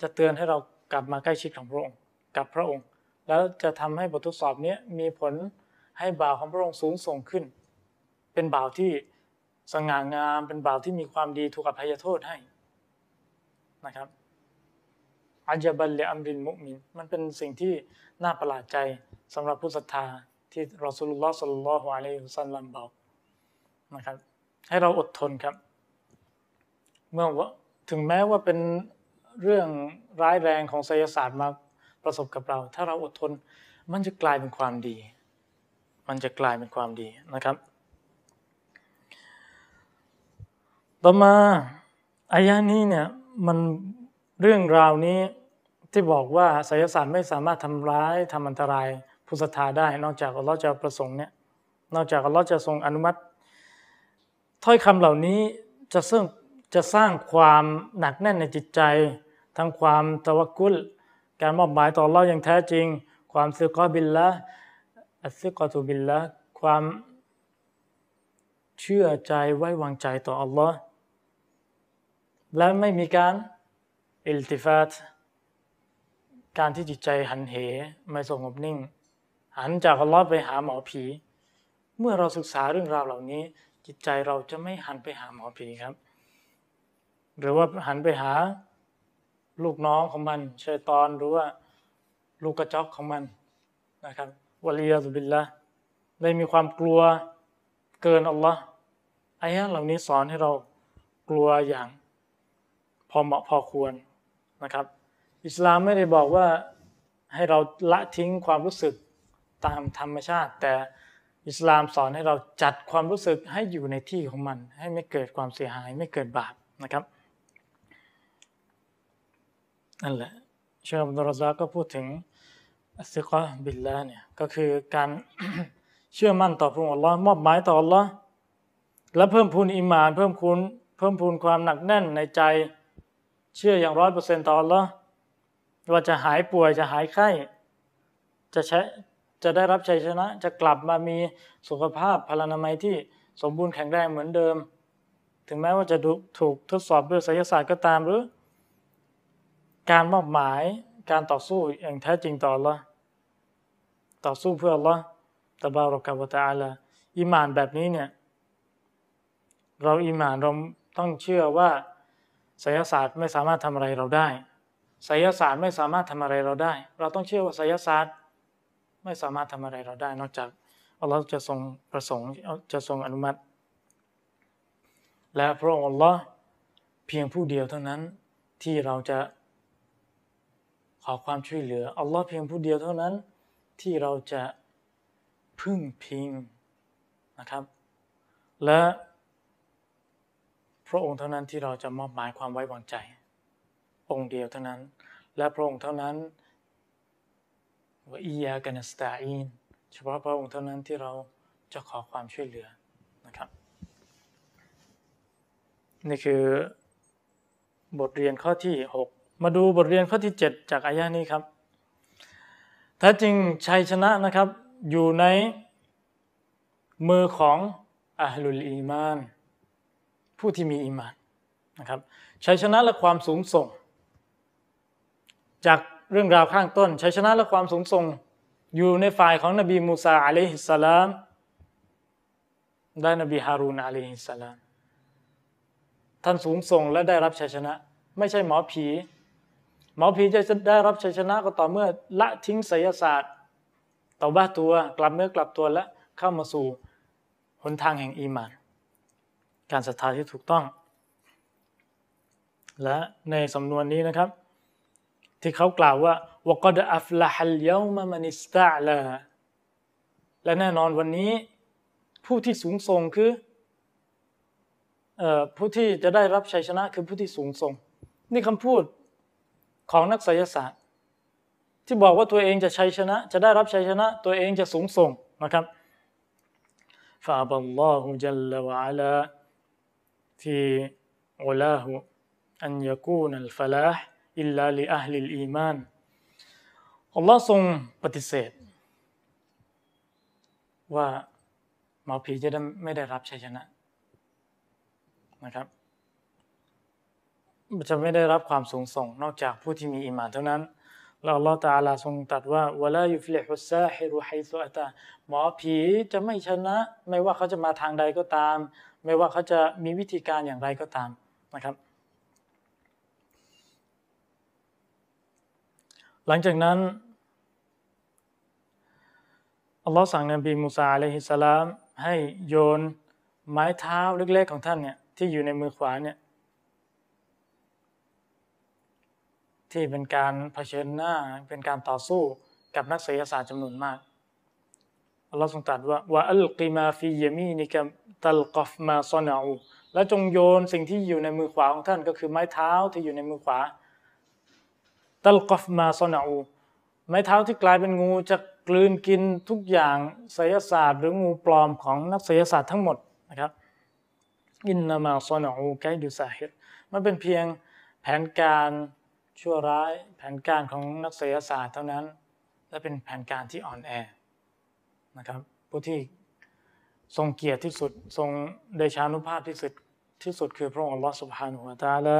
จะเตือนให้เรากลับมาใกล้ชิดของพระองค์กับพระองค์ แล้วจะทำให้บททดสอบนี้มีผลให้บ่าวของพระองค์สูงส่งขึ้น เป็นบ่าวที่สง่างาม เป็นบ่าวที่มีความดีถูกอภัยโทษให้นะครับอัจบัลเลอัมรินมุมิน มันเป็นสิ่งที่น่าประหลาดใจสำหรับผู้ศรัทธา ที่รอสุลลอฮ์สัลลัลลอฮุอะลัยฮิสัลลัมบอกนะครับ ให้เราอดทนครับ เมื่อว่าถึงแม้ว่าเป็นเรื่องร้ายแรงของไสยศาสตร์มาประสบกับเรา ถ้าเราอดทน มันจะกลายเป็นความดี มันจะกลายเป็นความดีนะครับ ต่อมาอายะนี้เนี่ยมันเรื่องราวนี้ที่บอกว่าไสยศาสตร์ไม่สามารถทำร้ายทำอันตราย ผู้ศรัทธาได้ นอกจากอัลลอฮ์จะประสงค์เนี่ยนอกจากอัลลอฮ์จะทรงอนุมัติ ถ้อยคำเหล่านี้จะซึ่งจะสร้างความหนักแน่นในจิตใจ ทั้งความตะวกุล การมอบหมายต่อเราอย่างแท้จริง ความซึกอบิลละอัซึกอตุบิลละความเชื่อใจไว้วางใจต่ออัลลอฮ์และไม่มีการอิลติฟาตการที่จิตใจหันเหไม่สงบนิ่ง หันจากอัลลอฮ์ไปหาหมอผี เมื่อเราศึกษาเรื่องราวเหล่านี้ จิตใจเราจะไม่หันไปหาหมอผีครับ หรือว่าหันไปหาลูกน้องของมันเชยตอนหรือว่าลูกกระจอกของมันนะครับวลียาตุบิลละได้มีความกลัวเกินอัลลอฮ์อายะเหล่านี้สอนให้เรากลัวอย่างพอเหมาะพอควรนะครับ อิสลามไม่ได้บอกว่าให้เราละทิ้งความรู้สึก ตามธรรมชาติ แต่อิสลามสอนให้เราจัดความรู้สึกให้อยู่ในที่ของมัน ให้ไม่เกิดความเสียหายไม่เกิดบาปนะครับนั่นแหละเชคอับดุลรซาก็พูดถึงอัสซิกะบิลลาเนี่ยก็คือการเชื่อมั่นต่อพระองค์อัลลอฮ์มอบหมายต่ออัลลอฮ์และเพิ่มพูนอิมาน เพิ่มพูนเพิ่มพูนความหนักแน่นในใจเชื่ออย่างร้อยเปอร์เซ็นต์ต่ออัลลอฮ์ว่าจะหายป่วยจะหายไข้ จะใช้ จะได้รับชัยชนะ จะกลับมามีสุขภาพพลานามัยที่สมบูรณ์แข็งแรงเหมือนเดิม ถึงแม้ว่าจะถูกทดสอบด้วยไสยศาสตร์ก็ตามหรือ การมอบหมายการต่อสู้อย่างแท้จริงต่อ Allah ต่อสู้เพื่อ Allah ตบารอกะวตะอาลาอิมานแบบนี้เนี่ยเราอิมานเราต้องเชื่อว่าไสยศาสตร์ไม่สามารถทำอะไรเราได้ไสยศาสตร์ไม่สามารถทำอะไรเราได้ เราต้องเชื่อว่าไสยศาสตร์ ไม่สามารถทำอะไรเราได้ นอกจากอัลลอฮ์จะทรงประสงค์จะทรงอนุมัติ และพระองค์อัลลอฮ์เพียงผู้เดียวเท่านั้นที่เราจะขอความช่วยเหลืออัลลอฮ์เพียงผู้เดียวเท่านั้น ที่เราจะพึ่งพิงนะครับ และพระองค์เท่านั้นที่เราจะมอบหมายความไว้วางใจ องค์เดียวเท่านั้น และพระองค์เท่านั้น ว่าอียากันสตาอินเฉพาะพระองค์เท่านั้นที่เราจะขอความช่วยเหลือนะครับ นี่คือบทเรียนข้อที่ 6 มาดูบทเรียนข้อที่ 7 จากอายะนี้ครับแท้จริงชัยชนะนะครับอยู่ในมือของอัลลุลอีมาน ผู้ที่มีอีมานนะครับชัยชนะและความสูงส่ง จาก เรื่องราวข้างต้นชัยชนะและความสูงส่งอยู่ในฝ่ายของนบีมูซาอะลัยฮิสสลามและนบีฮารูนอะลัยฮิสสลามท่านสูงส่งและได้รับชัยชนะ ไม่ใช่หมอผี หมอผีจะได้รับชัยชนะก็ต่อเมื่อละทิ้งไสยศาสตร์ต่อบ้าตัวกลับเนื้อกลับตัวและเข้ามาสู่หนทางแห่งอีมาน การศรัทธาที่ถูกต้อง และในสำนวนนี้นะครับ ที่เขากล่าวว่าวกดอัฟละฮัลยามามันิสตาลาและแน่นอนวันนี้ ผู้ที่สูงส่งคือผู้ที่จะได้รับชัยชนะคือผู้ที่สูงส่ง นี่คำพูดของนักไสยศาสตร์ ที่บอกว่าตัวเองจะชัยชนะ จะได้รับชัยชนะ ตัวเองจะสูงส่งนะครับฟาบัลลอฮุจัลลวะอัลาที่อุลาหุอันยกูนัลฟลาห์ อิลลาลิอัลลิลอีมานอัลลอฮ์ทรงปฏิเสธ ว่าหมอผีจะไม่ได้รับชัยชนะนะครับจะไม่ได้รับความสูงส่งนอกจากผู้ที่มีอิมานเท่านั้นแล้วอัลลอฮฺตาลาทรงตรัสว่าวะลายุฟลิฮุสซาฮิรุไฮซุอัตาหมอผีจะไม่ชนะ ไม่ว่าเขาจะมาทางใดก็ตาม ไม่ว่าเขาจะมีวิธีการอย่างไรก็ตามนะครับ หลังจากนั้นอัลลอฮ์สั่งนบีมูซาอะลัยฮิสสลามให้โยนไม้เท้าเล็กๆของท่านเนี่ยที่อยู่ในมือขวาเนี่ยที่เป็นการเผชิญหน้าเป็นการต่อสู้กับนักศิลศาสตร์จำนวนมากอัลลอฮ์ทรงตรัสว่าว่าอัลกิมาฟียามีนิกตัลกอฟมาซอนาอูและจงโยนสิ่งที่อยู่ในมือขวาของท่านก็คือไม้เท้าที่อยู่ในมือขวา ตัลกอฟมาซอนาอูไม้เท้าที่กลายเป็นงูจะกลืนกินทุกอย่างศิลศาสตร์ หรืองูปลอมของนักศิลศาสตร์ทั้งหมดนะครับอินนามาซอนาอูไกดูซาฮิรมันเป็นเพียงแผนการชั่วร้ายแผนการของนักศิลศาสตร์เท่านั้น และเป็นแผนการที่อ่อนแอนะครับผู้ที่ทรงเกียรติที่สุดทรงเดชานุภาพที่สุดที่สุดคือพระองค์อัลลอฮฺสุบฮานุวะตาละ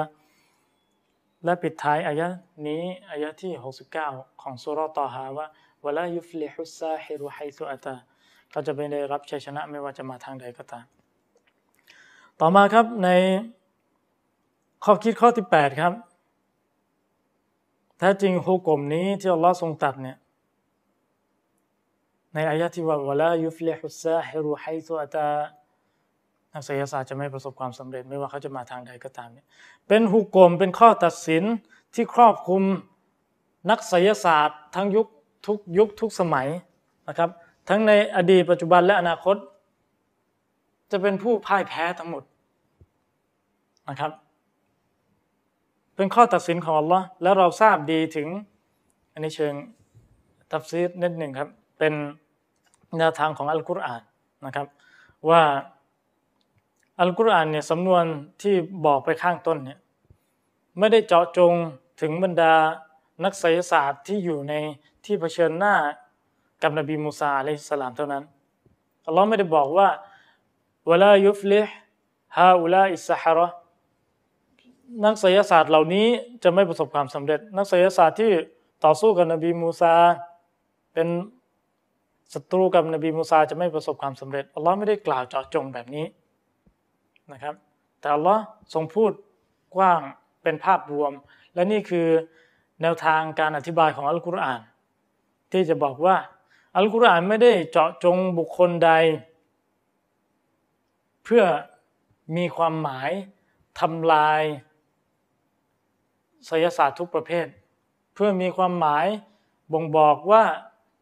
และปิดท้ายอายะนี้อายะที่ 69 ของสุรตอฮาว่าวลายุฟลิฮุซาฮิรุไฮซุอัตาเขาจะไม่ได้รับชัยชนะไม่ว่าจะมาทางใดก็ตาม ต่อมาครับในข้อคิดข้อที่ 8 ครับแท้จริงฮุกกลมนี้ที่อัลลอฮ์ทรงตัดเนี่ยในอายะที่ว่าวลายุฟลิฮุซาฮิรุไฮซุอัตา นักไสยศาสตร์จะไม่ประสบความสำเร็จไม่ว่าเขาจะมาทางใดก็ตามเนี่ยเป็นحكمเป็นข้อตัดสินที่ครอบคลุมนักไสยศาสตร์ ทั้งยุคทุกยุคทุกสมัยนะครับ ทั้งในอดีตปัจจุบันและอนาคต จะเป็นผู้พ่ายแพ้ทั้งหมดนะครับ เป็นข้อตัดสินของอัลลอฮ์แล้วเราทราบดีถึงอันนี้เชิงتفسيرนิดหนึ่งครับ เป็นแนวทางของอัลกุรอานนะครับ ว่า อัลกุรอานเนี่ยสำนวนที่บอกไปข้างต้นเนี่ยไม่ได้เจาะจงถึงบรรดานักไสยศาสตร์ที่อยู่ในที่เผชิญหน้ากับนบีมูซาอะลัยฮิสลามเท่านั้นอัลลอฮ์ไม่ได้บอกว่าวลายุฟลิฮฮาอุลาอิสฮาระนักไสยศาสตร์เหล่านี้จะไม่ประสบความสำเร็จ นักไสยศาสตร์ที่ต่อสู้กับนบีมูซา เป็นศัตรูกับนบีมูซาจะไม่ประสบความสำเร็จอัลลอฮ์ไม่ได้กล่าวเจาะจงแบบนี้ นะครับ แต่อัลลอฮ์ทรงพูดกว้างเป็นภาพรวม และนี่คือแนวทางการอธิบายของอัลกุรอาน ที่จะบอกว่าอัลกุรอานไม่ได้เจาะจงบุคคลใด เพื่อมีความหมายทำลายไสยศาสตร์ทุกประเภท เพื่อมีความหมายบ่งบอกว่า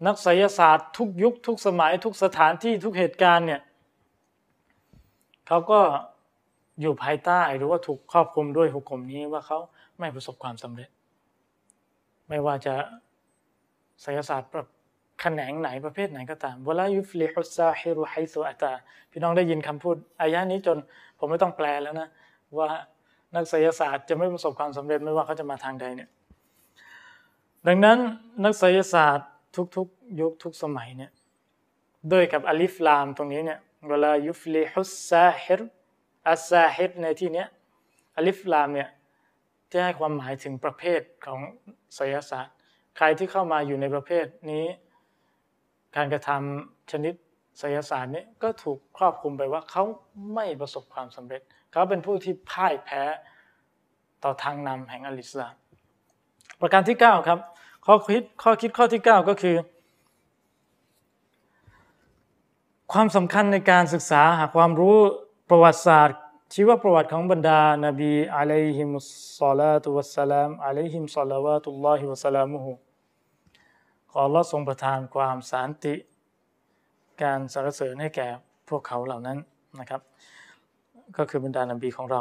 นักไสยศาสตร์ทุกยุคทุกสมัยทุกสถานที่ทุกเหตุการณ์เนี่ยเขาก็ อยู่ภายใต้หรือว่าถูกครอบคลุมด้วยหุกกลมนี้ว่าเขาไม่ประสบความสำเร็จ ไม่ว่าจะไสยศาสตร์แบบแขนงไหนประเภทไหนก็ตามเวลายุฟลิฮุซาฮิรุไฮโซอัตาพี่น้องได้ยินคำพูดอายะนี้จนผมไม่ต้องแปลแล้วนะ ว่านักไสยศาสตร์จะไม่ประสบความสำเร็จไม่ว่าเขาจะมาทางใดเนี่ยดังนั้นนักไสยศาสตร์ทุกๆยุคทุกสมัยเนี่ยด้วยกับألف لامตรงนี้เนี่ยولا يفلح الساحر الساحر ในที่นี้ ألف لامเนี่ยที่ให้ความหมายถึงประเภทของไสยศาสตร์ ใครที่เข้ามาอยู่ในประเภทนี้ การกระทำชนิดไสยศาสตร์นี้ก็ถูกครอบคลุมไปว่าเขาไม่ประสบความสำเร็จ เขาเป็นผู้ที่พ่ายแพ้ต่อทางนำแห่งอัลิสลามประการที่ 9 ครับข้อคิดข้อคิดข้อที่ 9 ก็คือ ความสำคัญในการศึกษาหาความรู้ ประวัติศาสตร์ ชีวประวัติของบรรดานบีอะลัยฮิมุสซาลาตุวัสสลามอะลัยฮิมซอลาวาตุลลอฮิวะสลามุฮุขออัลอทรงประทานความสันติ การสรรเสริญให้แก่พวกเขาเหล่านั้นนะครับ ก็คือบรรดานบีของเรา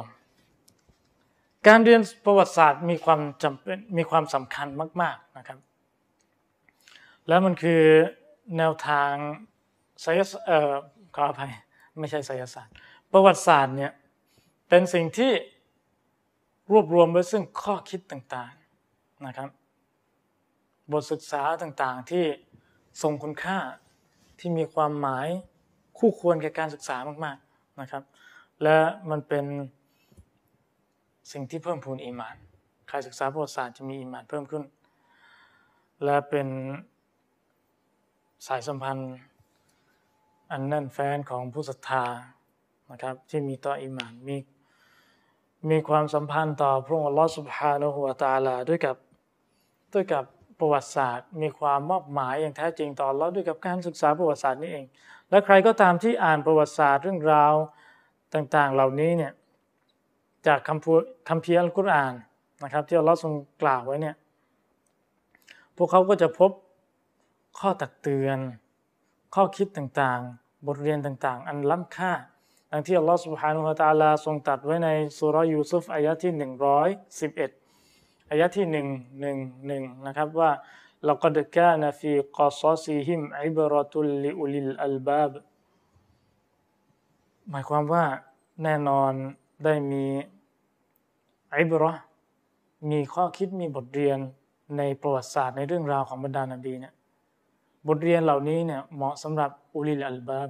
การเรียนประวัติศาสตร์มีความจำเป็นมีความสำคัญมาก ๆนะครับ แล้วมันคือแนวทางไสยศเอ่อขออภัยไม่ใช่ไสยศาสตร์ ประวัติศาสตร์เนี่ยเป็นสิ่งที่รวบรวมไว้ซึ่งข้อคิดต่างๆนะครับ บทศึกษาต่างๆที่ทรงคุณค่าที่มีความหมายคู่ควรแก่การศึกษามากๆนะครับ และมันเป็นสิ่งที่เพิ่มพูนอีมานใครศึกษาประวัติศาสตร์จะมีอีมานเพิ่มขึ้น และเป็นสายสัมพันธ์อันแน่นแฟ้นของผู้ศรัทธา นะครับ ที่มีต่ออีมานมีมีความสัมพันธ์ต่อพระองค์อัลลอฮฺสุบฮานะฮูวะตาลาด้วยกับด้วยกับประวัติศาสตร์ มีความมอบหมายอย่างแท้จริงต่อเราด้วยกับการศึกษาประวัติศาสตร์นี่เอง และใครก็ตามที่อ่านประวัติศาสตร์เรื่องราวต่างๆ เหล่านี้เนี่ยจากคำพูคำเพียอัลกุรอานนะครับที่อัลลอฮฺทรงกล่าวไว้เนี่ยพวกเขาก็จะพบข้อตักเตือน ข้อคิดต่างๆ บทเรียนต่างๆ อันล้ำค่า ดังที่อัลลอฮฺسبحانه وتعالىทรงตรัสไว้ในสุรยูซุฟอายะที่หนึ่งร้อยสิบเอ็ดอายะที่หนึ่งหนึ่งหนึ่งนะครับว่าلقد كان في قصصهم عبرة لأولي الألبابหมายความว่าแน่นอนได้มีعبرةมีข้อคิดมีบทเรียนในประวัติศาสตร์ในเรื่องราวของบรรดานบีเนี่ยบทเรียนเหล่านี้เนี่ยเหมาะสำหรับอุลิลอัลบาบ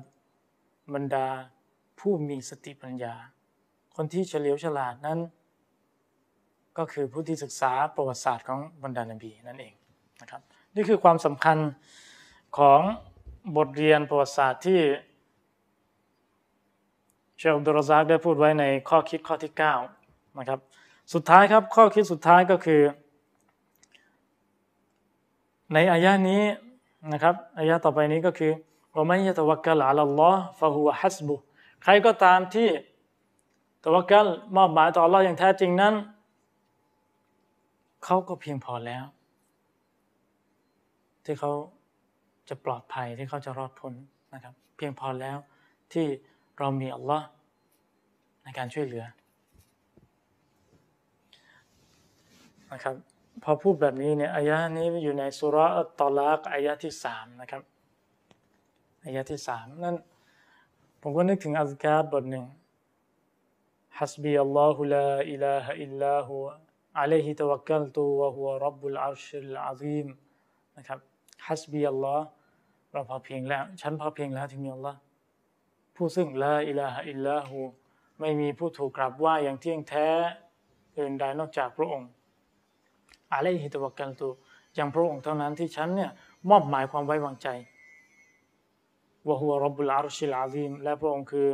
บรรดา ผู้มีสติปัญญา คนที่เฉลียวฉลาดนั้น ก็คือผู้ที่ศึกษาประวัติศาสตร์ของบรรดานบีนั่นเองนะครับนี่คือความสำคัญของบทเรียนประวัติศาสตร์ที่เชคอับดุรซากได้พูดไว้ในข้อคิดข้อที่9นะครับสุดท้ายครับข้อคิดสุดท้ายก็คือ ในอายะนี้นะครับอายะต่อไปนี้ก็คือว่าไม่ยะตวักกะลอัลลอฮ์ฟะฮุวะฮัสบุ ใครก็ตามที่ตวักกะลมอบหมายต่อ Allah อย่างแท้จริงนั้น เขาก็เพียงพอแล้ว ที่เขาจะปลอดภัยที่เขาจะรอดพ้นนะครับ เพียงพอแล้วที่เรามีอัลลอฮ์ในการช่วยเหลือนะครับพอพูดแบบนี้เนี่ยอายะนี้อยู่ในสุราอัตตอลากอายะที่สามนะครับอายะที่สามนั่น ผมก็นึกถึงอัลกาดบทหนึ่งฮัสบีอัลลอฮุลาอิลาฮะอิลลาฮุอะลัยฮิตะวักกัลตุวะฮุวะรับบุลอาชินะครับฮัสบีอัลลอฮ์เราพอเพียงแล้ว ฉันพอเพียงแล้วที่มีอัลลอฮ์ผู้ซึ่งละอิลาฮะอิลลาฮูไม่มีผู้ถูกกราบไหว้อย่างเที่ยงแท้อื่นใดนอกจากพระองค์อะไรยฮิตะวักกันตุอย่างพระองค์เท่านั้นที่ฉันเนี่ยมอบหมายความไว้วางใจ วะฮัวรบบุลอารุชิลอาซีมและพระองค์คือ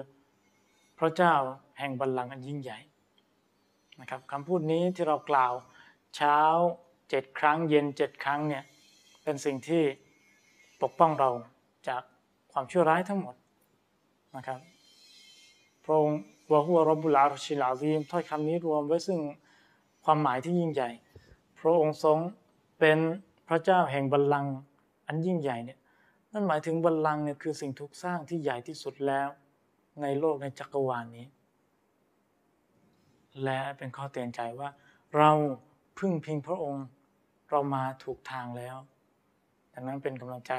พระเจ้าแห่งบัลลังก์อันยิ่งใหญ่นะครับคำพูดนี้ที่เรากล่าวเช้าเจ็ดครั้ง เย็นเจ็ดครั้งเนี่ยเป็นสิ่งที่ปกป้องเราจากความชั่วร้ายทั้งหมดนะครับพระองค์วะฮัวรบบุลอารุชิลอาซีมถ้อยคำนี้รวมไว้ซึ่งความหมายที่ยิ่งใหญ่ พระองค์ทรงเป็นพระเจ้าแห่งบัลลังก์อันยิ่งใหญ่เนี่ย นั่นหมายถึงบัลลังก์เนี่ยคือสิ่งถูกสร้างที่ใหญ่ที่สุดแล้ว ในโลกในจักรวาลนี้ และเป็นข้อเตือนใจว่า เราพึ่งพิงพระองค์ เรามาถูกทางแล้ว ดังนั้นเป็นกำลังใจ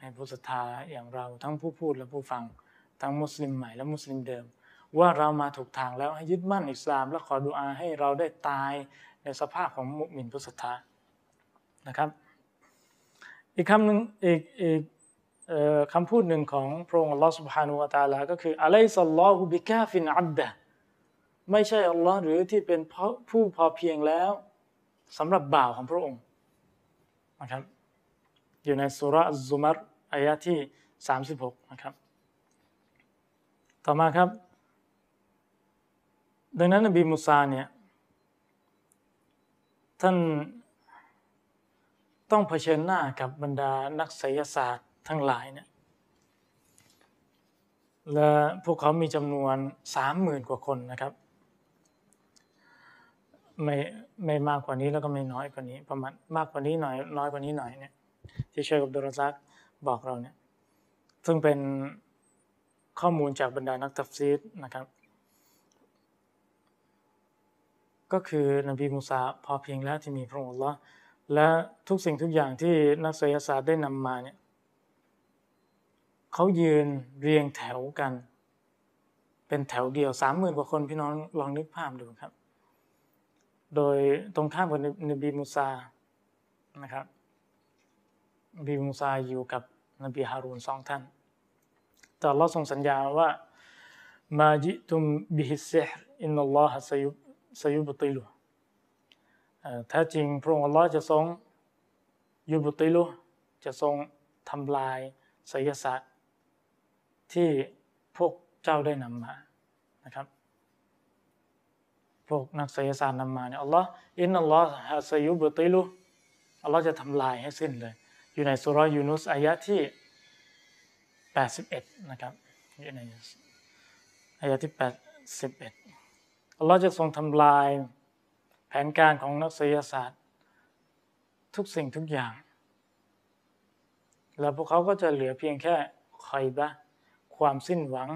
ให้ผู้ศรัทธาอย่างเราทั้งผู้พูดและผู้ฟัง ทั้งมุสลิมใหม่และมุสลิมเดิม ว่าเรามาถูกทางแล้วให้ยึดมั่นอิสลาม และขอดุอาให้เราได้ตายในสภาพของมุมินผู้ศรัทธานะครับ อีกคำหนึ่งอีกอีกคำพูดหนึ่งของพระองค์ อัลลอฮ์ سبحانه وتعالى ก็คือأليس الله بكاف عبدهไม่ใช่ Allah หรือที่เป็นผู้พอเพียงแล้วสำหรับบ่าวของพระองค์นะครับอยู่ในสุรซุมารอายะที่ 36 นะครับ ต่อมาครับ ดังนั้นนบีมูซาเนี่ยท่าน ต้องเผชิญหน้ากับบรรดานักไสยศาสตร์ทั้งหลายเนี่ยและพวกเขามีจำนวนสามหมื่นกว่าคนนะครับ ไม่ไม่มากกว่านี้แล้วก็ไม่น้อยกว่านี้ ประมาณมากกว่านี้หน่อยน้อยกว่านี้หน่อยเนี่ยที่เชคกับดุรซักบอกเราเนี่ยซึ่งเป็นข้อมูลจากบรรดานักตัฟซีดนะครับ ก็คือนบีมูซาพอเพียงแล้วที่มีพระองค์ละ และทุกสิ่งทุกอย่างที่นักศิลศาสตร์ได้นำมาเนี่ยเขายืนเรียงแถวกัน เป็นแถวเดียวสามหมื่นกว่าคนพี่น้องลองนึกภาพดูครับ โดยตรงข้ามกับนบีมูซานะครับนบีมูซาอยู่กับนบีฮารูนสองท่าน แต่อัลลอฮ์ทรงสัญญาว่าما جئتم به السحر إن الله سيب سيبطله แท้จริงพระองค์อัลลอฮ์จะทรงยุบติลุจะทรงทำลายไสยศาสตร์ที่พวกเจ้าได้นำมานะครับพวกนักไสยศาสตร์นำมาเนี่ยอัลลอฮ์อินนัลลอฮ์ฮะสยุบติลุอัลลอฮ์จะทำลายให้สิ้นเลย อยู่ในสุรยูนุสอายะที่ 81 นะครับอยู่ในอายะที่ 81อัลลอฮ์จะทรงทำลาย ผนการของนักศิลศาสตร์ ทุกสิ่งทุกอย่าง แล้วพวกเขาก็จะเหลือเพียงแค่คอยบะความสิ้นหวัง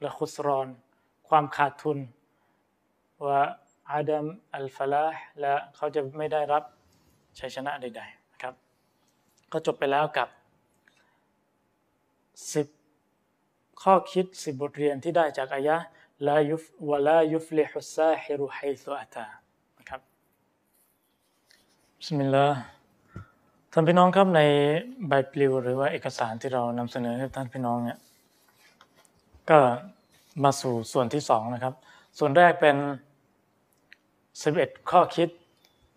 และคุสรอน ความขาดทุนว่าอาดัมอัลฟลาห์และเขาจะไม่ได้รับชัยชนะใดๆนะครับ ก็จบไปแล้วกับสิบข้อคิดสิบบทเรียนที่ได้จากอายะลายุฟวะลายุฟลิฮุซาฮิรุไฮซุอัตา สมิลลาท่านพี่น้องครับในใบปลิวหรือว่าเอกสารที่เรานำเสนอให้ท่านพี่น้องเนี่ยก็มาสู่ส่วนที่สองนะครับ ส่วนแรกเป็น 11 ข้อคิด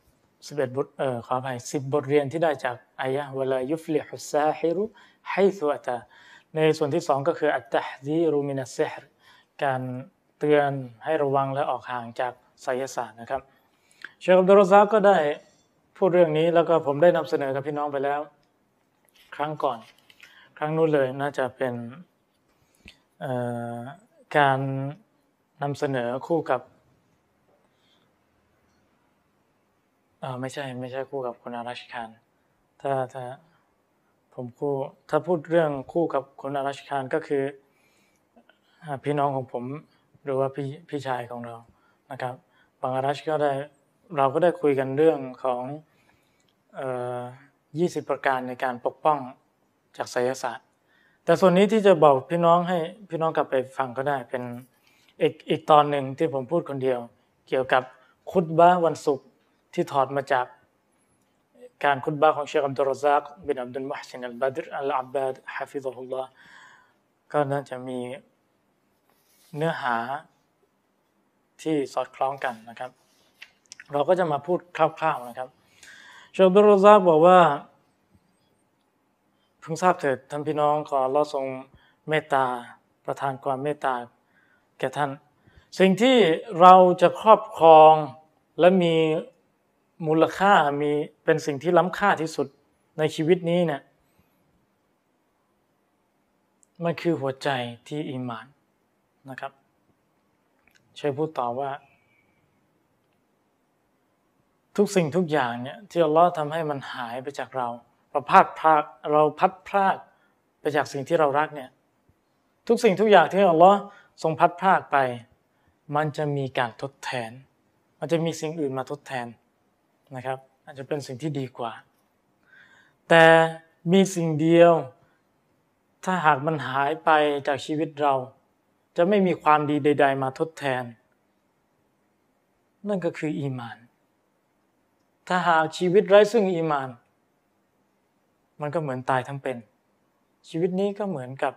11 บทเอ่อขออภัย10 บทเรียนที่ได้จากอายะวลายุฟลิฮุสซาฮิรุไฮซุอะตาในส่วนที่สองก็คืออัตตะซีรุมินัสซิฮรการเตือนให้ระวังและออกห่างจากไสยศาสตร์นะครับเชคอับดุลรซาก็ได้ พูดเรื่องนี้แล้วก็ผมได้นำเสนอกับพี่น้องไปแล้ว ครั้งก่อน ครั้งนู้นเลยน่าจะเป็นการนำเสนอคู่กับไม่ใช่ไม่ใช่คู่กับคุณอารัชคารถ้าถ้าผมคู่ถ้าพูดเรื่องคู่กับคุณอารัชคารก็คือพี่น้องของผมหรือว่าพี่พี่ชายของเรานะครับบางอารัชก็ได้เราก็ได้คุยกันเรื่องของ 20 ประการในการปกป้องจากไสยศาสตร์ แต่ส่วนนี้ที่จะบอกพี่น้องให้พี่น้องกลับไปฟังก็ได้เป็นอีกอีกตอนหนึ่งที่ผมพูดคนเดียว เกี่ยวกับคุตบะห์วันศุกร์ที่ถอดมาจากการคุตบะห์ของเชคอับดุลรซักบินอับดุลมุฮซินอัลบัดรอัลอับบาดحفظه اللهก็น่าจะมีเนื้อหาที่สอดคล้องกันนะครับ เราก็จะมาพูดคร่าวๆนะครับ เชคอับดุลรซักบอกว่าเพิ่งทราบเถิดท่านพี่น้องขออัลลอฮ์ทรงเมตตาประทานความเมตตาแก่ท่าน สิ่งที่เราจะครอบครองและมีมูลค่ามีเป็นสิ่งที่ล้ำค่าที่สุดในชีวิตนี้เนี่ยมันคือหัวใจที่อีหมานนะครับเชยพูดต่อว่า ทุกสิ่งทุกอย่างเนี่ยที่อัลลอฮ์ทำให้มันหายไปจากเราเราพลาดพลาดเราพัดพลาดไปจากสิ่งที่เรารักเนี่ยทุกสิ่งทุกอย่างที่อัลลอฮ์ทรงพัดพลาดไป มันจะมีการทดแทน มันจะมีสิ่งอื่นมาทดแทนนะครับ อาจจะเป็นสิ่งที่ดีกว่า แต่มีสิ่งเดียว ถ้าหากมันหายไปจากชีวิตเรา จะไม่มีความดีใด ๆ มาทดแทน นั่นก็คืออีมาน ถ้าหากชีวิตไร้ซึ่งอีมาน มันก็เหมือนตายทั้งเป็น ชีวิตนี้ก็เหมือนกับ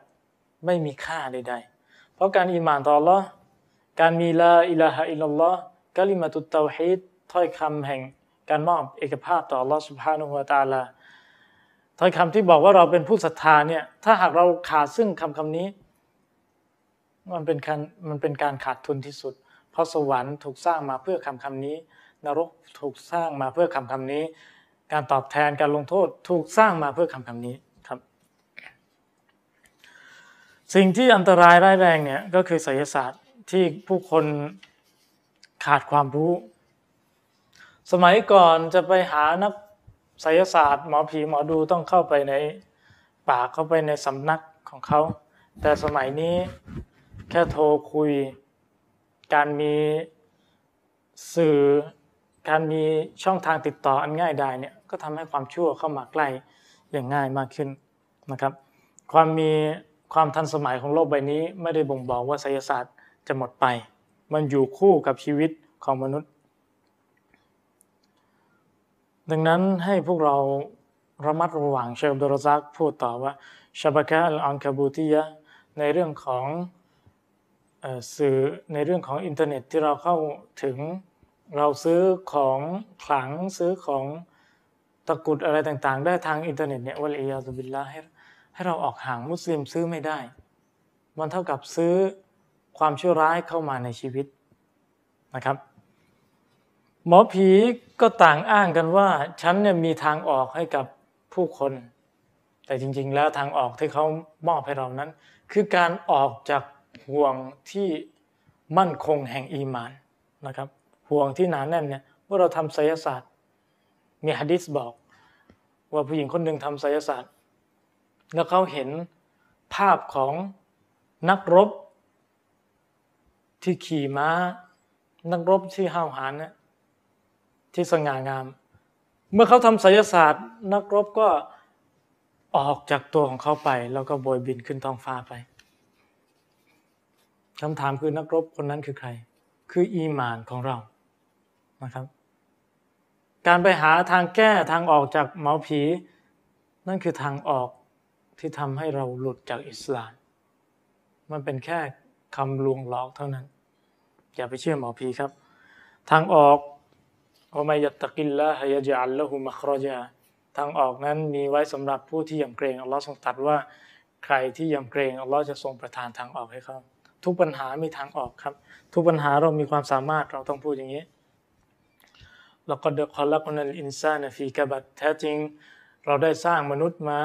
ไม่มีค่าใด ๆ เพราะการอีหมานต่อ Allah การมีลาอิลาฮะอิลลัลลอฮ์กะลิมาตุตเตาฮีดถ้อยคำแห่งการมอบเอกภาพต่อ Allah سبحانه และ تعالى ถ้อยคำที่บอกว่าเราเป็นผู้ศรัทธาเนี่ย ถ้าหากเราขาดซึ่งคำคำนี้ มันเป็นการมันเป็นการขาดทุนที่สุด เพราะสวรรค์ถูกสร้างมาเพื่อคำคำนี้ นรกถูกสร้างมาเพื่อคำคำนี้ การตอบแทนการลงโทษถูกสร้างมาเพื่อคำคำนี้ครับ สิ่งที่อันตรายร้ายแรงเนี่ยก็คือไสยศาสตร์ที่ผู้คนขาดความรู้ สมัยก่อนจะไปหานักไสยศาสตร์ หมอผีหมอดูต้องเข้าไปในป่าเข้าไปในสำนักของเขา แต่สมัยนี้แค่โทรคุย การมีสื่อ การมีช่องทางติดต่ออันง่ายดายเนี่ยก็ทำให้ความชั่วเข้ามาใกล้อย่างง่ายมากขึ้นนะครับ ความมีความทันสมัยของโลกใบนี้ ไม่ได้บ่งบอกว่าไสยศาสตร์จะหมดไป มันอยู่คู่กับชีวิตของมนุษย์ ดังนั้นให้พวกเราระมัดระวังเชคอับดุลรซักพูดต่อว่าشبكة العنكبوتيةในเรื่องของออสื่อในเรื่องของอินเทอร์เน็ตที่เราเข้าถึง เราซื้อของขลังซื้อของตะกรุดอะไรต่างๆ ได้ทางอินเทอร์เน็ตเนี่ยوالعياذ باللهให้ให้เราออกห่างมุสลิมซื้อไม่ได้ มันเท่ากับซื้อความชั่วร้ายเข้ามาในชีวิตนะครับ หมอผีก็ต่างอ้างกันว่าฉันเนี่ยมีทางออกให้กับผู้คน แต่จริง ๆ แล้วทางออกที่เขามอบให้เรานั้น คือการออกจากห่วงที่มั่นคงแห่งอีมานนะครับ ห่วงที่หนาแน่นเนี่ยว่าเราทำไสยศาสตร์ มีฮะดิษบอก ว่าผู้หญิงคนหนึ่งทำไสยศาสตร์ แล้วเขาเห็นภาพของนักรบ ที่ขี่ม้า นักรบที่ห้าวหาญเนี่ยที่สง่างาม เมื่อเขาทำไสยศาสตร์ นักรบก็ออกจากตัวของเขาไป แล้วก็โบยบินขึ้นท้องฟ้าไปคำถามคือนักรบคนนั้นคือใคร คืออีมานของเรา นะครับ การไปหาทางแก้ทางออกจากหมอผี นั่นคือทางออกที่ทำให้เราหลุดจากอิสลาม มันเป็นแค่คำลวงหลอกเท่านั้น อย่าไปเชื่อหมอผีครับ ทางออกومن يتق الله يجعل له مخرجا ทางออกนั้นมีไว้สำหรับผู้ที่ยำเกรงอัลลอฮ์ทรงตรัสว่าใครที่ยำเกรงอัลลอฮ์จะทรงประทานทางออกให้เขาทุกปัญหามีทางออกครับ ทุกปัญหาเรามีความสามารถเราต้องพูดอย่างนี้ لقد خلقنا الإنسان في كبد แท้จริง เราได้สร้างมนุษย์มา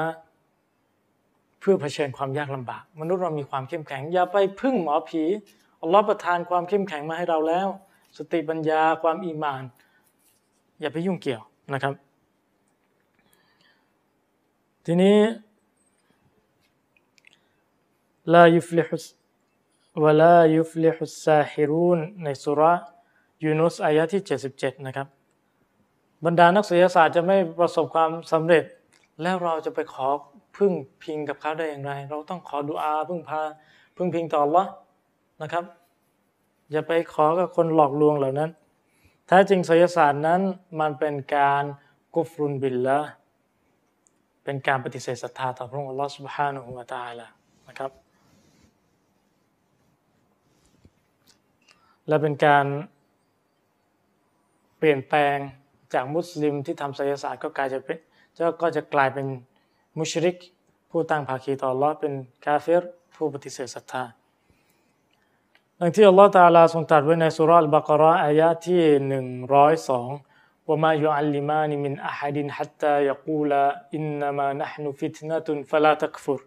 เพื่อเผชิญความยากลำบาก มนุษย์เรามีความเข้มแข็ง อย่าไปพึ่งหมอผีอัลลอฮ์ประทานความเข้มแข็งมาให้เราแล้ว สติปัญญาความอีมาน อย่าไปยุ่งเกี่ยวนะครับ ทีนี้ลายุฟลิฮุสวลายุฟลิฮุสซาฮิรูนในสุรายูนุสอายะที่ 77 นะครับ บรรดานักศิลศาสตร์จะไม่ประสบความสำเร็จ แล้วเราจะไปขอพึ่งพิงกับเขาได้อย่างไร เราต้องขอดุอาพึ่งพาพึ่งพิงต่อ Allah นะครับ อย่าไปขอกับคนหลอกลวงเหล่านั้นแท้จริงศิลศาสตร์นั้นมันเป็นการกุฟรุนบิลละเป็นการปฏิเสธศรัทธาต่อพระองค์ Allah سبحانه และ تعالى นะครับ และเป็นการเปลี่ยนแปลง จากมุสลิมที่ทำไสยศาสตร์ก็กลายจะเป็นก็จะกลายเป็นมุชริก ผู้ตั้งภาคีต่อ Allah เป็นกาเฟรผู้ปฏิเสธศรัทธาดังที่อัลลอฮฺตาลาทรงตรัสไว้ในสุรอัลบากราอายะที่หนึ่งร้อยสองว่ามายุอัลลิมานิมินอะฮัดินฮัตตายกูลาอินนามานะฮนุฟิตนะตุนฟลาตักฟุร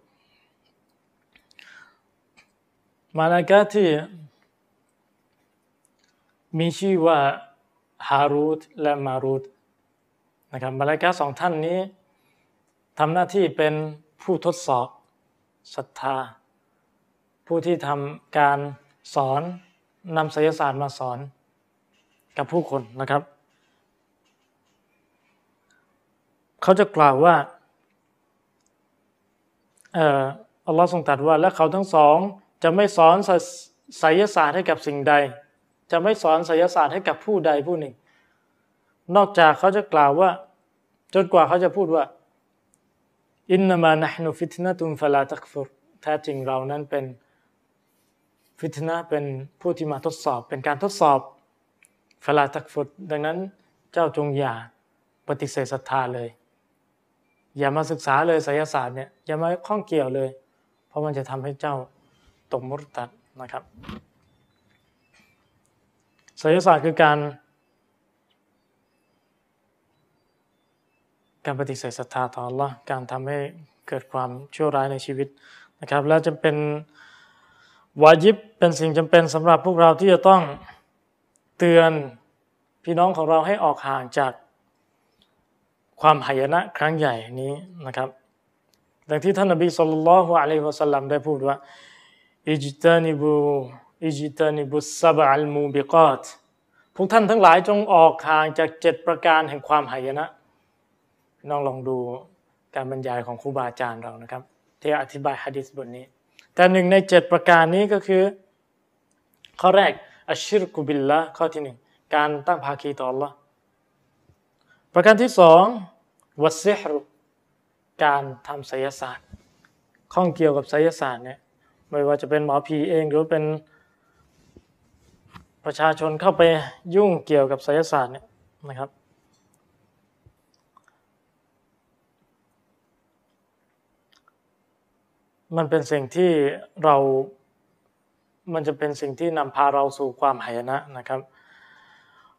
มาลากาที่มีชื่อว่า ฮารูตและมารูตนะครับมาลากาสองท่านนี้ทำหน้าที่เป็นผู้ทดสอบศรัทธา ผู้ที่ทำการสอนนำไสยศาสตร์มาสอนกับผู้คนนะครับ เขาจะกล่าวว่าเอ่ออัลลอฮ์ทรงตรัสว่าและเขาทั้งสองจะไม่สอนไสยศาสตร์ให้กับสิ่งใด จะไม่สอนไสยศาสตร์ให้กับผู้ใดผู้หนึ่ง นอกจากเขาจะกล่าวว่า จนกว่าเขาจะพูดว่าอินนามานะฮนุฟิตนะตุมฟลาตักฟุรแท้จริงเรานั้นเป็นฟิตนะเป็นผู้ที่มาทดสอบ เป็นการทดสอบฟลาตักฟุรดังนั้นเจ้าจงอย่าปฏิเสธศรัทธาเลย อย่ามาศึกษาเลยไสยศาสตร์เนี่ยอย่ามาข้องเกี่ยวเลย เพราะมันจะทำให้เจ้าตกมุรตัดนะครับ ไสยศาสตร์คือการการปฏิเสธศรัทธาต่อ Allah การทำให้เกิดความชั่วร้ายในชีวิตนะครับ แล้วจะเป็นวาจิบเป็นสิ่งจำเป็นสำหรับพวกเราที่จะต้องเตือนพี่น้องของเราให้ออกห่างจากความหายนะครั้งใหญ่นี้นะครับ ดังที่ท่านนบีสุลต่านละฮ์อะลัยฮิวะสัลลัมได้พูดว่าอิจตานิบู อิจตานิบุสบอัลมูบิกาตพวกท่านทั้งหลายจงออกห่างจากเจ็ดประการแห่งความหายนะน้องลองดูการบรรยายของครูบาอาจารย์เรานะครับ ที่อธิบายฮะดิษบทนี้ แต่หนึ่งในเจ็ดประการนี้ก็คือ ข้อแรกอัชชิรกุบิลละข้อที่หนึ่งการตั้งภาคีต่อ Allah ประการที่สองวัสซิฮรุการทำไสยศาสตร์ข้องเกี่ยวกับไสยศาสตร์เนี่ยไม่ว่าจะเป็นหมอผีเองหรือเป็น ประชาชนเข้าไปยุ่งเกี่ยวกับไสยศาสตร์เนี่ยนะครับ มันเป็นสิ่งที่เรา มันจะเป็นสิ่งที่นำพาเราสู่ความหายนะนะครับ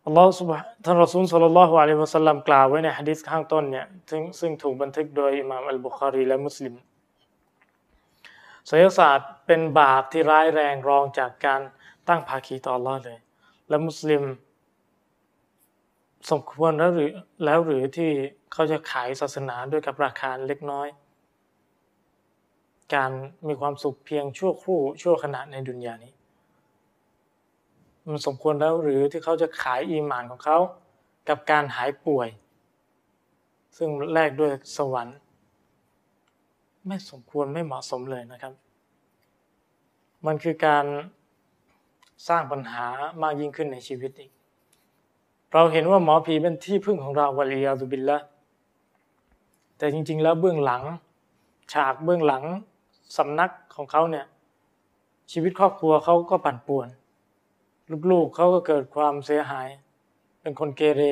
อัลลอฮฺสุบฮ์ท่านรอซูลสัลลัลลอฮุอะลัยฮิวะสัลลัมกล่าวไว้ในฮะดีษข้างต้นเนี่ยซึ่งซึ่งถูกบันทึกโดยอิหม่ามอัลบุคารีและมุสลิมไสยศาสตร์เป็นบาปที่ร้ายแรงรองจากการ ตั้งภาคีต่อ Allah เลย และมุสลิม สมควรแล้วหรือแล้วหรือที่เขาจะขายศาสนาด้วยกับราคาเล็กน้อย การมีความสุขเพียงชั่วครู่ชั่วขณะในดุนยานี้ มันสมควรแล้วหรือที่เขาจะขายอีหมานของเขากับการหายป่วย ซึ่งแลกด้วยสวรรค์ ไม่สมควรไม่เหมาะสมเลยนะครับ มันคือการ สร้างปัญหามากยิ่งขึ้นในชีวิตอีก เราเห็นว่าหมอผีเป็นที่พึ่งของเราวลียาตุบิลละแต่จริง ๆ แล้วเบื้องหลัง ฉากเบื้องหลังสำนักของเขาเนี่ยชีวิตครอบครัวเขาก็ปั่นป่วน ลูกๆเขาก็เกิดความเสียหาย เป็นคนเกเร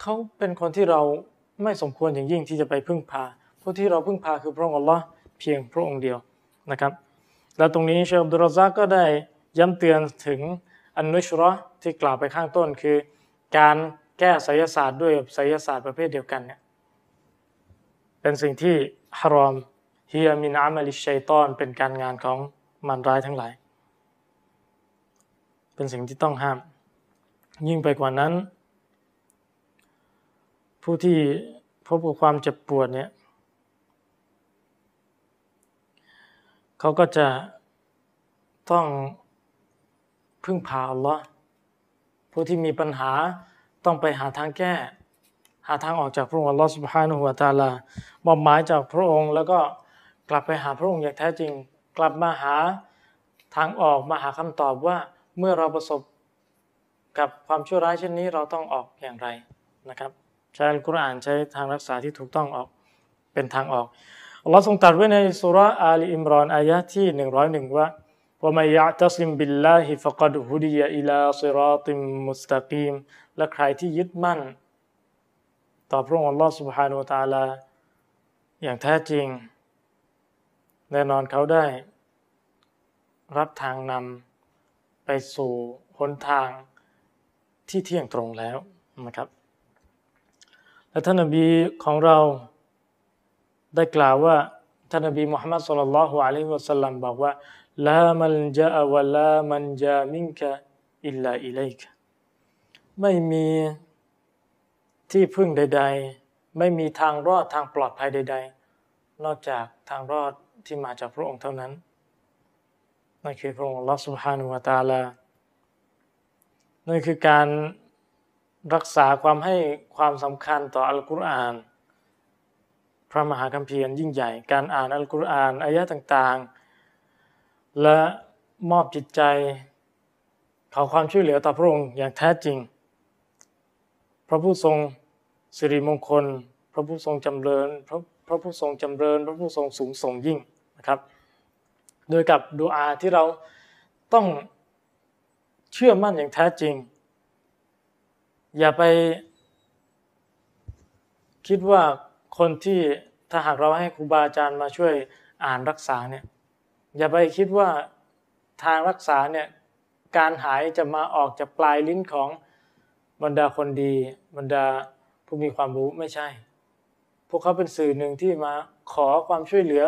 เขาเป็นคนที่เราไม่สมควรอย่างยิ่งที่จะไปพึ่งพาผู้ที่เราพึ่งพาคือพระองค์อัลลอฮ์เพียงพระองค์เดียวนะครับ แล้วตรงนี้เชอับดุลรซักก็ได้ย้ำเตือนถึงอันนุชรอที่กล่าวไปข้างต้นคือ การแก้ไสยศาสตร์ด้วยไสยศาสตร์ประเภทเดียวกันเนี่ยเป็นสิ่งที่ฮารอมเฮียมินอามลิชัยตอนเป็นการงานของมันร้ายทั้งหลาย เป็นสิ่งที่ต้องห้าม ยิ่งไปกว่านั้น ผู้ที่พบกับความเจ็บปวดเนี่ย เขาก็จะต้องพึ่งพาอัลลอฮ์ผู้ที่มีปัญหาต้องไปหาทางแก้ หาทางออกจากพระองค์อัลลอฮ์สุบฮานะหัวตาลามอบหมายจากพระองค์ แล้วก็กลับไปหาพระองค์อย่างแท้จริง กลับมาหาทางออกมาหาคำตอบว่าเมื่อเราประสบกับความชั่วร้ายเช่นนี้เราต้องออกอย่างไรนะครับใช้กุรอานใช้ทางรักษาที่ถูกต้องออกเป็นทางออก อัลลอฮ์ทรงตรัสไว้ในสุราอาลีอิมรอนอายะที่หนึ่งร้อยหนึ่งว่าว่าไม่ยะตัสลิมบิลลาฮิฟะกัดฮุดียะอิลาซิรอติมมุสตะกีมและใครที่ยึดมั่น ต่อพระองค์อัลลอฮ์ سبحانه และ تعالى อย่างแท้จริง แน่นอนเขาได้ รับทางนำไปสู่หนทางที่เที่ยงตรงแล้วนะครับ และท่านนบีของเรา ได้กล่าวว่าท่านนบีมุฮัมมัดสุลลัลลอฮุอะลัยฮิวะสัลลัมบอกว่าลามันจาอะวะลามันจามินกะอิลลาอิลัยกะไม่มีที่พึ่งใด ๆ ไม่มีทางรอดทางปลอดภัยใด ๆ นอกจากทางรอดที่มาจากพระองค์เท่านั้นนั่นคือพระองค์ลอสุฮานุวาตาลานั่นคือการรักษาความให้ความสำคัญต่ออัลกุรอาน พระมหาคัมภีร์ยิ่งใหญ่ การอ่านอัลกุรอานอายะต่างๆ และมอบจิตใจ ขอความช่วยเหลือต่อพระองค์อย่างแท้จริง พระผู้ทรงสิริมงคล พระผู้ทรงจำเริญพระพระผู้ทรงจำเริญ พระผู้ทรงสูงส่งยิ่งนะครับ โดยกับดูอาที่เราต้องเชื่อมั่นอย่างแท้จริง อย่าไปคิดว่า คนที่ถ้าหากเราให้ครูบาอาจารย์มาช่วยอ่านรักษาเนี่ยอย่าไปคิดว่าทางรักษาเนี่ยการหายจะมาออกจากปลายลิ้นของบรรดาคนดี บรรดาผู้มีความรู้ไม่ใช่ พวกเขาเป็นสื่อหนึ่งที่มาขอความช่วยเหลือ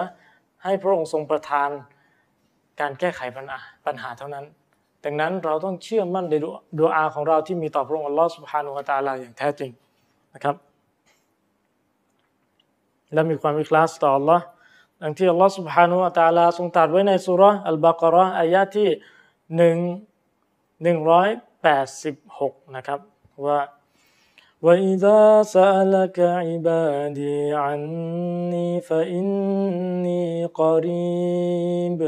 ให้พระองค์ทรงประทานการแก้ไขปัญหาปัญหาเท่านั้น ดังนั้นเราต้องเชื่อมั่นในดูอาของเราที่มีต่อพระองค์อัลลอฮฺสุบฮานุวะตาลาอย่างแท้จริงนะครับ และมีความอิคลาสต่อ Allah ดังที่อัลลอฮฺ سبحانه และ تعالى ทรงตรัสไว้ในสุราอัลบากรออายะที่หนึ่งหนึ่งร้อยแปดสิบหกนะครับว่า وإذا سألك عبادي عني فإني قريب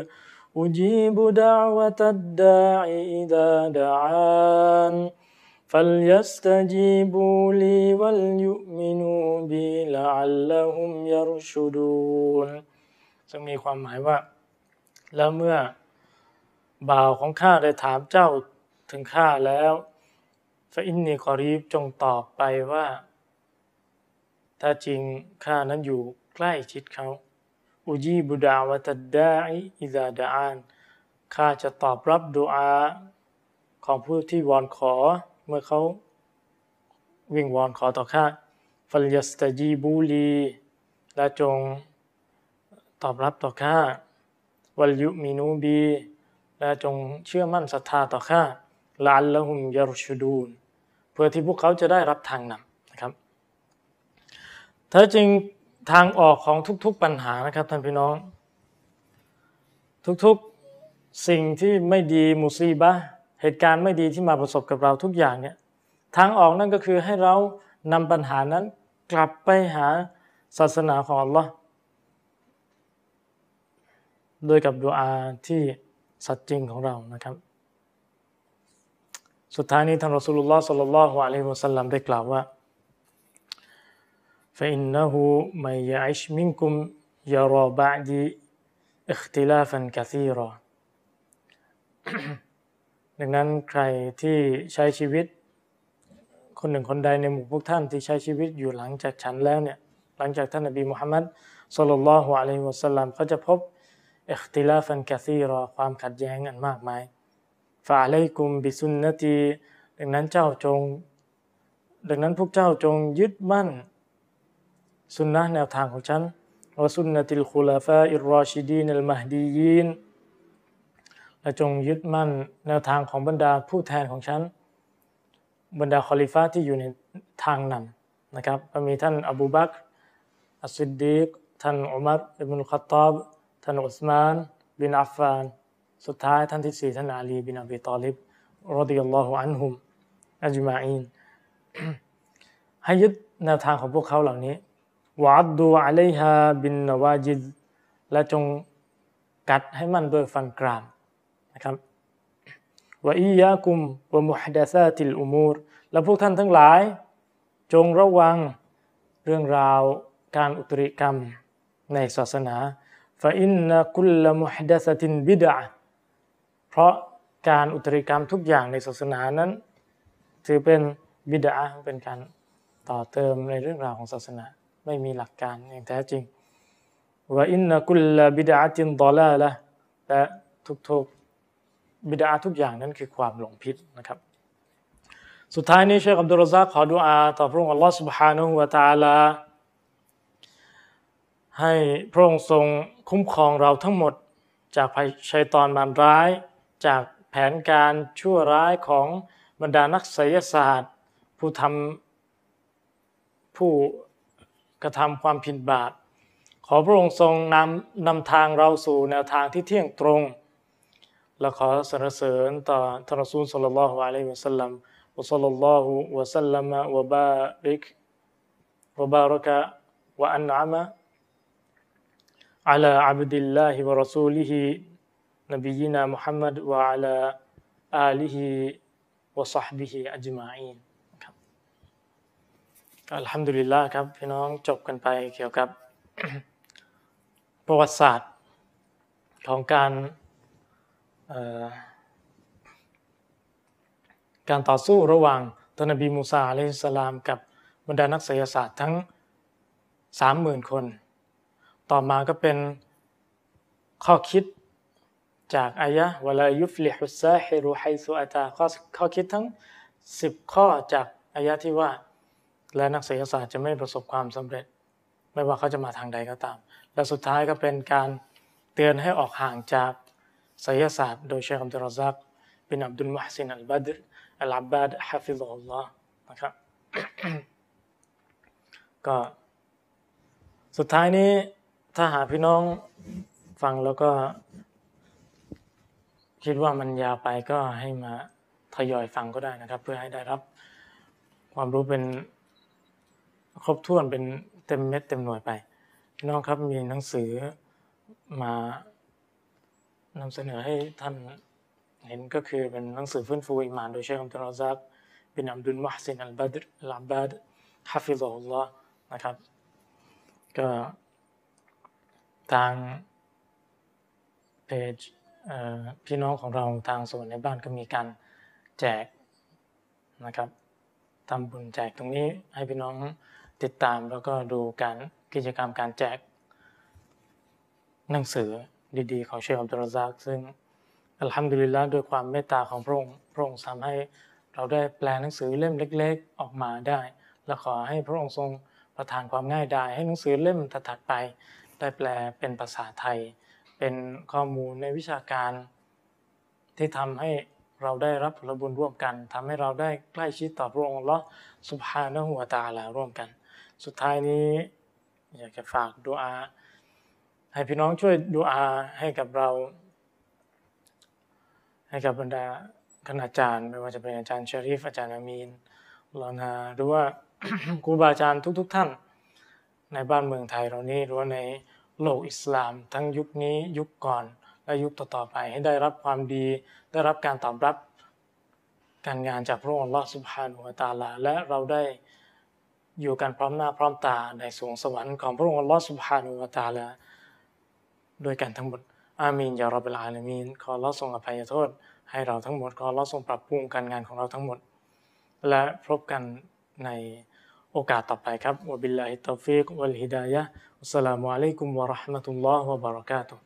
أجيب دعوة الداع إذا دعان فليستجيبوا لي وليؤمنوا بي لعلهم يرشدون ซึ่งมีความหมายว่า แล้วเมื่อบ่าวของข้าได้ถามเจ้าถึงข้าแล้วฟอินนีกอรีบจงตอบไปว่า ถ้าจริงข้านั้นอยู่ใกล้ชิดเขา อุจีบุดาวะตัดดาอิอิดาดาอานข้าจะตอบรับดุอาของผู้ที่วอนขอ เมื่อเขาวิ่งวอนขอต่อข้าฟัลยัสตจีบูลีและจงตอบรับต่อข้าวัลยุมินูบี และจงเชื่อมั่นศรัทธาต่อข้าลานละหุมยารุชูดูนเพื่อที่พวกเขาจะได้รับทางนำนะครับถ้าจริงทางออกของทุกๆปัญหานะครับท่านพี่น้อง ทุกๆสิ่งที่ไม่ดีมุซีบะ เหตุการณ์ไม่ดีที่มาประสบกับเราทุกอย่างเนี่ยทางออกนั่นก็คือให้เรานำปัญหานั้นกลับไปหาศาสนาของ Allah โดยกับดูอาที่สัตย์จริงของเรานะครับ สุดท้ายนี้ท่านรอสูลุลลอฮ์สัลลัลลอฮุอะลัยฮิวะสัลลัมได้กล่าวว่า فإنه من يعش منكم يرى بعد اختلافا كثيرا ดังนั้นใครที่ใช้ชีวิต คนหนึ่งคนใดในหมู่พวกท่านที่ใช้ชีวิตอยู่หลังจากฉันแล้วเนี่ยหลังจากท่านนบีมุฮัมมัดสุลลัลลอฮุอะลัยฮิวะสัลลัมเขาจะพบอิคติลาฟันกะซีรอความขัดแย้งอันมากมายฟาไลกุมบิสุนนตีดังนั้นเจ้าจง ดังนั้นพวกเจ้าจงยึดมั่นสุนนะแนวทางของฉันวสุนนติลคุลาฟาอิรรอชิดีนัลมหดียีน และจงยึดมั่นแนวทางของบรรดาผู้แทนของฉัน บรรดาคอลิฟ้าที่อยู่ในทางนำนะครับก็มีท่านอบูบักรอัสซิดดีกท่านอุมัรอิบนุลขัตตอบท่านอุสมาน บินอัฟฟาน สุดท้ายท่านที่สี่ท่านอาลี บินอบีตอลิบرضي الله عنهم أجمعين ให้ยึดแนวทางของพวกเขาเหล่านี้عضوا عليهاบินนวาจิดและจงกัดให้มันด้วยฟันกราม นะครับวะอียากุมวะมุฮดะซาติลอุมูรและพวกท่านทั้งหลาย จงระวังเรื่องราวการอุตริกรรมในศาสนาฟาอินนักุลมุฮดะซาตินบิดะเพราะการอุตริกรรมทุกอย่างในศาสนานั้น ถือเป็นบิดาเป็นการต่อเติมในเรื่องราวของศาสนา ไม่มีหลักการอย่างแท้จริงว่าอินนักุลบิดาจินดอลาละและทุกๆ บิดาทุกอย่างนั้นคือความหลงผิดนะครับ สุดท้ายนี้เชคอับดุลรซักขอดุอาต่อพระองค์อัลลอฮฺ سبحانه และ تعالى ให้พระองค์ทรงคุ้มครองเราทั้งหมด จากภัยชัยตอนมารร้าย จากแผนการชั่วร้ายของบรรดานักไสยศาสตร์ ผู้ทำผู้กระทำความผิดบาปขอพระองค์ทรงนำนำทางเราสู่แนวทางที่เที่ยงตรง และขอสรรเสริญต่อท่านรอซูลสัลลัลลอฮุอะลัยฮิวะสัลลัมวะสัลลัลลอฮุวะสัลลัมวะบาริกวะบารักะวะอันอะมะ على عبد الله ورسوله نبينا محمد وعلى آله وصحبه أجمعين ครับอัลฮัมดุลิลลาห์ครับ พี่น้องจบกันไปเกี่ยวกับ ประวัติศาสตร์ของการ การต่อสู้ระหว่างท่านนบีมูซาอะลัยฮิสสลาม กับบรรดานักไสยศาสตร์ทั้งสามหมื่นคน ต่อมาก็เป็นข้อคิดจากอายะวลายุฟลิฮุซาฮิรุไฮซุอาตาข้อข้อคิดทั้งสิบข้อจากอายะที่ว่า และนักไสยศาสตร์จะไม่ประสบความสำเร็จ ไม่ว่าเขาจะมาทางใดก็ตาม และสุดท้ายก็เป็นการเตือนให้ออกห่างจาก ไสยศาสตร์โดยเชคอับดุลรซักบินอับดุลมุฮซินอัลบัดรอัลอับบาดฮะฟิซุลลอฮ์นะครับก็สุดท้ายนี้ถ้าหาพี่น้องฟังแล้วก็ คิดว่ามันยาวไปก็ให้มาทยอยฟังก็ได้นะครับ เพื่อให้ได้รับ ความรู้เป็นครบถ้วนเป็นเต็มเม็ดเต็มหน่วยไป พี่น้องครับมีหนังสือมา นำเสนอให้ท่านเห็นก็คือเป็นหนังสือฟื้นฟูอิมาน โดยเชคอัมตุลรซักบินอับดุลมุฮซินอัลบัดรลอับบาดฮะฟิซุลลอฮ์นะครับ ก็ทางเพจพี่น้องของเราทางส่วนในบ้านก็มีการแจกนะครับทำบุญแจกตรงนี้ให้พี่น้องติดตามแล้วก็ดูการกิจกรรมการแจกหนังสือ ดีๆ ของเชคอับดุลซักซึ่งอัลฮัมดุลิลละด้วยความเมตตาของพระองค์พระองค์ทำให้เราได้แปลหนังสือเล่มเล็ก ๆ ออกมาได้ และขอให้พระองค์ทรงประทานความง่ายดายให้หนังสือเล่มถัดๆไป ได้แปลเป็นภาษาไทย เป็นข้อมูลในวิชาการ ที่ทำให้เราได้รับผลบุญร่วมกันทำให้เราได้ใกล้ชิดต่อพระองค์ละสุภาณหัวตาลาร่วมกัน สุดท้ายนี้ อยากจะฝากดูอา ให้พี่น้องช่วยดูอาให้กับเรา ให้กับบรรดาคณาจารย์ ไม่ว่าจะเป็นอาจารย์ชริฟอาจารย์อามีนลอนาหรือว่าครูบาอาจารย์ทุก ๆ ท่าน ในบ้านเมืองไทยเรานี้หรือว่าในโลกอิสลาม ทั้งยุคนี้ยุคก่อน และยุคต่อๆไปให้ได้รับความดี ได้รับการตอบรับการงานจากพระองค์ลอสุภานุวตาลา และเราได้อยู่กันพร้อมหน้าพร้อมตาในสวงสวรรค์ของพระองค์ลอสุภานุวตาลา ด้วยกันทั้งหมด อามีนยารับลอาลามีนขอรับทรงอภัยโทษ ให้เราทั้งหมด ขอรับทรงปรับปรุงการงานของเราทั้งหมด และพบกันในโอกาสต่อไปครับวบิลลาฮิตตฟิกวัลฮิดายะอัสสลามุอะลัยกุมวะราะห์มะตุลลอฮ์วะบะเราะกาตุฮ์